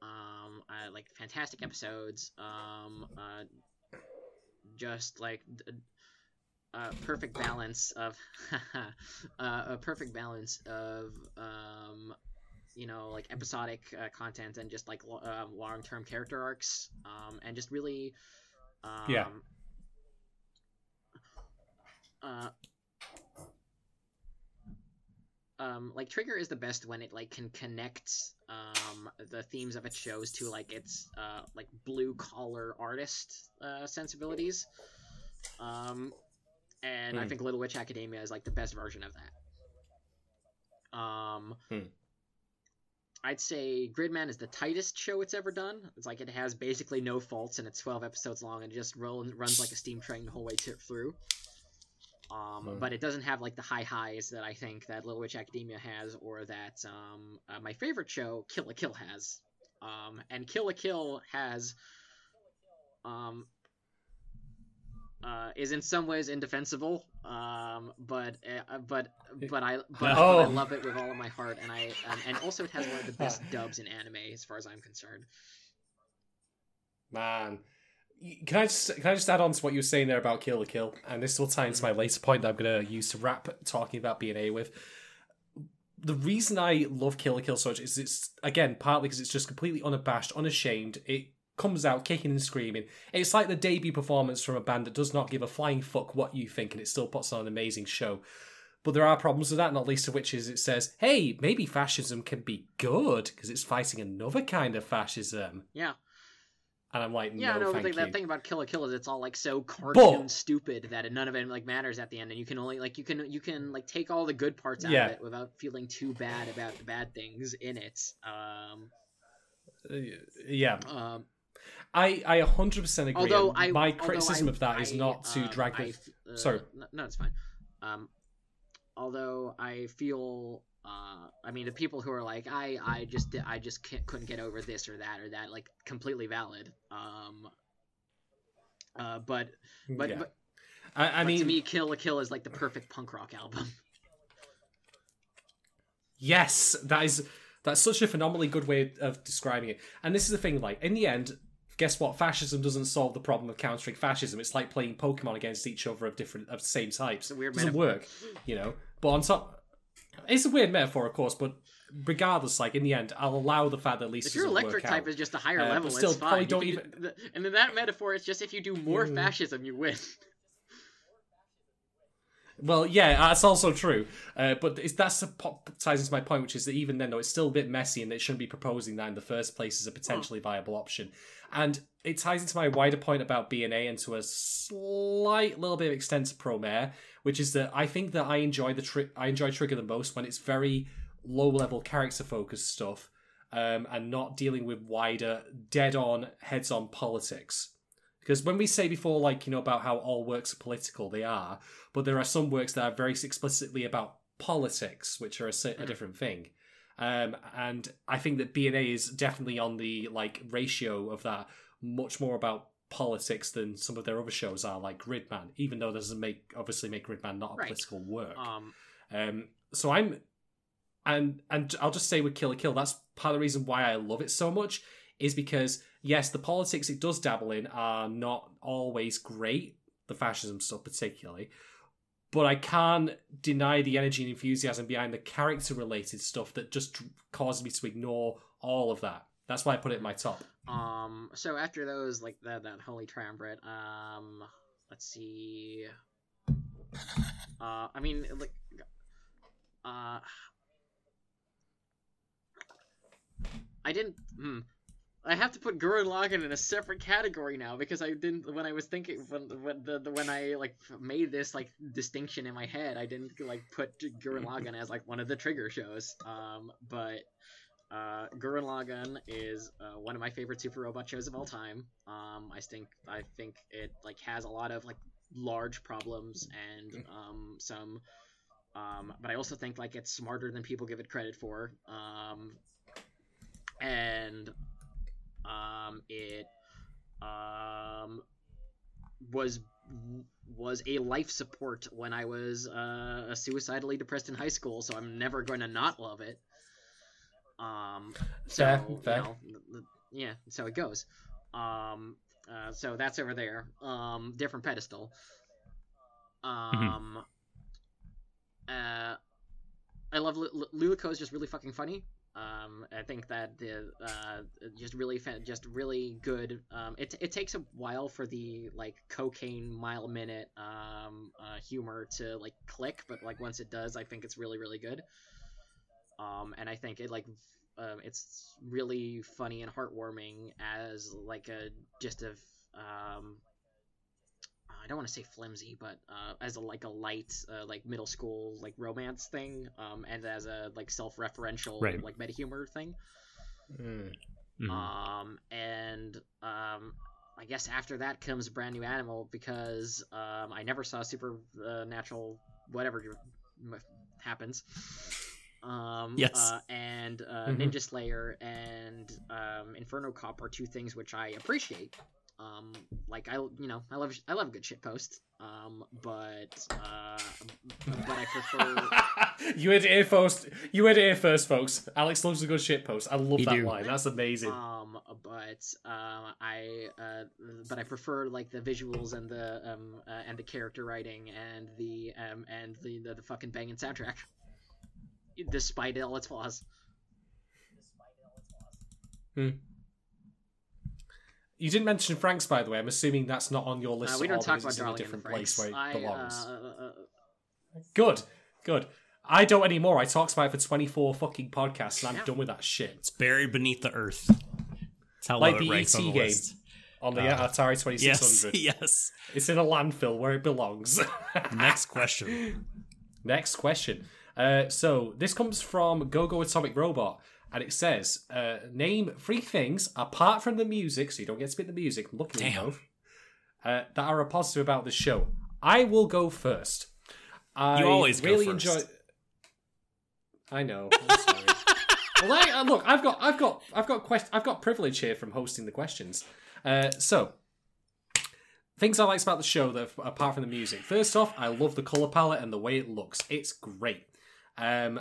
Um, I like fantastic episodes. Um, uh, just like a uh, perfect balance of uh, a perfect balance of um, you know like episodic uh, content and just like lo- um, long term character arcs. Um, and just really. Um, Yeah. Uh, um, like Trigger is the best when it like can connect um, the themes of its shows to like its uh, like blue collar artist uh, sensibilities. Um, and I Hmm. think Little Witch Academia is like the best version of that. Um, Hmm. I'd say Gridman is the tightest show it's ever done. It's like it has basically no faults and it's 12 episodes long and it just runs like a steam train the whole way through. Um, but it doesn't have like the high highs that I think that Little Witch Academia has, or that um, uh, my favorite show, Kill la Kill, has. Um, and Kill la Kill has um, uh, is in some ways indefensible. Um, but uh, but but I but, but I Oh. love it with all of my heart, and I um, and also it has one of the best dubs in anime as far as I'm concerned. Man, can I just can I just add on to what you were saying there about Kill la Kill, and this will tie into my mm-hmm. later point that I'm going to use to wrap talking about BNA with. The reason I love Kill la Kill so much is it's again partly because it's just completely unabashed, unashamed. It comes out kicking and screaming. It's like the debut performance from a band that does not give a flying fuck what you think, and it still puts on an amazing show. But there are problems with that, not least of which is it says, "Hey, maybe fascism can be good because it's fighting another kind of fascism." Yeah. And I'm like, Yeah, no, no, you. that thing about Kill la Kill is it's all like so cartoon But- stupid that none of it like matters at the end, and you can only like you can you can like take all the good parts out Yeah. of it without feeling too bad about the bad things in it. Um, Uh, yeah, um, I I 100% agree. although I my criticism I- of that is I, not to um, drag the. Uh, sorry. no, no, it's fine. Um, although I feel. Uh, I mean, the people who are like, I, I just, I just can't, couldn't get over this or that or that, like, completely valid. Um, uh, but, but, yeah. but, I, I but mean, to me, Kill la Kill is like the perfect punk rock album. yes, that is that's such a phenomenally good way of describing it. And this is the thing, like in the end, guess what? Fascism doesn't solve the problem of countering fascism. It's like playing Pokemon against each other of different of the same types. It's a weird doesn't metaphor. work, you know. But on top, it's a weird metaphor, of course. But regardless, like in the end, I'll allow the fact that at least If your electric type out. is just a higher Uh, level, still, it's fine. don't even- the- and in that metaphor, it's just if you do more Mm. fascism, you win. Well, yeah, that's also true. Uh, but it's, that's a pop, ties into my point, which is that even then, though, it's still a bit messy, and they shouldn't be proposing that in the first place as a potentially viable option. And it ties into my wider point about BNA and to a slight little bit of extent to Promare, which is that I think that I enjoy the tri- I enjoy Trigger the most when it's very low level character focused stuff, um, and not dealing with wider, dead on, heads on politics. Because when we say before, like, you know, about how all works are political, they are, but there are some works that are very explicitly about politics, which are a, a Mhm. different thing. Um, and I think that BNA is definitely on the like ratio of that, much more about politics than some of their other shows are, like Gridman. Even though doesn't make obviously make Gridman not a Right. political work. Um, Um, so I'm, and and I'll just say with Kill la Kill, that's part of the reason why I love it so much is because yes, the politics it does dabble in are not always great, the fascism stuff particularly, but I can't deny the energy and enthusiasm behind the character related stuff that just causes me to ignore all of that. That's why I put it in my top. um. So after those, like that, that holy triumvirate. Um. Let's see. Uh. I mean, like. Uh. I didn't. Hmm. I have to put Gurren Lagann in a separate category now because I didn't when I was thinking when when the, the when I like made this like distinction in my head I didn't like put Gurren Lagann as like one of the trigger shows. Um but uh Gurren Lagann is uh, one of my favorite super robot shows of all time. Um I think I think it like has a lot of like large problems and um some um but I also think like it's smarter than people give it credit for. Um and um, it um, was was a life support when I was uh, suicidally depressed in high school, so I'm never going to not love it. Um, so Fair, you know, yeah, so it goes. Um, uh, so that's over there. Um, different pedestal. Um, uh, I love Lu- Luluco is just really fucking funny. Um, I think that the uh, just really fa- just really good. Um, it it takes a while for the like cocaine mile minute um, uh, humor to like click, but like once it does, I think it's really really good. Um, and I think it like um, it's really funny and heartwarming as like a just a um, I don't want to say flimsy, but uh, as a like a light uh, like middle school like romance thing, um, and as a like self-referential Right. like meta humor thing. Mm. Mhm. Um, and um, I guess after that comes Brand New Animal because um, I never saw Supernatural whatever happens. Um, Yes. uh, and uh, Mhm. Ninja Slayer and um, Inferno Cop are two things which I appreciate. Um, like I, you know, I love I love good shit post. Um, but uh, but I prefer. you heard it first. You heard it first, folks. Alex loves a good shit post. I love You that do. line. That's amazing. Um, but um, I uh, but I prefer like the visuals and the um uh, and the character writing and the um and the the, the fucking banging soundtrack, despite all its flaws. You didn't mention Franks, by the way. I'm assuming that's not on your list. Uh, we at don't all talk about it's in a Darling in the different place where it I, belongs. uh, uh, Good, good. I don't anymore. I talked about it for 24 fucking podcasts, and I'm Yeah. done with that shit. It's buried beneath the earth. That's how Like the it ranks ET on the game. list. On the Uh, Atari Yes, 2600, yes. it's in a landfill where it belongs. Next question. Next question. Uh, so this comes from Go Go Atomic Robot, and it says, uh, "Name three things apart from the music, so you don't get to spit the music. I'm looking at Damn. both, uh, that are a positive about the show." I will go first. I You always really enjoy. I know. I'm sorry. well, I, uh, look, I've got, I've got, I've got quest- I've got privilege here from hosting the questions. Uh, so, things I liked about the show, that apart from the music. First off, I love the color palette and the way it looks. It's great. Um,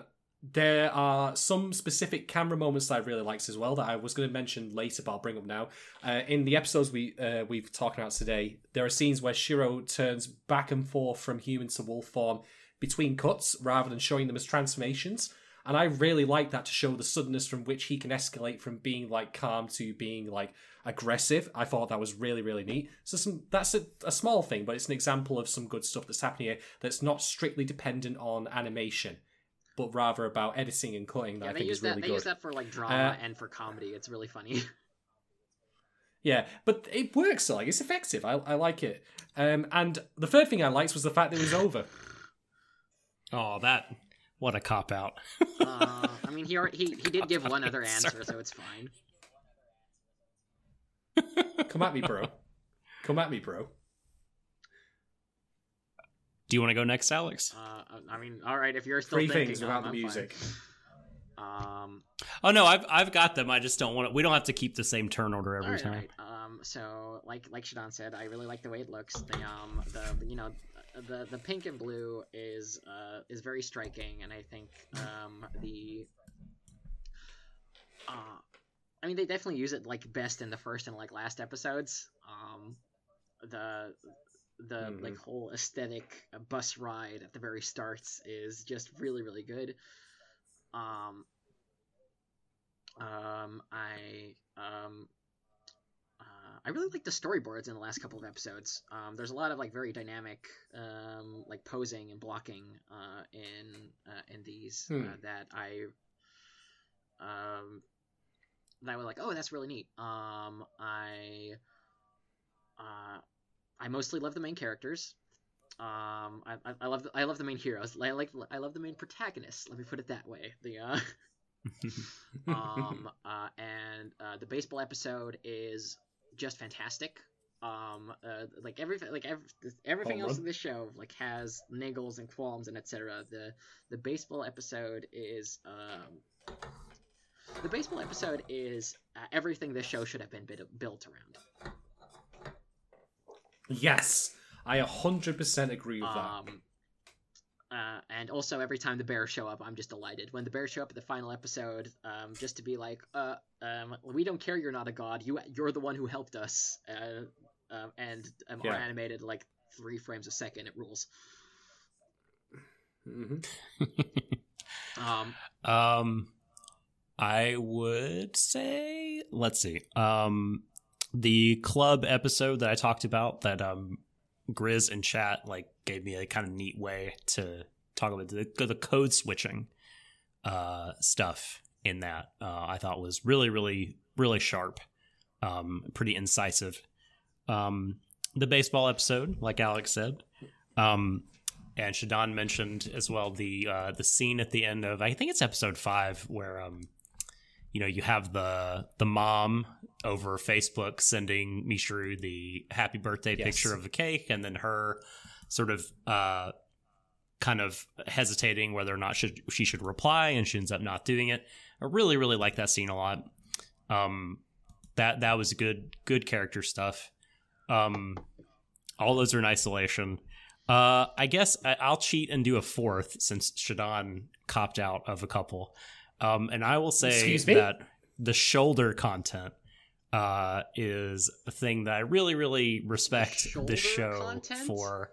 there are some specific camera moments that I really liked as well that I was going to mention later, but I'll bring up now. Uh, in the episodes we uh, we've talked about today, there are scenes where Shiro turns back and forth from human to wolf form between cuts rather than showing them as transformations. And I really like that to show the suddenness from which he can escalate from being like calm to being like aggressive. I thought that was really, really neat. So some that's a, a small thing, but it's an example of some good stuff that's happening here that's not strictly dependent on animation, but rather about editing and cutting that yeah, I think use is really that. They good. use that for like drama Uh, and for comedy. It's really funny. Yeah, but it works. Like it's effective. I, I like it. Um, and the third thing I liked was the fact that it was over. Oh, that what a cop out. uh, I mean, he he he did give one other answer, so it's fine. Come at me, bro. Come at me, bro. Do you want to go next, Alex? Uh, I mean, all right, if you're still Three thinking, things without um, the I'm fine. music. Um, Oh no, I've I've got them. I just don't want to. We don't have to keep the same turn order every Alright, time. alright. Um, so like like Shadon said, I really like the way it looks. The um the you know the the pink and blue is uh is very striking, and I think um the uh I mean they definitely use it like best in the first and like last episodes. Um, the the Mhm. like whole aesthetic uh, bus ride at the very starts is just really really good. Um, um, I um, uh, I really like the storyboards in the last couple of episodes. Um, there's a lot of like very dynamic, um, like posing and blocking uh, in uh, in these Hmm. uh, that I um that I was like, oh, that's really neat. Um, I uh, I mostly love the main characters. Um, I, I, I love the, I love the main heroes. I like I love the main protagonists. Let me put it that way. The uh, um, uh, and uh, the baseball episode is just fantastic. Um, uh, like everything, like every, everything else in this show, like has niggles and qualms and etc. The the baseball episode is um, the baseball episode is uh, everything this show should have been built around. Yes, I 100% agree with that. Um, uh, and also, every time the bears show up, I'm just delighted. When the bears show up at the final episode, um, just to be like, uh, um, we don't care you're not a god. You you're the one who helped us. Uh, um, and um, are animated like three frames a second. It rules. hmm Um, Um, I would say, let's see. Um, the club episode that I talked about that um Grizz and chat like gave me a kind of neat way to talk about the, the code switching uh stuff in that. Uh, I thought was really, really, really sharp. Um, pretty incisive. Um, the baseball episode, like Alex said. Um, and Shadon mentioned as well the uh, the scene at the end of I think it's episode five where um you know you have the the mom over Facebook sending Michiru the happy birthday Yes. picture of the cake, and then her sort of uh, kind of hesitating whether or not should she should reply, and she ends up not doing it. I really really like that scene a lot. Um, that that was good good character stuff. Um, all those are in isolation. Uh, I guess I'll cheat and do a fourth since Shadon copped out of a couple. Um, and I will say that the shoulder content uh, is a thing that I really, really respect shoulder this show content? for.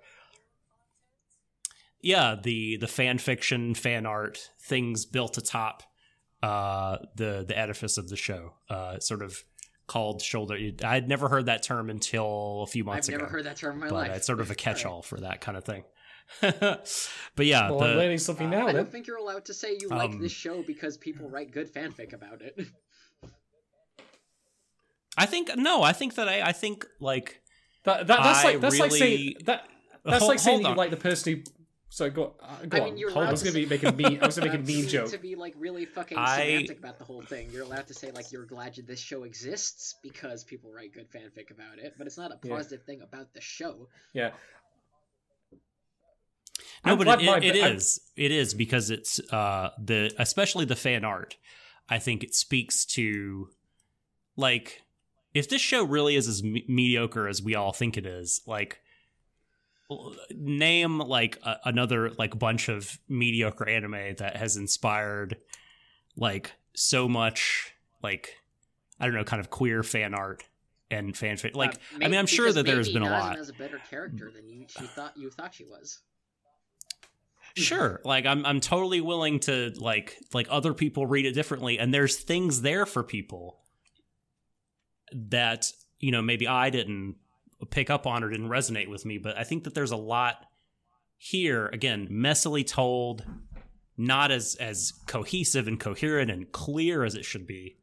Yeah, the the fan fiction, fan art things built atop uh, the the edifice of the show, uh, sort of called shoulder. I had never heard that term until a few months I've ago never heard that term in my but life. it's sort of a catch-all for that kind of thing. but yeah, well, I'm learning something Uh, now. I don't think you're allowed to say you like Um, this show because people write good fanfic about it. I think no, I think that I, I think like That, that that's I like that's like saying that that's Hold- like saying that you like the person who. Sorry, go, uh, go I mean, you're I allowed was to going to be making a mean. I was going to Uh, make a mean to- joke. To be like really fucking I- semantic about the whole thing, you're allowed to say like you're glad this show exists because people write good fanfic about it, but it's not a Yeah. positive thing about the show. Yeah. No, I'm but glad it, my- it, it I'm- is it is because it's uh the especially the fan art. I think it speaks to like if this show really is as me- mediocre as we all think it is, like name like a, another like bunch of mediocre anime that has inspired like so much like I don't know kind of queer fan art and fanfic. Like Uh, I mean, I'm sure that there has been a Nazuna lot. has a better character than you she thought you thought she was. Sure. Like I'm I'm totally willing to like like other people read it differently and there's things there for people that you know maybe I didn't pick up on or didn't resonate with me, but I think that there's a lot here again messily told, not as as cohesive and coherent and clear as it should be.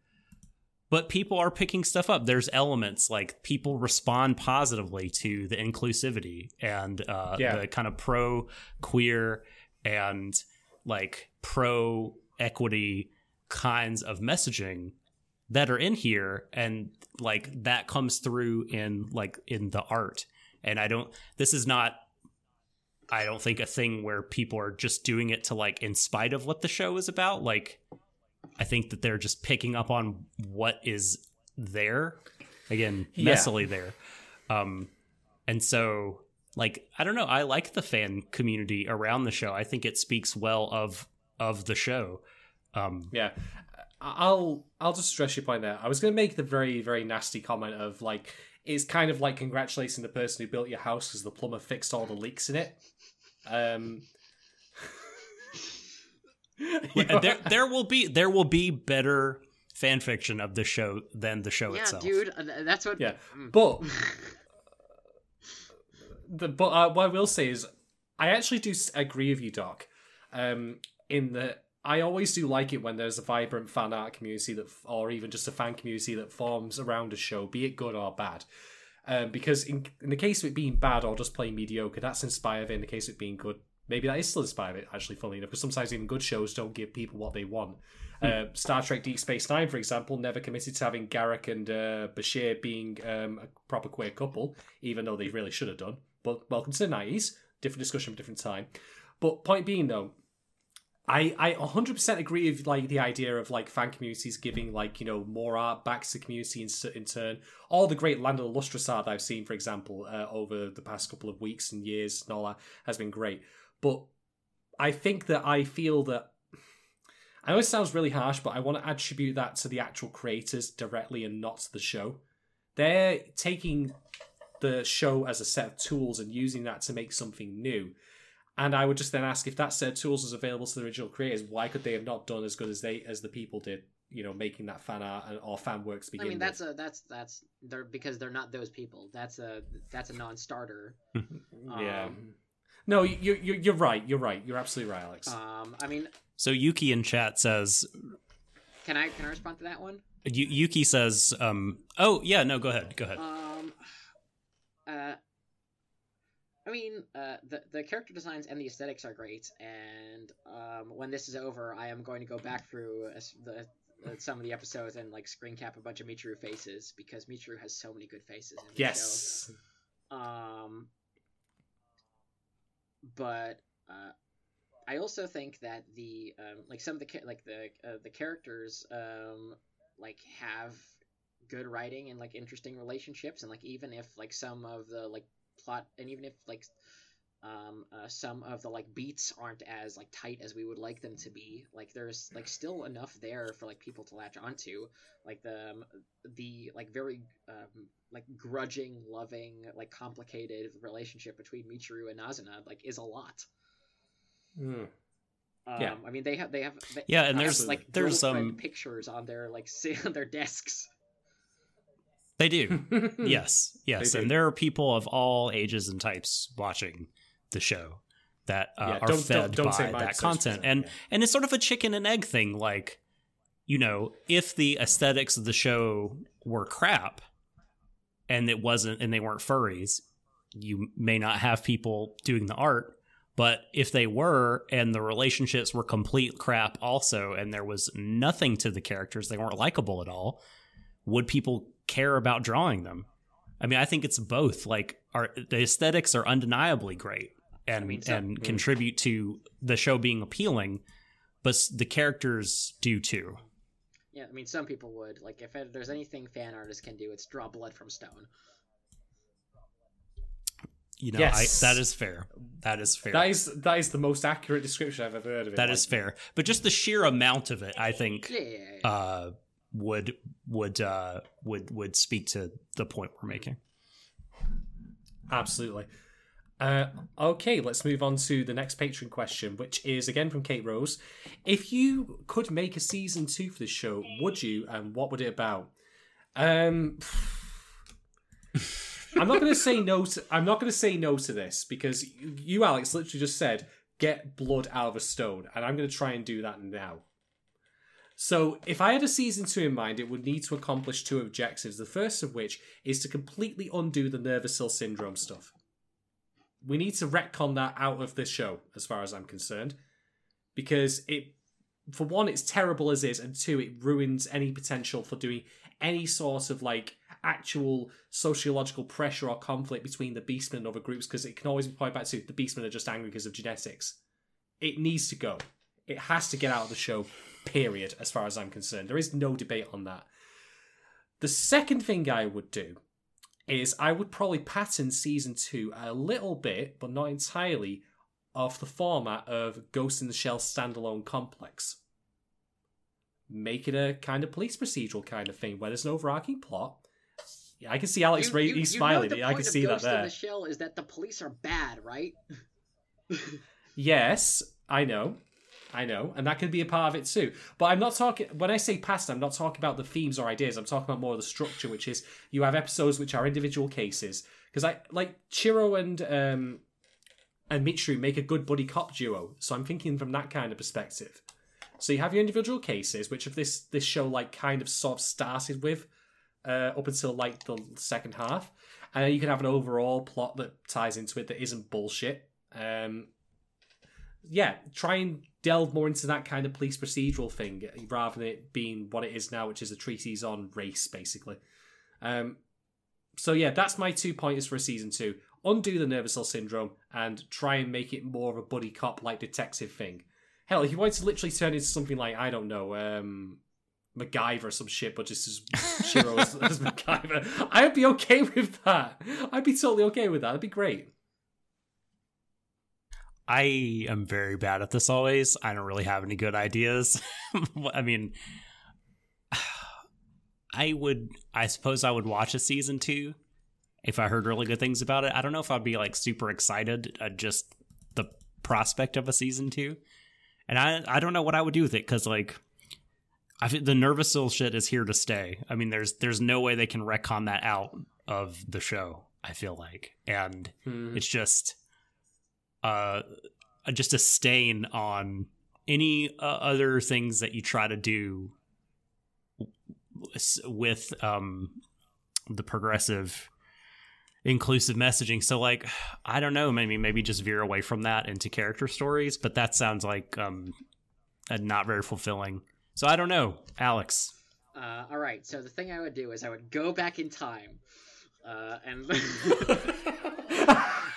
But people are picking stuff up. There's elements like people respond positively to the inclusivity and uh, Yeah. the kind of pro queer and like pro equity kinds of messaging that are in here and like that comes through in like in the art. And i don't this is not i don't think a thing where people are just doing it to like in spite of what the show is about. Like i think that they're just picking up on what is there. Again Yeah. messily there. Um and so like i don't know i like the fan community around the show i think it speaks well of of the show um Yeah, I'll I'll just stress your point there. I was going to make the very very nasty comment of like it's kind of like congratulating the person who built your house because the plumber fixed all the leaks in it. Um, there there will be there will be better fan fiction of the show than the show yeah, itself. dude, that's what. Yeah, Mm. but the but uh, what I will say is I actually do agree with you, Doc. Um, in that I always do like it when there's a vibrant fan art community that, or even just a fan community that forms around a show, be it good or bad. Um, because in in the case of it being bad or just plain mediocre, that's inspired. In the case of it being good, maybe that is still inspired. Actually, funny enough, because sometimes even good shows don't give people what they want. Uh, Star Trek Deep Space Nine, for example, never committed to having Garak and uh, Bashir being um, a proper queer couple, even though they really should have done. But welcome to the nineties, different discussion different time. But point being though, I I 100% agree with like the idea of like fan communities giving like you know more art back to the community in, in turn. All the great Land of the Lustrous art I've seen, for example, uh, over the past couple of weeks and years and all that has been great. But I think that I feel that I know it sounds really harsh, but I want to attribute that to the actual creators directly and not to the show. They're taking the show as a set of tools and using that to make something new. And I would just then ask if that set of tools was available to the original creators, why could they have not done as good as they as the people did? You know, making that fan art and- or fan works to I begin mean, with. that's a that's that's they're because they're not those people. That's a that's a non-starter. yeah. um, no, you you you're right. You're right. You're absolutely right, Alex. Um, I mean, So Yuki in chat says can I can I respond to that one? Yu- Yuki says um oh yeah no go ahead go ahead. Um, uh, I mean, uh, the the character designs and the aesthetics are great, and um, when this is over, I am going to go back through the some of the episodes and like screen cap a bunch of Michiru faces because Michiru has so many good faces in Yes. show. Um, but uh, I also think that the um, like some of the like the uh, the characters um, like have good writing and like interesting relationships and like even if like some of the like plot and even if like um uh, some of the like beats aren't as like tight as we would like them to be like there's like still enough there for like people to latch onto like the um, the like very um like grudging loving like complicated relationship between Michiru and Nazuna like is a lot Hmm. um, Yeah. I mean they have they have they Yeah, and have, there's like there's girlfriend um pictures on their like on their desks they do. yes, yes, do. and there are people of all ages and types watching the show that uh, Yeah, are don't- don't- fed don't by that content, and yeah. and it's sort of a chicken and egg thing. Like, you know, if the aesthetics of the show were crap, and it wasn't, and they weren't furries, you may not have people doing the art. But if they were, and the relationships were complete crap, also, and there was nothing to the characters, they weren't likable at all, would people care about drawing them? I mean, I think it's both. Like, are the aesthetics are undeniably great and mean, and Mm. contribute to the show being appealing, but the characters do too. Yeah, I mean, some people would like if there's anything fan artists can do, it's draw blood from stone. You know, Yes. I, that is fair. That is fair. That is that is the most accurate description I've ever heard of it. that Like, is fair. But just the sheer amount of it, I think, Yeah, yeah, yeah. uh, would would uh, would would speak to the point we're making. Absolutely. Uh, okay, let's move on to the next patron question, which is again from Kate Rose. If you could make a season two for this show, would you, and what would it about? Um, I'm not going to say no. To, I'm not going to say no to this because you, Alex, literally just said get blood out of a stone, and I'm going to try and do that now. So, if I had a season two in mind, it would need to accomplish two objectives. The first of which is to completely undo the Nirvasyl syndrome stuff. We need to retcon that out of this show, as far as I'm concerned, because it, for one, it's terrible as is, and two, it ruins any potential for doing any sort of like actual sociological pressure or conflict between the Beastmen and other groups, because it can always be pointed back to the Beastmen are just angry because of genetics. It needs to go. It has to get out of the show period, as far as I'm concerned. There is no debate on that. The second thing I would do is I would probably pattern season two a little bit, but not entirely, of the format of Ghost in the Shell standalone complex. Make it a kind of police procedural kind of thing where there's an overarching plot. Yeah, I can see Alex. You- Ray, you- he's you know smiling. the I can point of that Ghost in the Shell is that the police are bad, right? Yes, I know. I know. And that could be a part of it too. But I'm not talking, when I say past, I'm not talking about the themes or ideas. I'm talking about more of the structure, which is you have episodes which are individual cases. Because I, like, Shiro and, um, and Michiru make a good buddy cop duo. So I'm thinking from that kind of perspective. So you have your individual cases, which of this, this show, like, kind of sort of started with, uh, up until, like, the second half. And then you can have an overall plot that ties into it that isn't bullshit. Um, yeah, try and delve more into that kind of police procedural thing rather than it being what it is now, which is a treatise on race, basically. Um, so yeah, that's my two pointers for a season two. Undo the Nirvasyl syndrome and try and make it more of a buddy cop like detective thing. Hell, if you wanted to literally turn into something like I don't know, um, MacGyver or some shit, but just as Shiro as, as MacGyver, I'd be okay with that. I'd be totally okay with that. That'd be great. I am very bad at this always. I don't really have any good ideas. I mean, I would, I suppose I would watch a season two if I heard really good things about it. I don't know if I'd be like super excited at just the prospect of a season two. And I, I don't know what I would do with it because like, I think the Nirvasyl shit is here to stay. I mean, there's there's no way they can retcon that out of the show. I feel like, and Hmm. it's just uh just a stain on any uh, other things that you try to do with um the progressive inclusive messaging so like i don't know maybe maybe just veer away from that into character stories but that sounds like um uh, not very fulfilling So I don't know, Alex. Uh, all right. So the thing I would do is I would go back in time, uh, and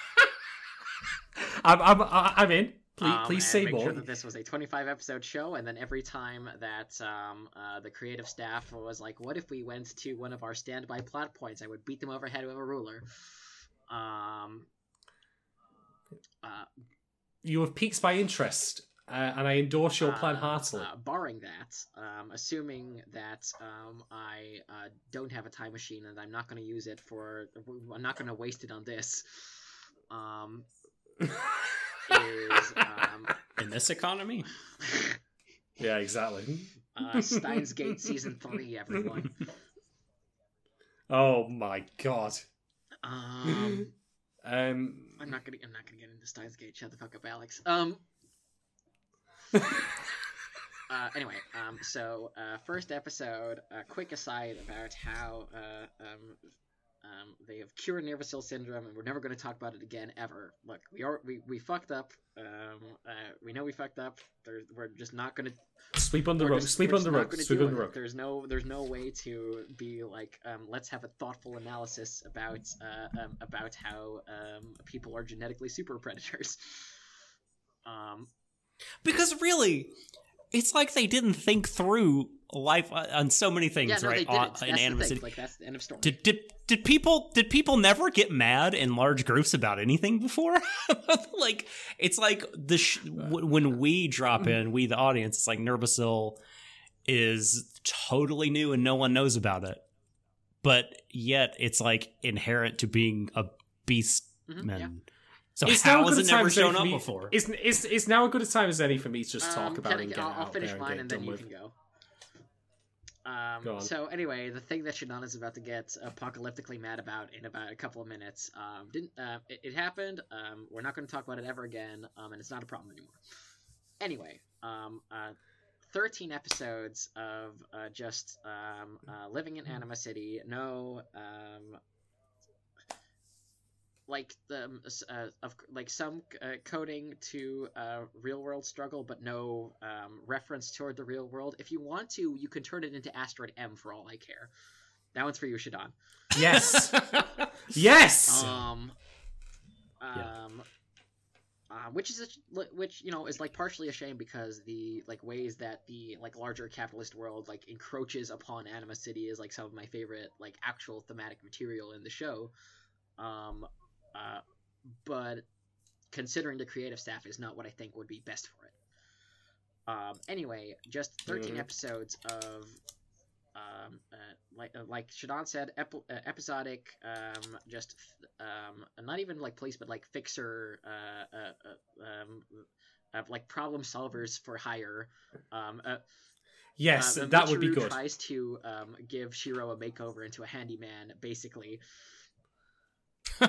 I'm, I'm, I'm in. Please, um, please say make more. Sure that this was a 25 episode show, and then every time that um, uh, the creative staff was like, "What if we went to one of our standby plot points?" I would beat them over head with a ruler. Um. Uh, You have piqued my interest, uh, and I endorse your plan uh, heartily. Uh, barring that, um, assuming that um, I uh, don't have a time machine and I'm not going to use it for, I'm not going to waste it on this. Um, is um, In this economy, yeah, exactly. uh, Steins Gate season three, everyone. Oh my god. Um, Um, I'm not gonna, I'm not gonna get into Steins Gate. Shut the fuck up, Alex. Um. Uh, anyway, um, so uh, first episode, a quick aside about how uh, um, um, they have cured Nirvasyl syndrome, and we're never going to talk about it again ever. Look, we are we, we fucked up. Um, uh, we know we fucked up. There's, we're just not going to sweep on the rug. Sweep on the rug. Sweep on the rug. There's no there's no way to be like um, let's have a thoughtful analysis about uh, um, about how um, people are genetically super predators. Um, because really, it's like they didn't think through life uh, on so many things, yeah, no, right? on- in the thing. City. Like that's the end of story. Did, did did people did people never get mad in large groups about anything before? like it's like the sh- w- when we drop in, we the audience, it's like Nirvasyl is totally new and no one knows about it, but yet it's like inherent to being a beast Mhm, man. yeah. So It's how now has it never as shown up me- before? It's, it's, it's now a good a time as any for me to just talk Um, about can it I- and get I'll, it I'll out finish there mine and and get then done you with. can go. Um, so anyway, the thing that Shadon is about to get apocalyptically mad about in about a couple of minutes um, didn't. Uh, it, it happened. Um, we're not going to talk about it ever again, um, and it's not a problem anymore. Anyway, um, uh, thirteen episodes of uh, just um, uh, living in Anima City. No, um, like the um, uh, of like some uh, coding to uh, real world struggle, but no um, reference toward the real world. If you want to, you can turn it into Asteroid M for all I care. That one's for you, Shadon. Yes, yes. Um, Yeah. um, uh, which is a, which you know is like partially a shame because the like ways that the like larger capitalist world like encroaches upon Anima City is like some of my favorite like actual thematic material in the show. Um, uh, but considering the creative staff is not what I think would be best for it. Um, anyway, just 13 Mhm. episodes of um, uh, like uh, like Shadon said, ep- uh, episodic, um, just um, not even like police, but like fixer, uh, uh, um, uh, like problem solvers for hire. Um, uh, yes, that would be good. Tries to um, give Shiro a makeover into a handyman, basically.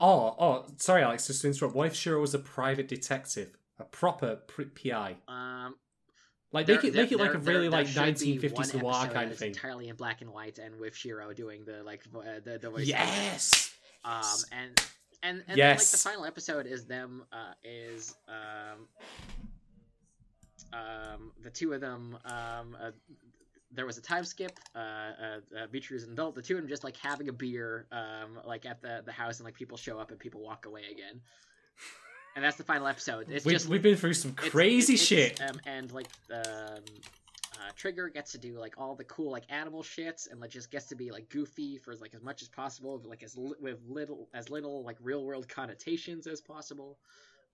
Oh, oh, sorry, Alex, just to interrupt. What if Shiro was a private detective, a proper PI? Um, Like there- make it there- make it like a really like there should 1950s noir kind of thing. entirely in black and white, and with Shiro doing the like uh, the the voice. Yes. Um, and and and then, like the final episode is them uh, is um, um, the two of them. Um, uh, there was a time skip. Uh, uh, uh, Beatrice is an adult. The two of them just like having a beer, um, like at the the house, and like people show up and people walk away again. And that's the final episode. It's We've, just we've been through some it's- crazy it's- shit. Um, and like um, uh, Trigger gets to do like all the cool like animal shits, and like just gets to be like goofy for like as much as possible, like as li- with little as little like real world connotations as possible.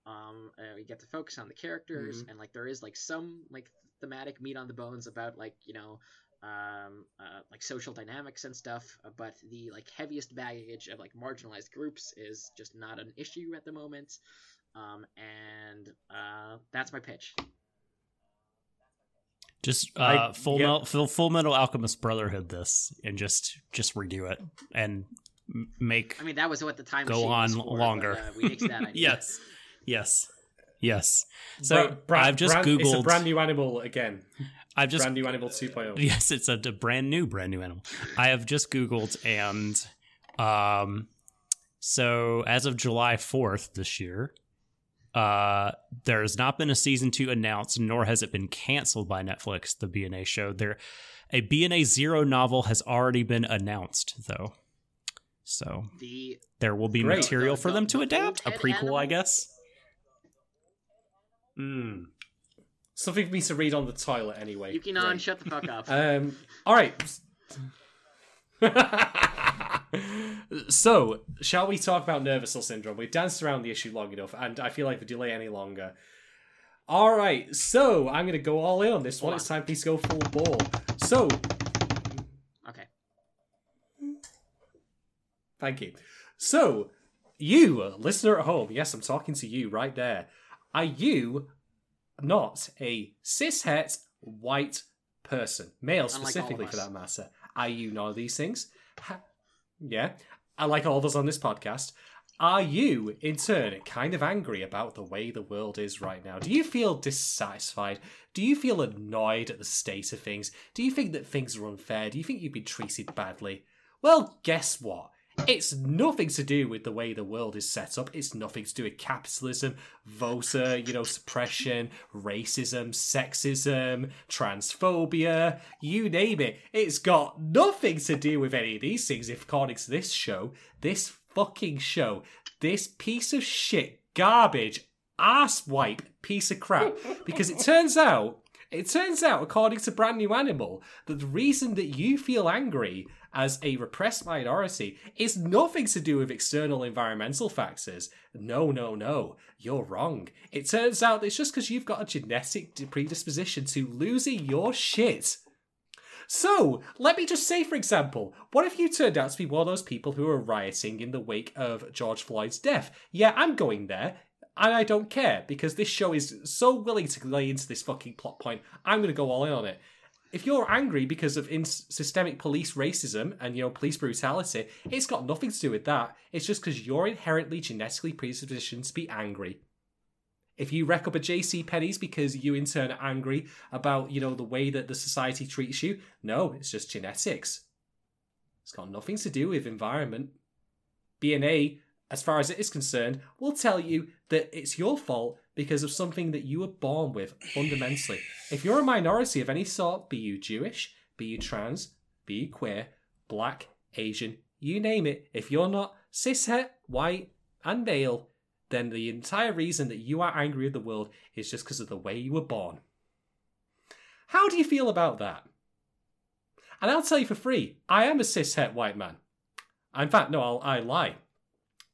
Um, uh, we get to focus on the characters, Mm-hmm. and like there is like some like thematic meat on the bones about like you know um uh, like social dynamics and stuff uh, but the like heaviest baggage of like marginalized groups is just not an issue at the moment um and uh that's my pitch just uh, I- full, yeah. Mel- full Full Metal Alchemist Brotherhood this and just just redo it and make i mean that was what the time Go machine was on for, longer. but, uh, we nixed that idea. yes yes yes. So Bra- bra- I've just brand, It's a googled. brand new animal again. I've just brand new animal oh. 2.0. Yes, it's a, a brand new, brand new animal. I have just Googled and um so as of July 4th this year, Uh, there has not been a season two announced, nor has it been canceled by Netflix. The BNA show there, a BNA Zero novel has already been announced, though. So The there will be Great. material The- for the- them to the adapt. A prequel, Ted I guess. Hmm. Something for me to read on the toilet anyway. Yukinon, Great. shut the fuck up. Um. All right. so, shall we talk about Nirvasyl syndrome? We've danced around the issue long enough, and I feel like if we delay any longer. All right. So I'm going to go all in on this one. Hold It's time for me to go full ball. So, okay. Thank you. So, you, listener at home, yes, I'm talking to you right there. Are you not a cishet white person? Male Unlike all of specifically, for that matter. Are you none of these things? Ha- yeah. I like all of us on this podcast. Are you, in turn, kind of angry about the way the world is right now? Do you feel dissatisfied? Do you feel annoyed at the state of things? Do you think that things are unfair? Do you think you've been treated badly? Well, guess what? It's nothing to do with the way the world is set up. It's nothing to do with capitalism, voter, you know, suppression, racism, sexism, transphobia, you name it. It's got nothing to do with any of these things, if according to this show, this fucking show, this piece of shit, garbage, ass wipe piece of crap. Because it turns out it turns out, according to Brand New Animal, that the reason that you feel angry as a repressed minority is nothing to do with external environmental factors. No, no, no. You're wrong. It turns out it's just because you've got a genetic predisposition to losing your shit. So, let me just say, for example, what if you turned out to be one of those people who are rioting in the wake of George Floyd's death? Yeah, I'm going there, and I don't care because this show is so willing to lay into this fucking plot point. I'm going to go all in on it. If you're angry because of in- systemic police racism and you know police brutality, it's got nothing to do with that. It's just because you're inherently genetically predispositioned to be angry. If you wreck up a JC Penney's because you in turn are angry about, you know, the way that the society treats you, no, it's just genetics. It's got nothing to do with environment. BNA, as far as it is concerned, will tell you that it's your fault because of something that you were born with fundamentally. If you're a minority of any sort, be you Jewish, be you trans, be you queer, black, Asian, you name it, if you're not cishet, white, and male, then the entire reason that you are angry with the world is just because of the way you were born. How do you feel about that? And I'll tell you for free, I am a cishet white man. In fact, no, I'll, I lie.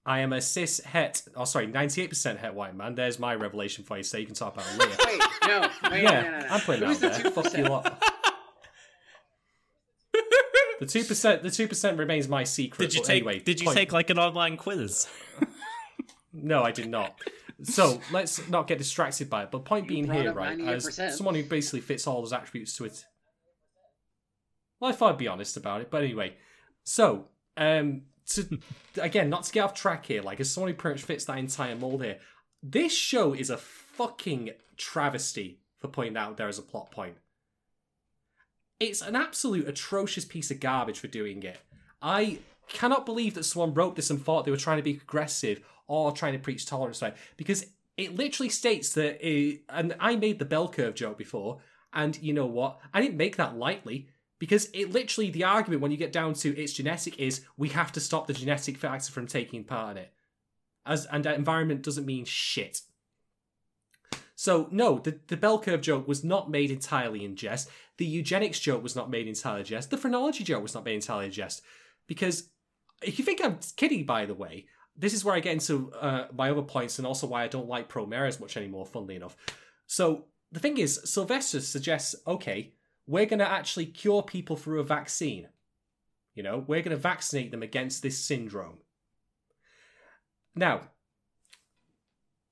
I am a cis het, oh sorry, 98% het white man. There's my revelation for you, so you can talk about it later. Wait, no, wait, yeah, no, no, no. I'm putting it Who's out the there. Fuck you 2%? The two percent, the two percent remains my secret. Did you take? Anyway, did you point- take like an online quiz? No, I did not. So let's not get distracted by it. But point being here, right, 98%. as someone who basically fits all those attributes to it. Well, I thought I'd be honest about it, but anyway. So, um, to again, not to get off track here, like as someone who pretty much fits that entire mold here, this show is a fucking travesty for pointing out there as a plot point. It's an absolute atrocious piece of garbage for doing it. I cannot believe that someone wrote this and thought they were trying to be progressive or trying to preach tolerance, right? Because it literally states that, it, and I made the bell curve joke before, and you know what? I didn't make that lightly because it literally, the argument when you get down to it's genetic is we have to stop the genetic factor from taking part in it. As And environment doesn't mean shit. So, no, the, the bell curve joke was not made entirely in jest. The eugenics joke was not made entirely in jest. The phrenology joke was not made entirely in jest. Because if you think I'm kidding, by the way, this is where I get into uh, my other points and also why I don't like Pro as much anymore, funnily enough. So, the thing is, Sylvasta suggests okay, we're going to actually cure people through a vaccine. You know, we're going to vaccinate them against this syndrome. Now,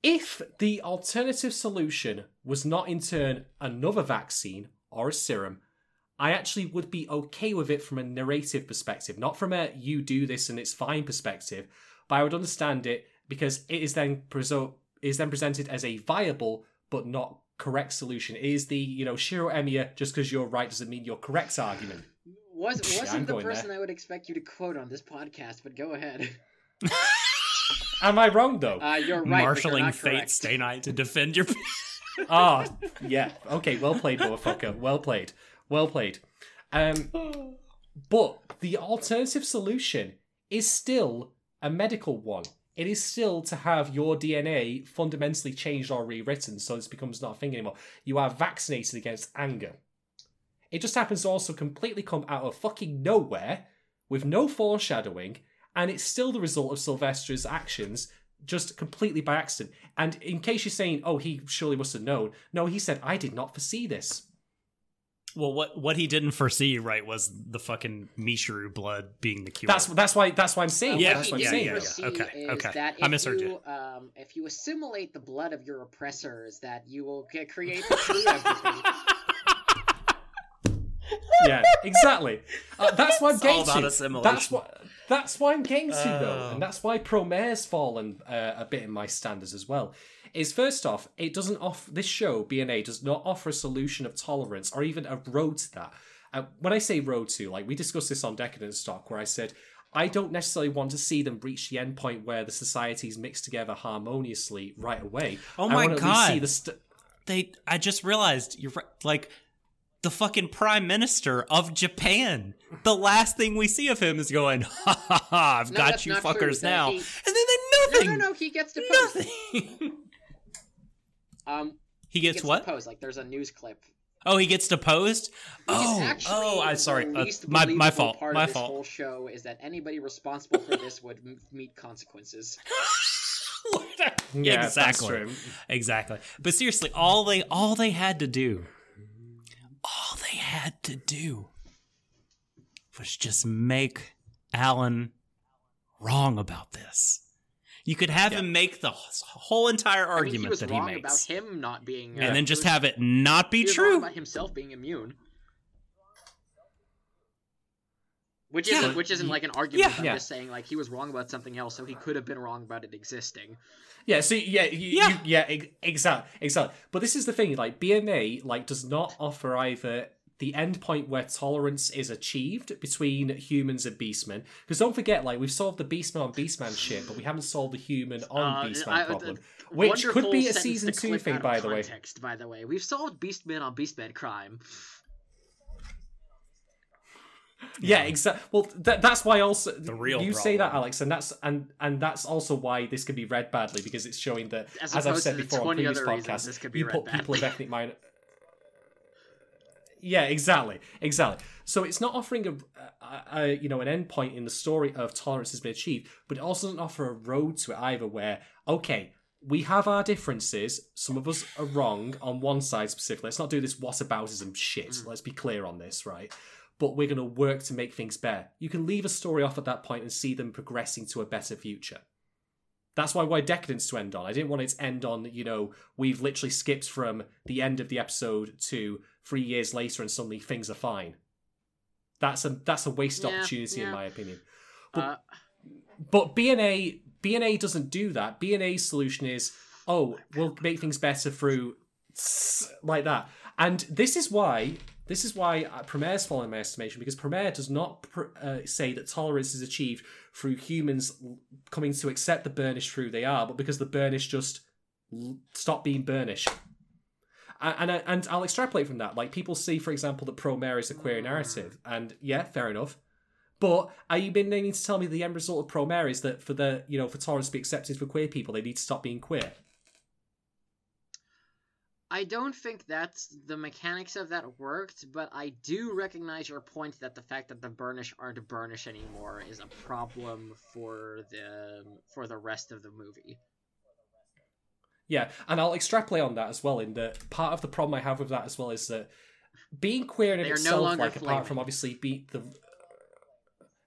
if the alternative solution was not in turn another vaccine or a serum, I actually would be okay with it from a narrative perspective, not from a you do this and it's fine perspective, but I would understand it because it is then preso- is then presented as a viable but not correct solution. It is the, you know, Shiro Emiya, just because you're right doesn't mean you're correct argument. Was, I'm wasn't the person there. I would expect you to quote on this podcast, but go ahead. Am I wrong though? Uh, you're right. but you're Marshalling not fate, stay night to defend your. Ah, yeah. Okay, well played, motherfucker. Well played. Well played. Um, but the alternative solution is still a medical one. It is still to have your DNA fundamentally changed or rewritten so this becomes not a thing anymore. You are vaccinated against anger. It just happens to also completely come out of fucking nowhere with no foreshadowing, and it's still the result of Sylvasta's actions just completely by accident. And in case you're saying, oh, he surely must have known, no, he said, I did not foresee this. Well, what what he didn't foresee, right, was the fucking Michiru blood being the cure. That's that's why that's why I'm saying. Yeah, that's what what I'm yeah, saying. yeah, didn't yeah. Okay, okay. That I if misheard you, you. Um, if you assimilate the blood of your oppressors, that you will get, create the true empathy. Yeah, exactly. Uh, that's why I'm It's getting to. That's what that's why I'm getting to though, Oh. and that's why Promare's fallen uh, a bit in my standards as well. Is first off, it doesn't off this show BNA does not offer a solution of tolerance or even a road to that. Uh, when I say road to, like we discussed this on Decadent Stock, where I said I don't necessarily want to see them reach the end point where the societies mix together harmoniously right away. Oh my least God. See the st- they. I just realized you're. Like the fucking prime minister of Japan. The last thing we see of him is going, "Ha ha ha! I've No, got you not true. fuckers now," he- and then they nothing. no, no. He gets deposed. Nothing. Um, he he gets, what? deposed. Like there's a news clip. Oh, he gets deposed. Which Oh, oh, I'm sorry. Uh, my my fault. Part My of this fault. whole show is that anybody responsible for this would m- meet consequences. yeah, that's exactly. true. Exactly. But seriously, all they all they had to do, all they had to do, was just make Alan wrong about this. You could have him make the whole entire I mean, he argument was that he makes, about him not being, uh, and then just was- have it not be he was wrong true. about himself being immune. Which Yeah. isn't which isn't like an argument. Yeah. I'm Yeah. just saying like he was wrong about something else, so he could have been wrong about it existing. Yeah, so yeah, you, Yeah. yeah, you, yeah, exactly, exactly. But this is the thing: like BNA, like does not offer either the end point where tolerance is achieved between humans and beastmen. Because don't forget, like we've solved the beastman on beastman shit, but we haven't solved the human on Uh, beastman I- problem, uh, which could be a season two thing, out of by the way. By the way, we've solved Beastman on Beastman crime. Yeah, exactly. Well, th- that's why also The real you say that. Alex, and that's and and that's also why this could be read badly because it's showing that, As as, I've said before on previous other reasons podcasts, this could be you read put people of ethnic minor. Yeah, exactly, exactly. So it's not offering a, a, a you know an end point in the story of tolerance has been achieved, but it also doesn't offer a road to it either. Where okay, we have our differences. Some of us are wrong on one side specifically. Let's not do this whataboutism shit. Mm. Let's be clear on this, right? But we're going to work to make things better. You can leave a story off at that point and see them progressing to a better future. That's why why Deca-Dence to end on. I didn't want it to end on you know we've literally skipped from the end of the episode to three years later and suddenly things are fine. That's a that's a wasted Yeah, opportunity in my opinion. But, Uh, But BNA BNA doesn't do that. BNA's solution is, oh, we'll make things better through like that. And this is why this is why uh, Promare's fallen in my estimation because Promare does not pr- uh, say that tolerance is achieved through humans coming to accept the burnish through they are, but because the burnish just l- stop being burnish. And, and and I'll extrapolate from that. Like people see, for example, that Promare is a queer narrative, and yeah, fair enough. But are you been meaning to tell me the end result of Promare is that for the you know for tolerance to be accepted for queer people, they need to stop being queer? I don't think that's the mechanics of that worked, but I do recognize your point that the fact that the burnish aren't burnish anymore is a problem for the for the rest of the movie. Yeah, and I'll extrapolate on that as well. In that part of the problem I have with that as well is that being queer in They are no itself, longer like apart from obviously be the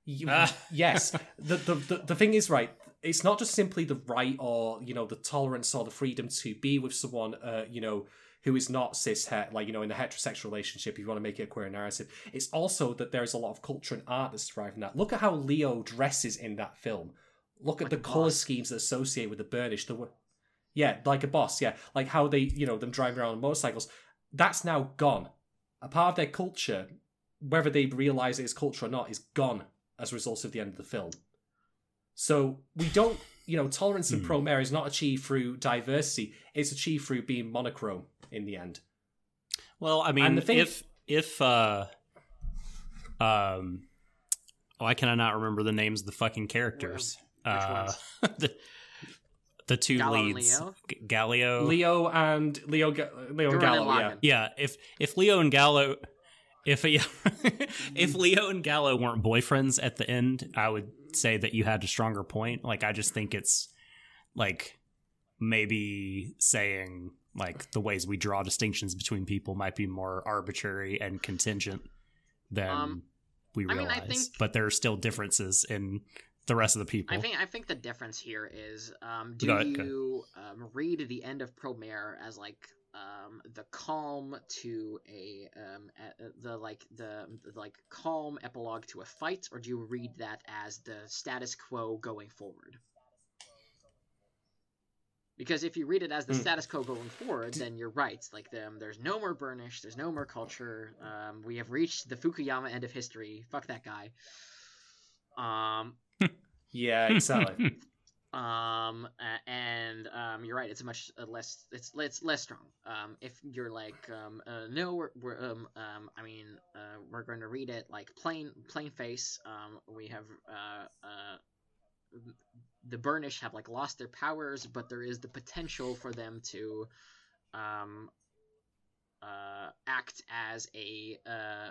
you, Ah. yes, the, the the the thing is right. It's not just simply the right or you know the tolerance or the freedom to be with someone, uh, you know, who is not cis het, like you know in a heterosexual relationship. If you want to make it a queer narrative, it's also that there is a lot of culture and art that's derived from that. Look at how Leo dresses in that film. Look at Like the color schemes that associate with the burnish. The w- yeah, like a boss. Yeah, like how they, you know, them driving around on motorcycles. That's now gone. A part of their culture, whether they realize it is culture or not, is gone as a result of the end of the film. So we don't you know, tolerance in Hmm. Promare is not achieved through diversity; it's achieved through being monochrome in the end. Well, I mean, the thing- if if uh, um, why can I not remember the names of the fucking characters? Which uh, the the two Gallo and leads, Leo? G- Gallio. Leo and Leo, Ga- Leo and Gurren Gallo, yeah. Yeah, if if Leo and Gallo, if yeah, if Leo and Gallo weren't boyfriends at the end, I would say that you had a stronger point. Like, I just think it's like maybe saying like the ways we draw distinctions between people might be more arbitrary and contingent than Um, we I mean, realize. I think- but there are still differences in the rest of the people. I think I think the difference here is um, do Go ahead, go you um, read the end of Promare as like um, the calm to a um, the like the, like calm epilogue to a fight, or do you read that as the status quo going forward? Because if you read it as the Hmm. status quo going forward, then you're right. Like them, there's no more burnish, there's no more culture. Um, we have reached the Fukuyama end of history. Fuck that guy. Um, Yeah, exactly. um a- and um you're right it's a much uh, less it's it's less strong um if you're like um uh, no we're, we're um um i mean uh we're going to read it like plain plain face um we have uh uh the burnish have like lost their powers but there is the potential for them to um uh, act as a uh,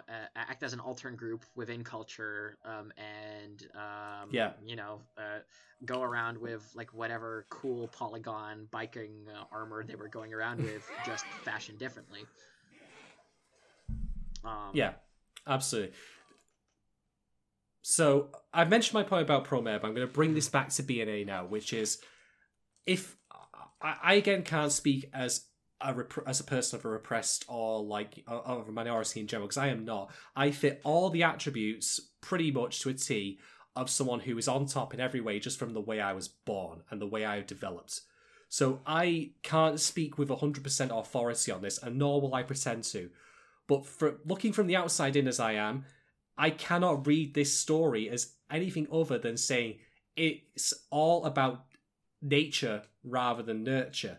uh, act as an alternate group within culture um, and um, Yeah. you know uh, go around with like whatever cool polygon biking uh, armor they were going around with just fashioned differently um, Yeah, absolutely. So I've mentioned my point about Promare, but I'm going to bring this back to BNA now, which is if I, I again can't speak as a rep- as a person of a repressed or like of a minority in general because I am not. I fit all the attributes pretty much to a T of someone who is on top in every way just from the way I was born and the way I developed. So I can't speak with 100% authority on this, and nor will I pretend to. But for looking from the outside in as I am, I cannot read this story as anything other than saying it's all about nature rather than nurture.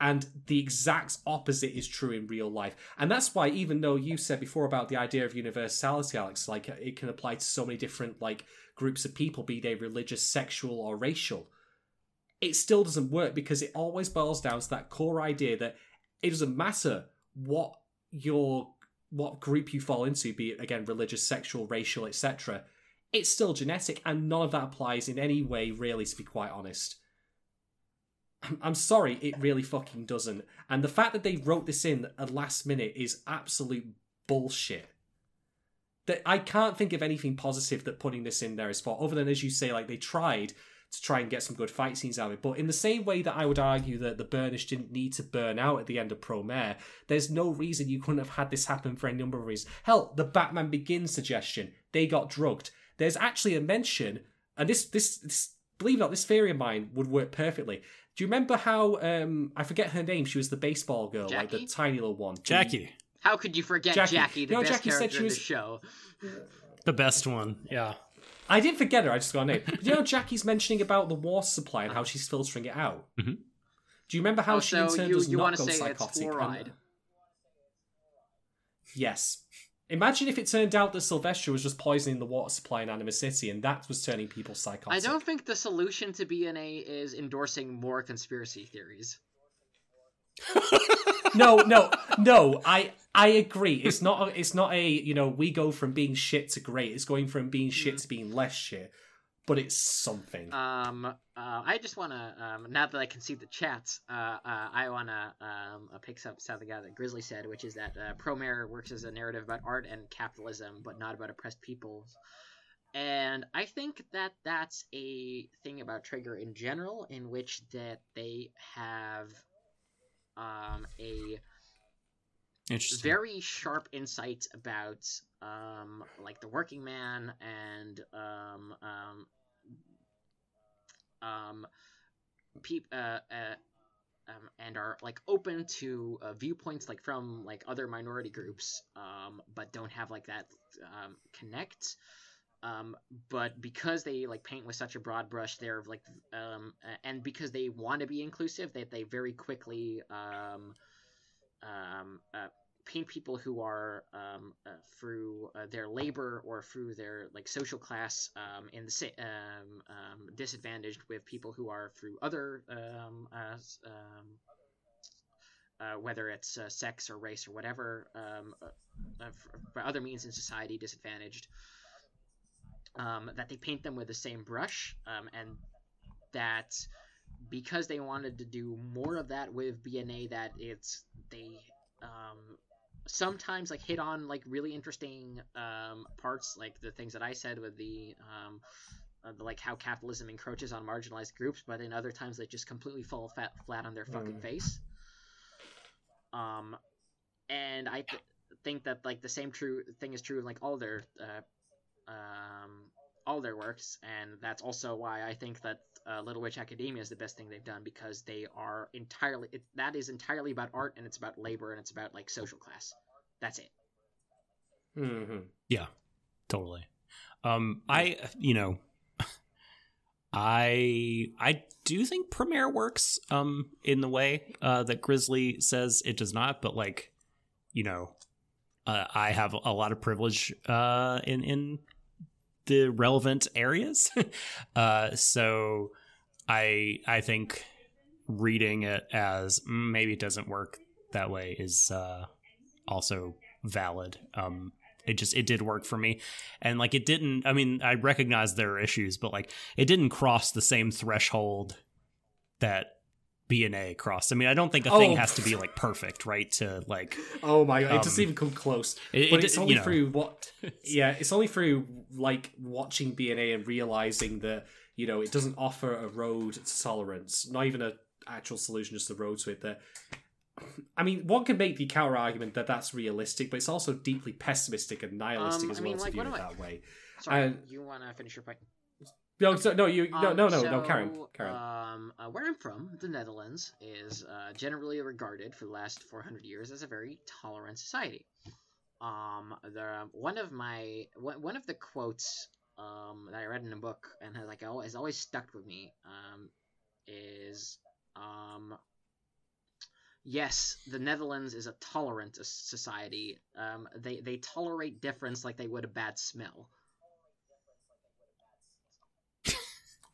And the exact opposite is true in real life. And that's why, even though you said before about the idea of universality, Alex, like uh, it can apply to so many different like groups of people, be they religious, sexual, or racial, it still doesn't work because it always boils down to that core idea that it doesn't matter what your what group you fall into, be it again religious, sexual, racial, etc. It's still genetic, and none of that applies in any way, really, to be quite honest. I'm- sorry, it really fucking doesn't. And the fact that they wrote this in at last minute is absolute bullshit. That I can't think of anything positive that putting this in there is for, other than as you say, like they tried to try and get some good fight scenes out of it. But in the same way that I would argue that the Burnish didn't need to burn out at the end of Promare, there's no reason you couldn't have had this happen for any number of reasons. Hell, the Batman Begins suggestion, they got drugged. There's actually a mention, and this this this believe it or not, this theory of mine would work perfectly. Do you remember how um I forget her name? She was the baseball girl, like the tiny little one. Jackie, how could you forget Jackie. jackie, the You know, best Jackie said character she in was- the show the best one. Yeah. I didn't forget her. I just got a name. But you know, Jackie's mentioning about the water supply and how she's filtering it out. Mhm. Do you remember how Oh, she so in turn you- does you not wanna go say it's psychotic? and- Yes. Imagine if it turned out that Sylvasta was just poisoning the water supply in Anima City, and that was turning people psychotic. i don't think the solution to bna is endorsing more conspiracy theories no, no, no. I I agree. It's not. A, it's not a. You know, we go from being shit to great. It's going from being shit mm. to being less shit. But it's something. Um, uh, I just want to, um, now that I can see the chats, uh, uh, I want to um, uh, pick up something that Grizzly said, which is that uh, Promare works as a narrative about art and capitalism, but not about oppressed peoples. And I think that that's a thing about Trigger in general, in which that they have um, a Interesting. very sharp insights about um like the working man and um um um uh, uh um, and are like open to uh, viewpoints like from like other minority groups um but don't have like that um connect um, but because they like paint with such a broad brush, they're like, um, and because they want to be inclusive, that they, they very quickly um, um, uh, paint people who are um, uh, through uh, their labor or through their like social class um, in the um, um, disadvantaged with people who are through other um, uh, um, uh, whether it's uh, sex or race or whatever um, uh, uh, other means in society disadvantaged that they paint them with the same brush and that because they wanted to do more of that with BNA that it's they um, sometimes like hit on like really interesting um, parts like the things that I said with the um, uh, like how capitalism encroaches on marginalized groups but in other times they just completely fall fat, flat on their fucking Mm. face um and I th- think that like the same true thing is true in like all their uh, um all their works and that's also why I think that uh, Little Witch Academia is the best thing they've done because they are entirely it, that is entirely about art and it's about labor and it's about like social class. That's it. Hmm totally. Um i you know i i do think Promare works um in the way uh that grizzly says it does not but like you know uh, i have a lot of privilege uh in in the relevant areas. Uh so i i think reading it as maybe it doesn't work that way is uh also valid. Um it just it did work for me. And like it didn't i mean i recognize there are issues but like it didn't cross the same threshold that bna crossed i mean i don't think a thing Oh. has to be like perfect right to like Oh my god, it Um, doesn't even come close. it, but it- it's only you know, through what yeah it's only through like watching bna and realizing that you know it doesn't offer a road to tolerance not even a actual solution just a road to it that i mean one can make the counter argument that that's realistic but it's also deeply pessimistic and nihilistic Um, as I well mean, to view it I- that way sorry And- you want to finish your point no so, no you no Um, no no no karen so, karen Um, uh, where I'm from, the Netherlands is uh, generally regarded for the last 400 years as a very tolerant society. Um, the one of my one, of the quotes um, that I read in a book and has like has always stuck with me um, is um, yes, the Netherlands is a tolerant society. Um, they they tolerate difference like they would a bad smell.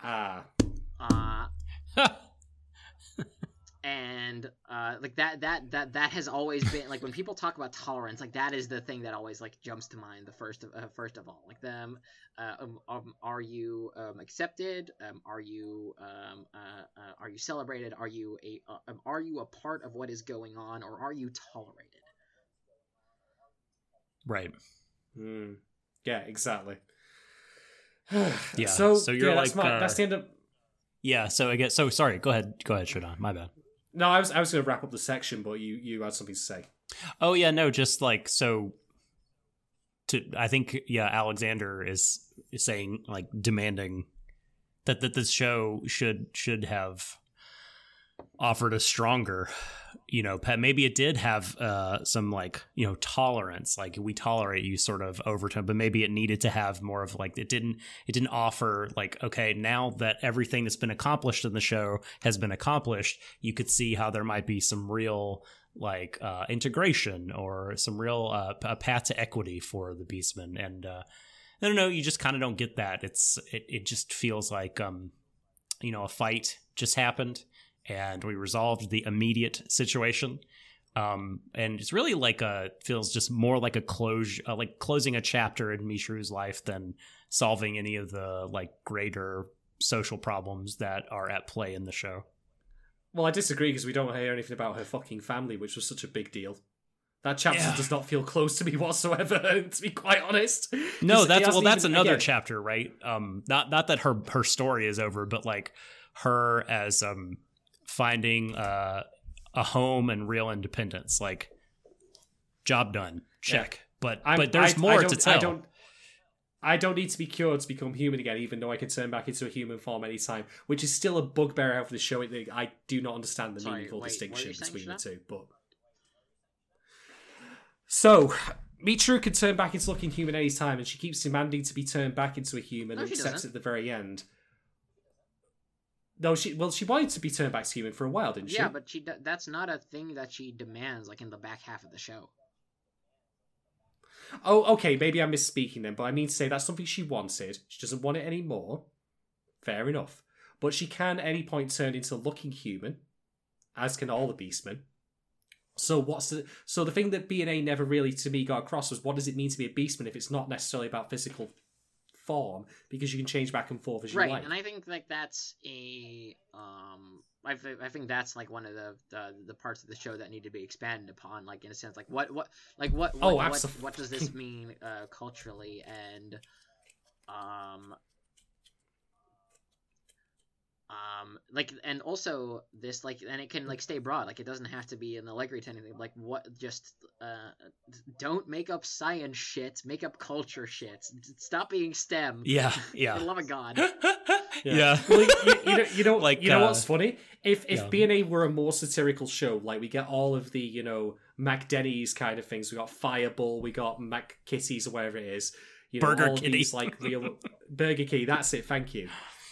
Ah Uh, and uh, like that that that that has always been like when people talk about tolerance like that is the thing that always like jumps to mind the first of uh, first of all. Like them uh, um, um, are you um, accepted? Um, are you um, uh, uh, are you celebrated? Are you a uh, um, are you a part of what is going on or are you tolerated? Right. Hmm. yeah exactly Yeah, so, so you're yeah, that's, like, my, uh, that's the end of yeah so i guess so sorry go ahead go ahead Shadon. my bad no i was i was going to wrap up the section but you you had something to say Oh yeah, no, just like so. To I think yeah, Alexander is, is saying like demanding that that this show should should have offered a stronger, you know, pet. Maybe it did have uh some like you know tolerance, like we tolerate you sort of overtone, but maybe it needed to have more of like it didn't it didn't offer like okay now that everything that's been accomplished in the show has been accomplished, you could see how there might be some real like uh, integration or some real uh, a path to equity for the Beastmen. And uh, I don't know, you just kind of don't get that. It's it, it just feels like um, you know a fight just happened and we resolved the immediate situation. Um, and it's really like a feels just more like a close uh, like closing a chapter in Michiru's life than solving any of the like greater social problems that are at play in the show. Well, I disagree because we don't hear anything about her fucking family, which was such a big deal. That chapter Yeah. does not feel close to me whatsoever, to be quite honest. no, that's well, that's even- another again, chapter, right? Um, not not that her her story is over, but like her as um finding uh a home and real independence, like job done, check. But I'm- but there's I- I more to don't- tell. I don't, I don't need to be cured to become human again, even though I can turn back into a human form anytime, which is still a bugbear out for the show. I do not understand the Sorry, meaningful wait, distinction between the two. But so, Michiru can turn back into looking human any time, and she keeps demanding to be turned back into a human No, and accepts at the very end. No, she well, she wanted to be turned back to human for a while, didn't she? Yeah, but she that's not a thing that she demands like in the back half of the show. Oh, okay, maybe I'm misspeaking then, but I mean to say that's something she wanted. She doesn't want it anymore. Fair enough. But she can at any point turn into looking human, as can all the beastmen. So what's the so the thing that BNA never really to me got across was what does it mean to be a beastman if it's not necessarily about physical form because you can change back and forth as you right like. and i think like that's a um I, th- I think that's like one of the, the the parts of the show that need to be expanded upon like in a sense like what what like what what, Oh, what, what does this mean uh culturally and um um like and also this like and it can like stay broad like it doesn't have to be in the Allegri to anything like what just uh don't make up science shit make up culture shit stop being stem Yeah, for yeah. the love of god yeah. Well, you, you know, you know, Like, you know uh, what's funny? If if yeah. BNA were a more satirical show, like we get all of the you know Mac Denny's kind of things. We got Fireball, we got Mac Kitties or whatever it is. You know, Burger all Kitty. these like real Burger Kitty. That's it. Thank you.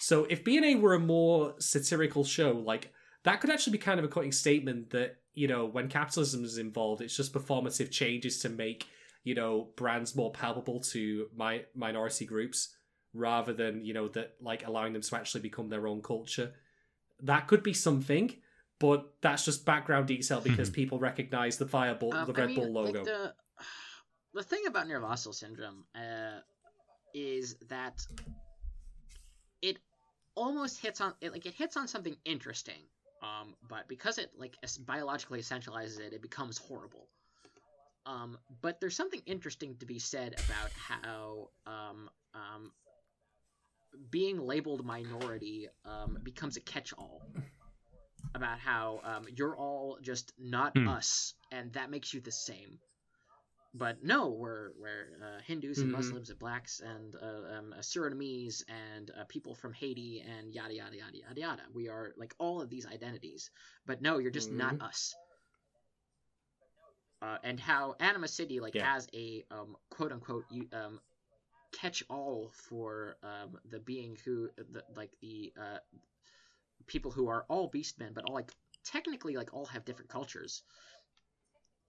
So if BNA were a more satirical show, like that could actually be kind of a cutting statement that you know when capitalism is involved, it's just performative changes to make you know brands more palpable to my minority groups rather than you know that like allowing them to actually become their own culture. That could be something but that's just background detail because people recognize the fireball Um, the I red mean, bull logo. Like the, the thing about Nirvasyl syndrome uh, is that it almost hits on it, like it hits on something interesting, um, but because it like es- biologically essentializes it, it becomes horrible. Um, but there's something interesting to be said about how um, um, being labeled minority um, becomes a catch-all about how um, you're all just not Hmm. us, and that makes you the same. But no, we're we're uh, Hindus and Mhm. Muslims and blacks and uh, um, uh, Surinamese and uh, people from Haiti and yada yada yada yada yada. We are like all of these identities, but no, you're just not us. Uh, and how Anima City like Yeah. has a um, quote unquote um, catch all for um, the being who the, like the uh, people who are all beastmen, but all like technically like all have different cultures.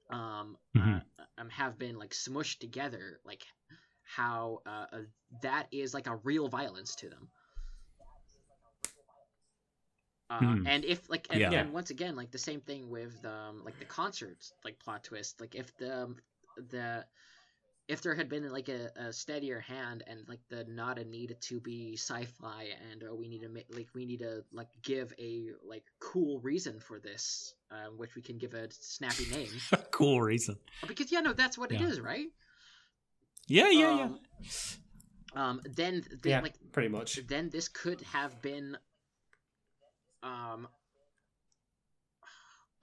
Um, Mhm. uh, um, have been like smushed together, like how uh, uh, that is like a real violence to them. Uh, Hmm. And if like and, Yeah. and once again like the same thing with um, like the concerts like plot twist like if the the if there had been like a, a steadier hand and like the not a need to be sci-fi and oh, we need to make like we need to like give a like cool reason for this um, which we can give a snappy name cool reason. because yeah no that's what it Yeah. is right Yeah, yeah, yeah. um, um then, then yeah like pretty much then this could have been um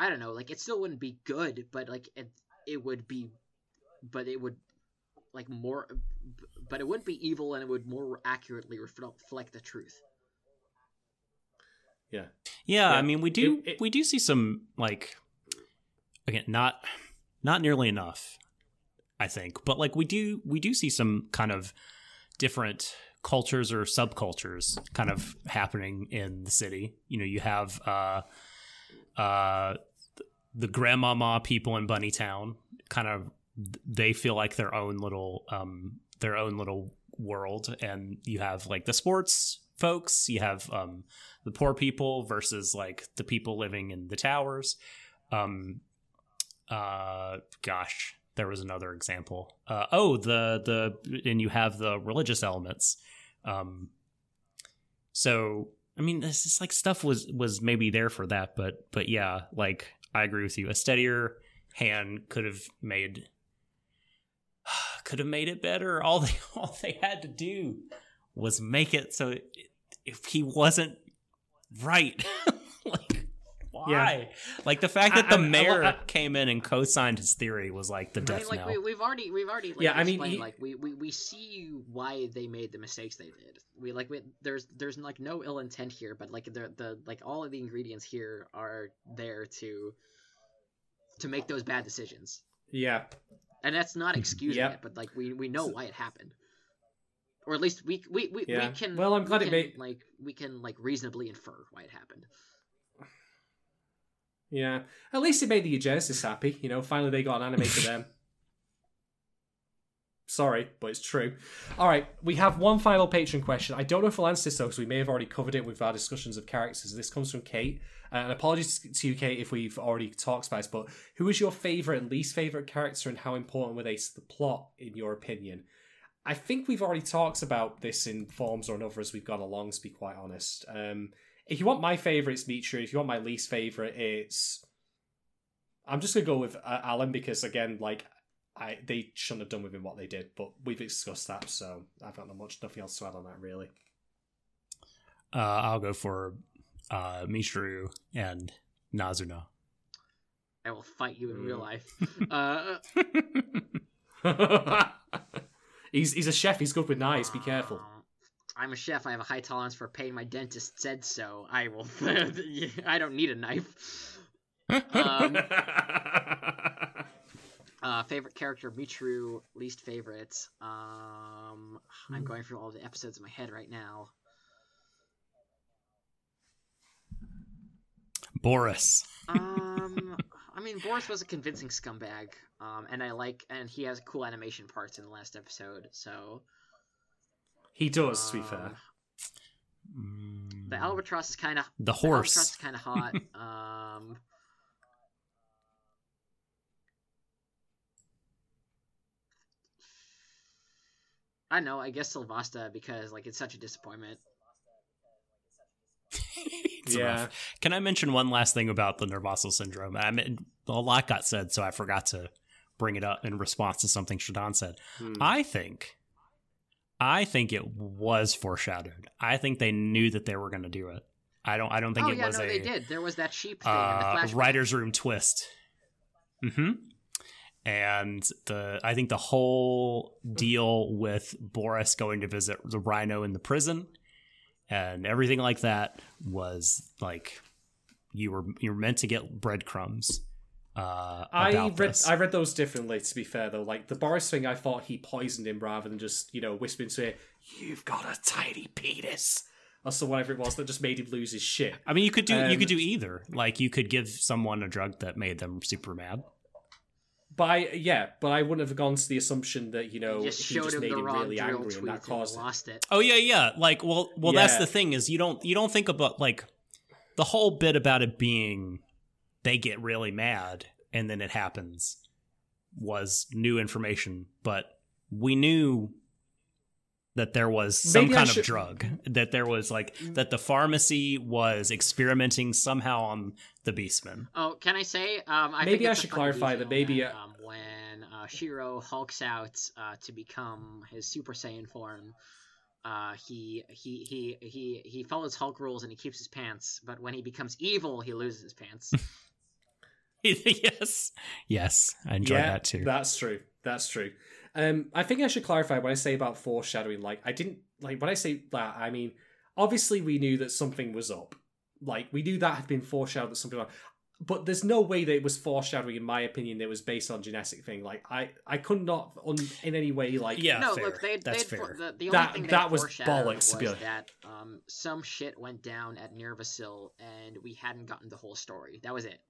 i don't know like it still wouldn't be good but like it, it would be but it would like more but it wouldn't be evil and it would more accurately reflect reflect the truth. Yeah. Yeah, Yeah, I mean we do it- it- we do see some like again not not nearly enough I think, but like we do we do see some kind of different cultures or subcultures kind of happening in the city. You know, you have uh uh the grandmama people in Bunnytown kind of they feel like their own little um their own little world and you have like the sports folks, you have um the poor people versus like the people living in the towers. Um, uh, gosh, there was another example. Uh, oh, the the and you have the religious elements. Um, so I mean, this is like stuff was was maybe there for that, but but yeah, like I agree with you. A steadier hand could have made could have made it better. All they all they had to do was make it so it, if he wasn't right, like why? Like the fact that I- the I- I- mayor I- came in and co-signed his theory was like the I death mean, like knell. we, we've already we've already like, Yeah, I mean, he- like we, we we see why they made the mistakes they did. We like we, there's there's like no ill intent here, but like the the like all of the ingredients here are there to to make those bad decisions. yeah and that's not excusing Yep. it, but like we we know why it happened, or at least we we we, Yeah. we can. Well, I'm glad we it can, made- like we can like reasonably infer why it happened. Yeah. At least it made the Genesis happy. You know, finally they got an anime for them. Sorry, but it's true. All right, we have one final patron question. I don't know if we'll answer this though, because we may have already covered it with our discussions of characters. This comes from Kate, Uh, and apologies to you, Kate, if we've already talked about this. But who is your favorite and least favorite character, and how important were they to the plot, in your opinion? I think we've already talked about this in forms or another as we've gone along. To be quite honest, um, if you want my favorite, it's Mitra. If you want my least favorite, it's I'm just gonna go with uh, Alan because again, like I they shouldn't have done with him what they did, but we've discussed that, so I've got not much nothing else to add on that really. Uh, I'll go for uh, Michiru and Nazuna. I will fight you in real Mm. life. Uh, he's he's a chef. He's good with knives. Be careful. um, I'm a chef. I have a high tolerance for pain. My dentist said so. I will. I don't need a knife. Um, uh, favorite character, Michiru. Least favorite. Um, I'm going through all the episodes in my head right now. Boris. Um, I mean, Boris was a convincing scumbag. Um, and I like, and he has cool animation parts in the last episode. So he does. To be fair, um, Mm, the albatross is kind of The Albatross horse. is kind of hot. um, I don't know. I guess Sylvasta because like it's such a disappointment. Yeah. rough. Can I mention one last thing about the Nirvasyl syndrome? I mean, a lot got said, so I forgot to bring it up in response to something Shadon said. Hmm. I think, I think it was foreshadowed. I think they knew that they were going to do it. I don't. I don't think it was a. oh it yeah, was no, a they did. There was that sheep thing in uh, the writer's room twist. Hmm. And the I think the whole deal with Boris going to visit the Rhino in the prison and everything like that was like you were you were meant to get breadcrumbs. Uh, I read this. I read those differently. To be fair, though, like the Boris thing, I thought he poisoned him rather than just you know whispering to him, "You've got a tiny penis," or so whatever it was that just made him lose his shit. I mean, you could do you Um, could do either. Like you could give someone a drug that made them super mad. But I, yeah, but I wouldn't have gone to the assumption that you know He just he just him made the him really drill angry, and that caused it. lost it. Oh yeah, yeah. Like, well, well, that's the thing is you don't you don't think about like the whole bit about it being they get really mad and then it happens was new information, but we knew that there was some Maybe kind should- of drug that there was like that the pharmacy was experimenting somehow on the beastman. Oh, can I say? Um, I Maybe think I should clarify detail that maybe, uh, um, when uh, Shiro hulks out uh, to become his Super Saiyan form, uh, he he he he he follows Hulk rules and he keeps his pants. But when he becomes evil, he loses his pants. yes, yes, I enjoyed yeah, that too. That's true. That's true. Um, I think I should clarify when I say about foreshadowing. Like, I didn't like when I say that. I mean, obviously we knew that something was up. Like, we knew that had been foreshadowed that something. Was but there's no way that it was foreshadowing, in my opinion, that was based on genetic thing. Like, I I could not un, in any way like Yeah, no, fair. look, they That's they fair. the, the only That- thing that was foreshadowed bollocks, to be was honest. that um some shit went down at Nirvasyl and we hadn't gotten the whole story. That was it.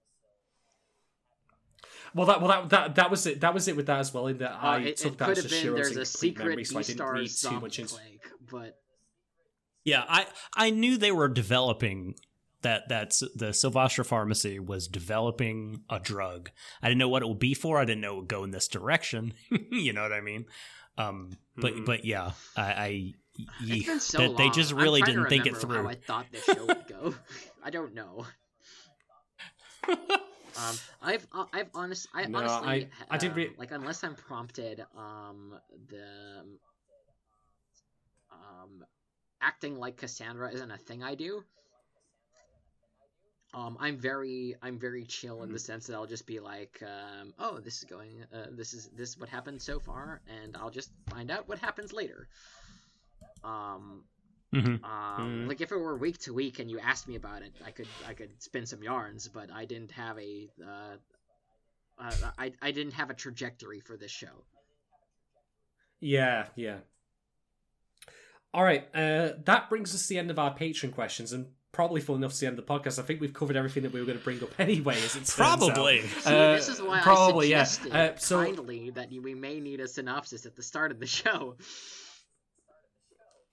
Well, that well that that that was it. That was it with that as well. In that Uh, I it, took it that as have been Shiro's there's a incomplete secret memory, so I didn't Beastars read too much into. plague, but Yeah, I I knew they were developing that that the Sylvasta Pharmacy was developing a drug. I didn't know what it would be for. I didn't know it would go in this direction. you know what I mean? Um, but Mhm. but yeah, I, I it's been so that long. they just I'm really trying to didn't think it through. How I thought this show would go. I don't know. Um, I've uh, I've honest I No, honestly I- I didn't um, re- like unless I'm prompted um the um acting like Cassandra isn't a thing I do. Um, I'm very I'm very chill in the sense that I'll just be like, um, oh, this is going, uh, this is this is what happened so far, and I'll just find out what happens later. Um, Mhm. um, Mhm. like if it were week to week and you asked me about it, I could I could spin some yarns, but I didn't have a uh, uh, I I didn't have a trajectory for this show. Yeah, yeah. All right, uh, that brings us to the end of our patron questions, and probably full enough to the end of the podcast. I think we've covered everything that we were going to bring up anyway. As it turns Probably. out. See, Uh, this is why probably, I yeah. suggested Uh, so- kindly that we may need a synopsis at the start of the show.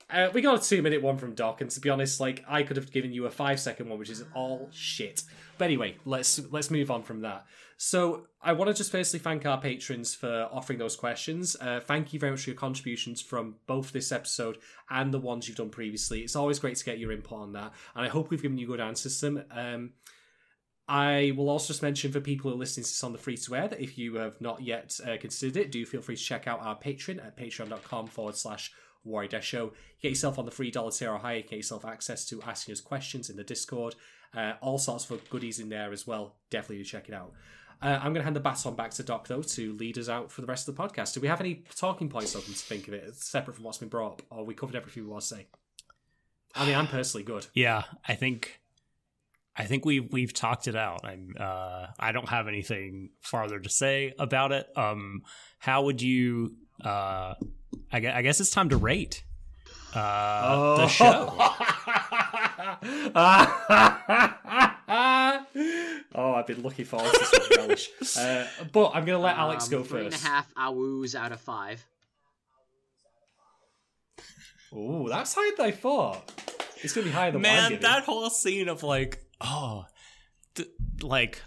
Uh, we got a two minute one from Doc, and to be honest, like I could have given you a five second one, which is all shit. But anyway, let's let's move on from that. So I want to just firstly thank our patrons for offering those questions. Uh, thank you very much for your contributions from both this episode and the ones you've done previously. It's always great to get your input on that, and I hope we've given you good answers to them. Um, I will also just mention for people who are listening to this on the free to air that if you have not yet uh, considered it, do feel free to check out our Patreon at patreon.com forward slash Warui Deshou. Get yourself on the free dollar tier or higher, get yourself access to asking us questions in the Discord. Uh, all sorts of goodies in there as well. Definitely check it out. Uh, I'm going to hand the baton back to Doc, though, to lead us out for the rest of the podcast. Do we have any talking points open to think of it, separate from what's been brought up, or we covered everything we want to say? I mean, I'm personally good. Yeah, I think I think we've we've talked it out. I'm uh I don't have anything farther to say about it. Um how would you uh I guess, I guess it's time to rate uh the show. oh, I've been looking forward to this with relish. Uh, but I'm going to let Alex Um, go Three and a first. half awoos out of five. Ooh, that's higher than I thought. It's going to be higher than what I'm Man, that whole scene of like oh th- like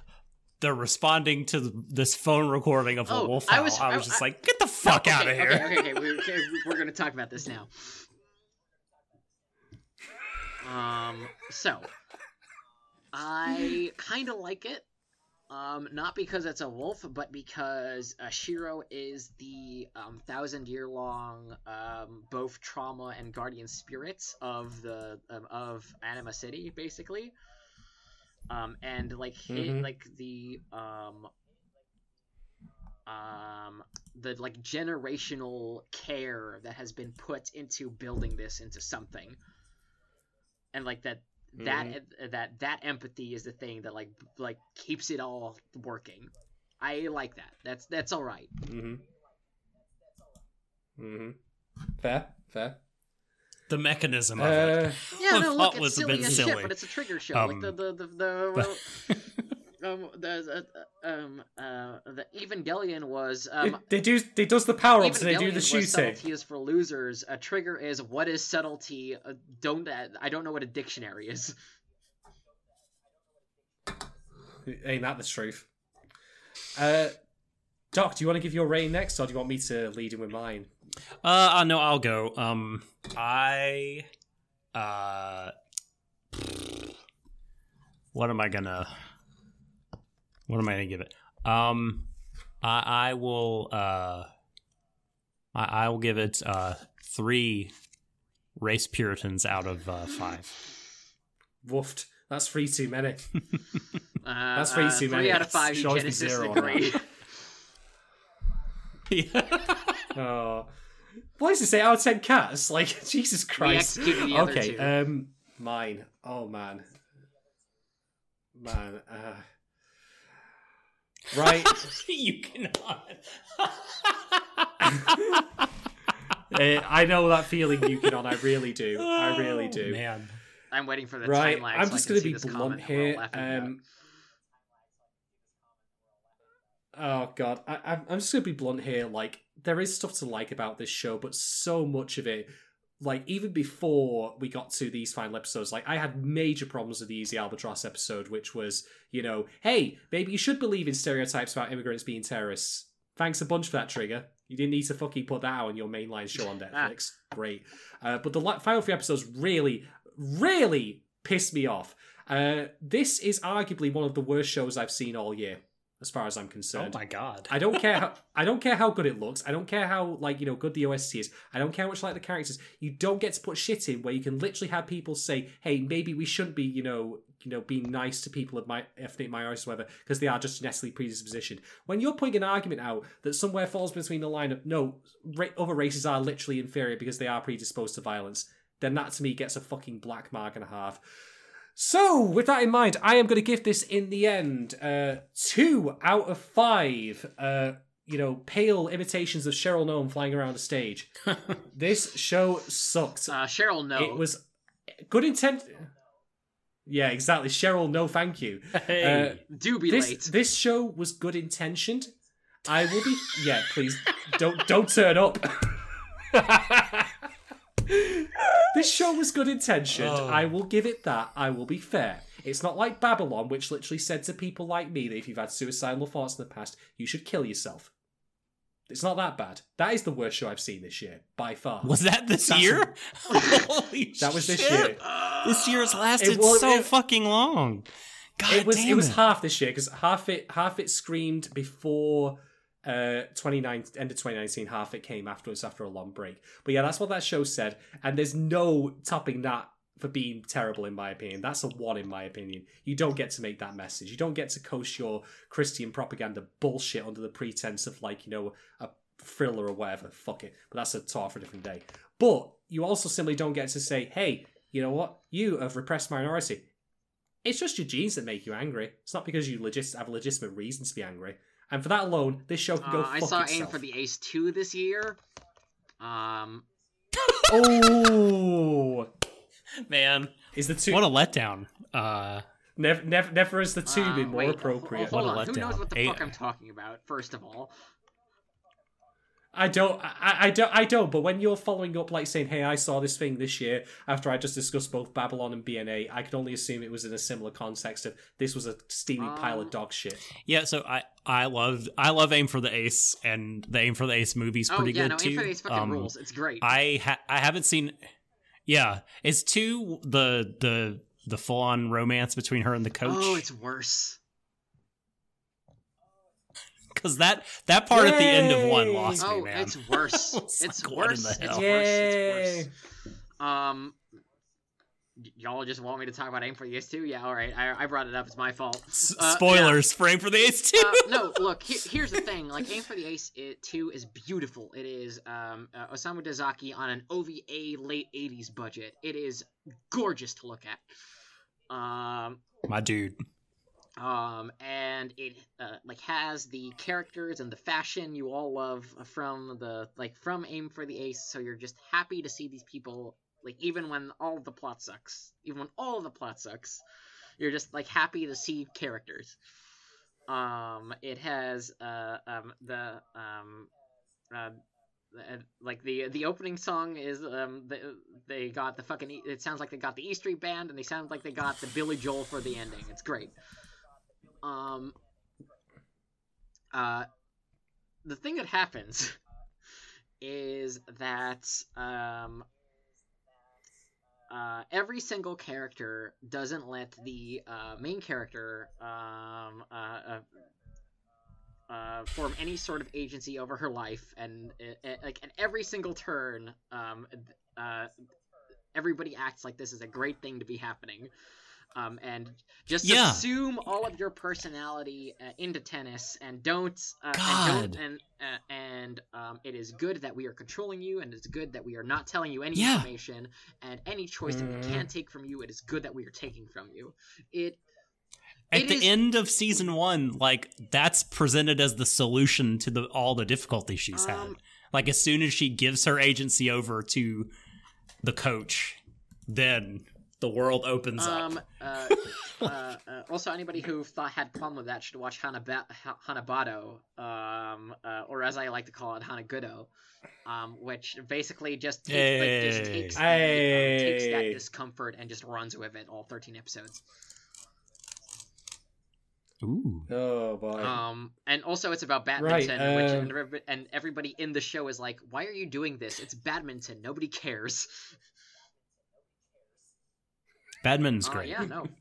they're responding to this phone recording of a Oh, wolf I howl. I was- was, I- just I- like, get the fuck okay, out of here. Okay, okay, okay. We're, okay, we're going to talk about this now. Um, so I kind of like it. Um, not because it's a wolf, but because uh, Shiro is the um, thousand year long um, both trauma and guardian spirits of the of, of Anima City, basically. Um, and like hi- Mhm. like the um um the like generational care that has been put into building this into something and like that that that that empathy is the thing that like like keeps it all working i like that that's that's all right Mm-hmm. Mm-hmm. Fair, fair. The mechanism of it. Uh, yeah I no thought look it's was a silly bit as silly. shit but it's a trigger show Um, like the the the, the well, um the uh, um uh the evangelion was um they, they do. They does the power ups. And They do the was shooting. subtlety is for losers. A trigger is what is subtlety? Uh, don't uh, I don't know what a dictionary is. Ain't that the truth? Uh, Doc, do you want to give your rating next, or do you want me to lead in with mine? Uh, uh no, I'll go. Um, I, uh, what am I gonna, what am I gonna give it? Um, I, I will, uh, I, I will give it uh three race Puritans out of uh, five. Woofed. That's three too many. Uh, That's three uh, too three many. out of five. Should always be Genesis zero on agree. yeah. Oh, what does it say? Out of ten cats? Like Jesus Christ. executed the other okay, two. um, mine. Oh man, man. Uh... Right. you cannot. Uh, I know that feeling you get on. I really do. I really do. Oh, Man. I'm waiting for the Right. time lapse. I'm so just I going to see be blunt comment that we're all here. laughing about. Um, oh God, I, I'm I'm just going to be blunt here. Like there is stuff to like about this show, but so much of it. Like even before we got to these final episodes, like I had major problems with the Easy Albatross episode, which was, you know, hey, maybe you should believe in stereotypes about immigrants being terrorists. Thanks a bunch for that trigger. You didn't need to fucking put that out on your mainline show on Netflix. Great. Uh, but the final three episodes really, really pissed me off. Uh, this is arguably one of the worst shows I've seen all year, as far as I'm concerned. Oh concerned. my god. I don't care how I don't care how good it looks. I don't care how like you know good the OST is. I don't care how much like the characters. You don't get to put shit in where you can literally have people say, "Hey, maybe we shouldn't be you know you know being nice to people of my ethnic minorities, or whatever, because they are just genetically predispositioned." When you're putting an argument out that somewhere falls between the line of no, ra- other races are literally inferior because they are predisposed to violence, then that to me gets a fucking black mark and a half. So, with that in mind, I am going to give this in the end uh, two out of five. Uh, you know, pale imitations of Sheryl Nome flying around the stage. this show sucked. Uh, Cheryl, no. It was good intent. Yeah, exactly. Cheryl, no, thank you. Hey. Uh, Do be this late. this show was good intentioned. I will be. Yeah, please don't don't turn up. this show was good intentioned. Oh. I will give it that. I will be fair. It's not like Babylon, which literally said to people like me that if you've had suicidal thoughts in the past, you should kill yourself. It's not that bad. That is the worst show I've seen this year, by far. Was that this That's- year? Holy That was this shit. year. This year's lasted It so it- fucking long. God it was damn it was half this year because half it half it screamed before uh 29 end of 2019 half it came afterwards after a long break. But yeah that's what that show said and there's no topping that for being terrible in my opinion. That's a one in my opinion. You don't get to make that message. You don't get to coast your christian propaganda bullshit under the pretense of like you know a thriller or whatever. Fuck it. But that's a talk for a different day. But you also simply don't get to say hey you know what? You have repressed minority. It's just your genes that make you angry. It's not because you legit have a legitimate reason to be angry. And for that alone, this show can go Uh, fuck I saw itself. Aim for the Ace 2 this year. Um, Oh, man. is the two What a letdown. Uh, never never never has the two uh, been more wait, appropriate? Hold, What a on, who knows what the Eight- fuck I'm talking about? First of all, I don't, I, I don't, I don't. But when you're following up, like saying, "Hey, I saw this thing this year," after I just discussed both Babylon and BNA, I could only assume it was in a similar context of this was a steaming pile of Um, dog shit. yeah, so I I love, I love Aim for the Ace and the Aim for the Ace movie's oh pretty yeah, good no, too. Aim for the Ace fucking Um, rules. It's great. I ha- I haven't seen. Yeah, it's two the the the full on romance between her and the coach? Oh, it's worse. Because that that part at the end of one lost oh, me, man. it's worse. It's it's like, worse. It's worse. It's worse. Um, y- y'all just want me to talk about Aim for the Ace 2? Yeah, all right. I, I brought it up. It's my fault. S- Uh, Spoilers for Aim for the Ace too. uh, no, look. He- here's the thing. Like, Aim for the Ace it, Two is beautiful. It is um, uh, Osamu Dezaki on an OVA late '80s budget. It is gorgeous to look at. Um, My dude. Um, and it uh, like has the characters and the fashion you all love from the like from Aim for the Ace. So you're just happy to see these people. Like even when all the plot sucks, even when all the plot sucks, you're just like happy to see characters. Um, it has uh um the um uh, uh, like the the opening song is um they, they got the fucking it sounds like they got the E Street Band and they sound like they got the Billy Joel for the ending. It's great. Um. Uh, the thing that happens is that um uh, every single character doesn't let the uh, main character um, uh, uh, uh, form any sort of agency over her life, and uh, like at every single turn, um, uh, everybody acts like this is a great thing to be happening. Um, and just Yeah. assume all of your personality uh, into tennis, and don't, uh, and God. don't, and uh, and um, it is good that we are controlling you, and it's good that we are not telling you any Yeah. information, and any choice that we Mm. can take from you, it is good that we are taking from you. It At It the is- end of season one, like that's presented as the solution to the all the difficulties she's had. Um, Like as soon as she gives her agency over to the coach, then the world opens Um. up. Uh, uh, uh, also, anybody who thought had problem with that should watch Hanaba- Ha- Hanebado, um, uh, or as I like to call it, Hanagudo, um, which basically just takes, like, just Hey. takes, the, um, takes that discomfort and just runs with it all 13 episodes. Ooh. Oh boy. Um, and also it's about Right, badminton, which um, and, everyb- and everybody in the show is like, "Why are you doing this? It's badminton. Nobody cares." Badminton's Uh, great. yeah, no.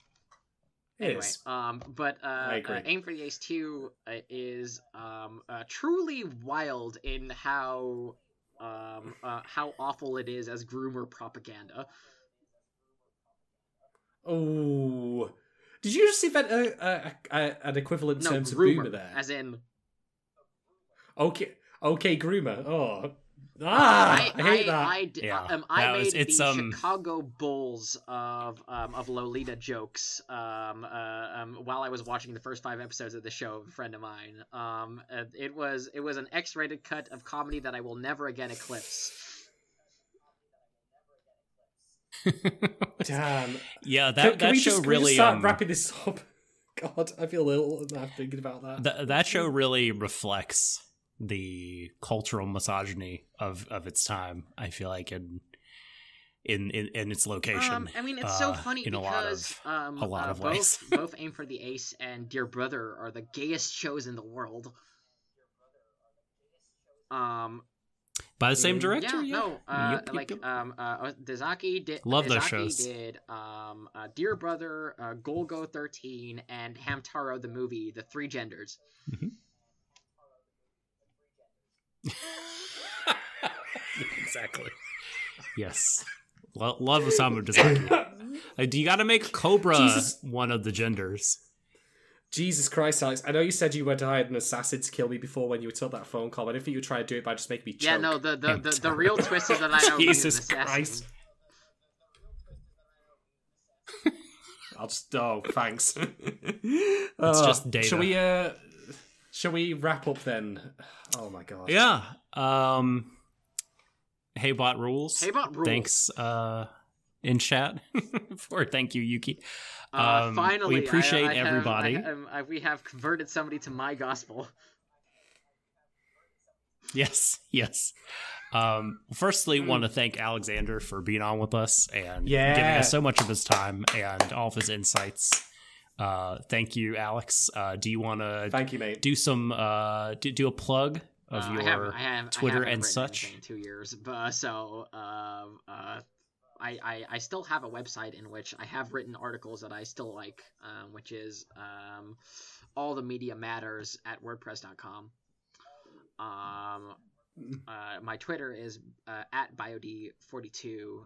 It anyway, is. um, but uh, uh, Aim for the Ace Two uh, is um, uh, truly wild in how um, uh, how awful it is as groomer propaganda. Oh, did you just invent a, a, a, an equivalent No, term to groomer, boomer there? as in Okay, okay, groomer. Oh, Ah, I, hate that. I, d- Yeah, um, I that made was- it's, the um, Chicago Bulls of um, of Lolita jokes um, uh, um, while I was watching the first five episodes of the show. A friend of mine. Um, uh, it was it was an X-rated cut of comedy that I will never again eclipse. Damn. yeah, that can, can that we show just, can we just really start um, wrapping this up? God, I feel ill now thinking about that. th- that show really reflects the cultural misogyny of of its time. I feel like in in in, in its location. Um, I mean, it's so uh, funny in a because lot of um, a lot uh, of both ways. both Aim for the Ace and Dear Brother are the gayest shows in the world. Um, by the same director. yeah, no, uh, Yep, yep, like yep. um, uh, Dezaki did. Love those Dezaki shows. Did um, uh, Dear Brother, uh, Golgo thirteen, and Hamtaro the movie, The Three Genders. exactly. Yes. Lo- love Osamu Dezaki. Like, do you got to make Cobra Jesus. one of the genders? Jesus Christ, Alex! I know you said you went to hire an assassin to kill me before when you took that phone call. I didn't think you were trying to do it by just making me choke. Yeah, no, the the, the, the real twist is that I don't Jesus need an assassin. Christ. I'll just. Oh, thanks. it's just data. Shall we? Uh, shall we wrap up then? Oh my god. Yeah. Um. Hey, bot rules. Hey, bot rules. Thanks. Uh, in chat for thank you, Yuki. Uh, Um, finally, we appreciate I, I have- everybody. I, um, I, we have converted somebody to my gospel. Yes, yes. Um, firstly, Mm. want to thank Alexander for being on with us and Yeah. giving us so much of his time and all of his insights. Uh, thank you, Alex. Uh, do you want to Thank you, mate. do some uh, do, do a plug of Uh, your I haven't, I have, Twitter I and such? in two years, but so um, uh, I, I I still have a website in which I have written articles that I still like, um, which is um, all the media matters at WordPress.com. Um, uh, my Twitter is uh, at biod42.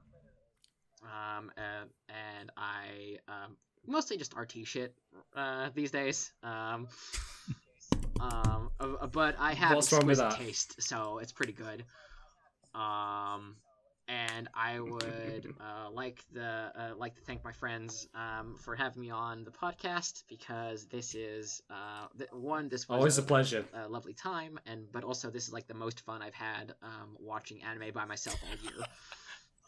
Um, uh, and I um, mostly just RT shit uh, these days. Um, um, uh, but I have What's exquisite taste, so it's pretty good. Um, and I would uh, like the uh, like to thank my friends um, for having me on the podcast because this is uh, th- one this was Always a pleasure. a lovely time and but also this is like the most fun i've had um, watching anime by myself all year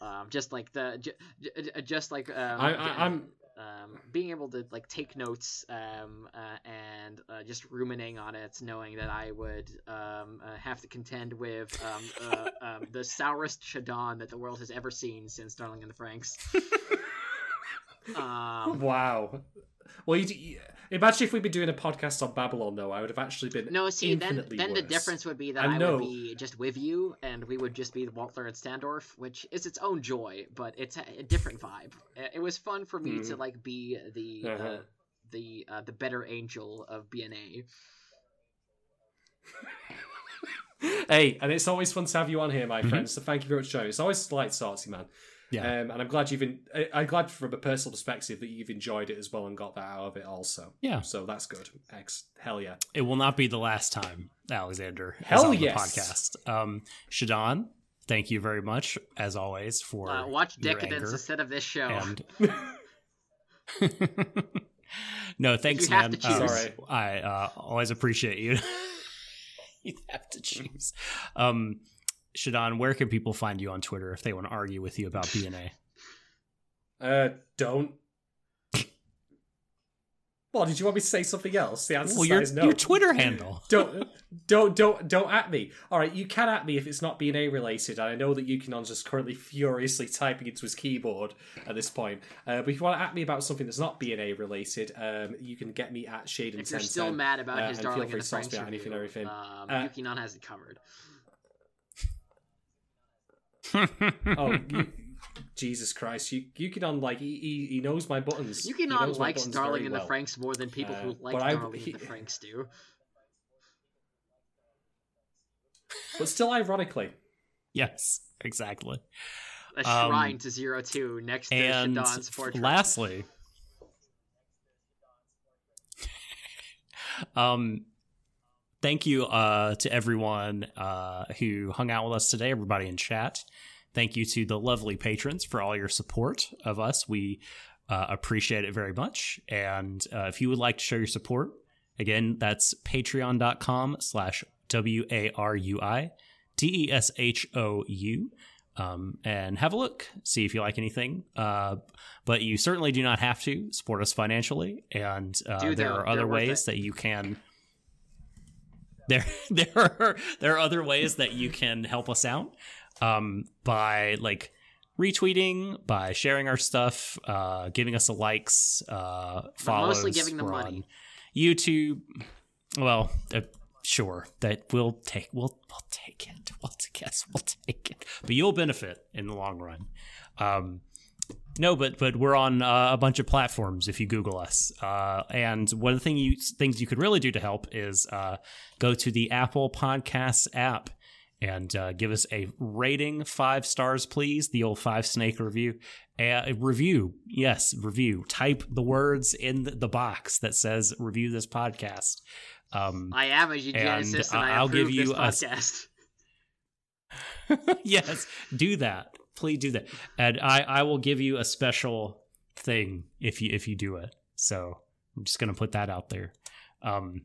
um, just like the j- j- just like um, I, I, I'm. Um, being able to like take notes um, uh, and uh, just ruminating on it, knowing that I would um, uh, have to contend with um, uh, um, the sourest Shadon that the world has ever seen since Darling in the Franxx. um, Wow. Well, you, you, imagine if we'd been doing a podcast on Babylon, though. I would have actually been. no, see, then infinitely then the difference would be that I I, would be just with you, and we would just be the Waltler and Standorf, which is its own joy, but it's a, a different vibe. It, it was fun for me to Mhm. like be the uh, Uh-huh. the uh, the better angel of BNA. Hey, and it's always fun to have you on here, my Mhm. friends. So thank you very much, Joe. It's always light salty, man. Yeah. Um, and I'm glad you've. En- I- I'm glad from a personal perspective that you've enjoyed it as well and got that out of it also. Yeah. So that's good. X. Hell yeah. It will not be the last time Alexander is Hell on the yes. podcast. Um, Shadon, thank you very much as always for Uh, watch Deca-Dence instead of this show. and no, thanks, You have man. to choose. Uh, Sorry. I uh, always appreciate you. you have to choose. Um, Shadon, where can people find you on Twitter if they want to argue with you about BNA? Uh, don't. What did you want me to say something else? The answer well, to your, that is no. your Twitter handle. don't don't don't don't at me. All right, you can at me if it's not BNA related. And I know that Yukinon's just currently furiously typing into his keyboard at this point. Uh, but if you want to at me about something that's not BNA related, um, you can get me at Shade and if you're still mad about uh, his Darling free in the to toss Franxx me anything, everything. um, Uh, Yukinon has it covered. Oh, you, Jesus Christ! You, Yukinon like he, he he knows my buttons. He Yukinon knows my likes buttons Darling very in the. Franxx more than people Uh, who like but I- Darling he- in the Franxx do. But still, ironically, yes, exactly. A Um, shrine to Zero Two next to And Shadon's fortress. lastly, um, thank you uh, to everyone uh, who hung out with us today, everybody in chat. Thank you to the lovely patrons for all your support of us. We uh, appreciate it very much. And uh, if you would like to show your support, again, that's patreon.com slash W A R U I D E S H O U. Um, and have a look, see if you like anything. Uh, but you certainly do not have to support us financially. And uh, there they're- other ways it. that you can. There, there are there are other ways that you can help us out um, by like retweeting, by sharing our stuff, uh, giving us a likes, uh, follows. mostly giving them money. on YouTube. Well, uh, sure that we'll take we'll we'll take it. We'll guess we'll take it, but you'll benefit in the long run. Um, no, but but we're on uh, a bunch of platforms if you Google us. Uh, and one of the thing you things you could really do to help is uh, go to the Apple Podcasts app and uh, give us a rating five stars, please. The old five snake review. A review, yes, review. Type the words in the box that says review this podcast. Um, I am a eugenicist, and, I- I I'll give you this a- podcast. yes, do that. Please do that, and I I will give you a special thing if you if you do it. So I'm just gonna put that out there. Um,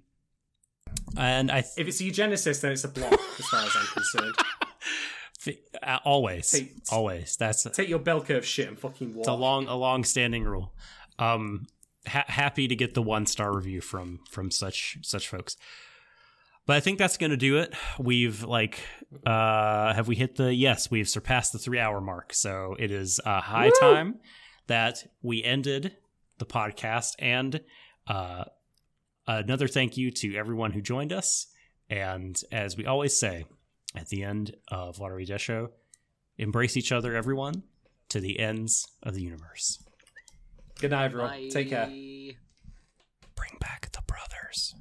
and I If it's a eugenicist, then it's a block, as far as I'm concerned. uh, always Hey, always that's Take your bell curve shit and fucking walk. it's a long a long standing rule. Um, ha- happy to get the one star review from from such such folks. But I think that's going to do it. We've like, uh, have we hit the? Yes, we've surpassed the three hour mark. So it is uh, high Woo! time that we ended the podcast. And uh, another thank you to everyone who joined us. And as we always say at the end of Lottery Death Show, embrace each other, everyone, to the ends of the universe. Good night, everyone. Bye. Take care. Bring back the brothers.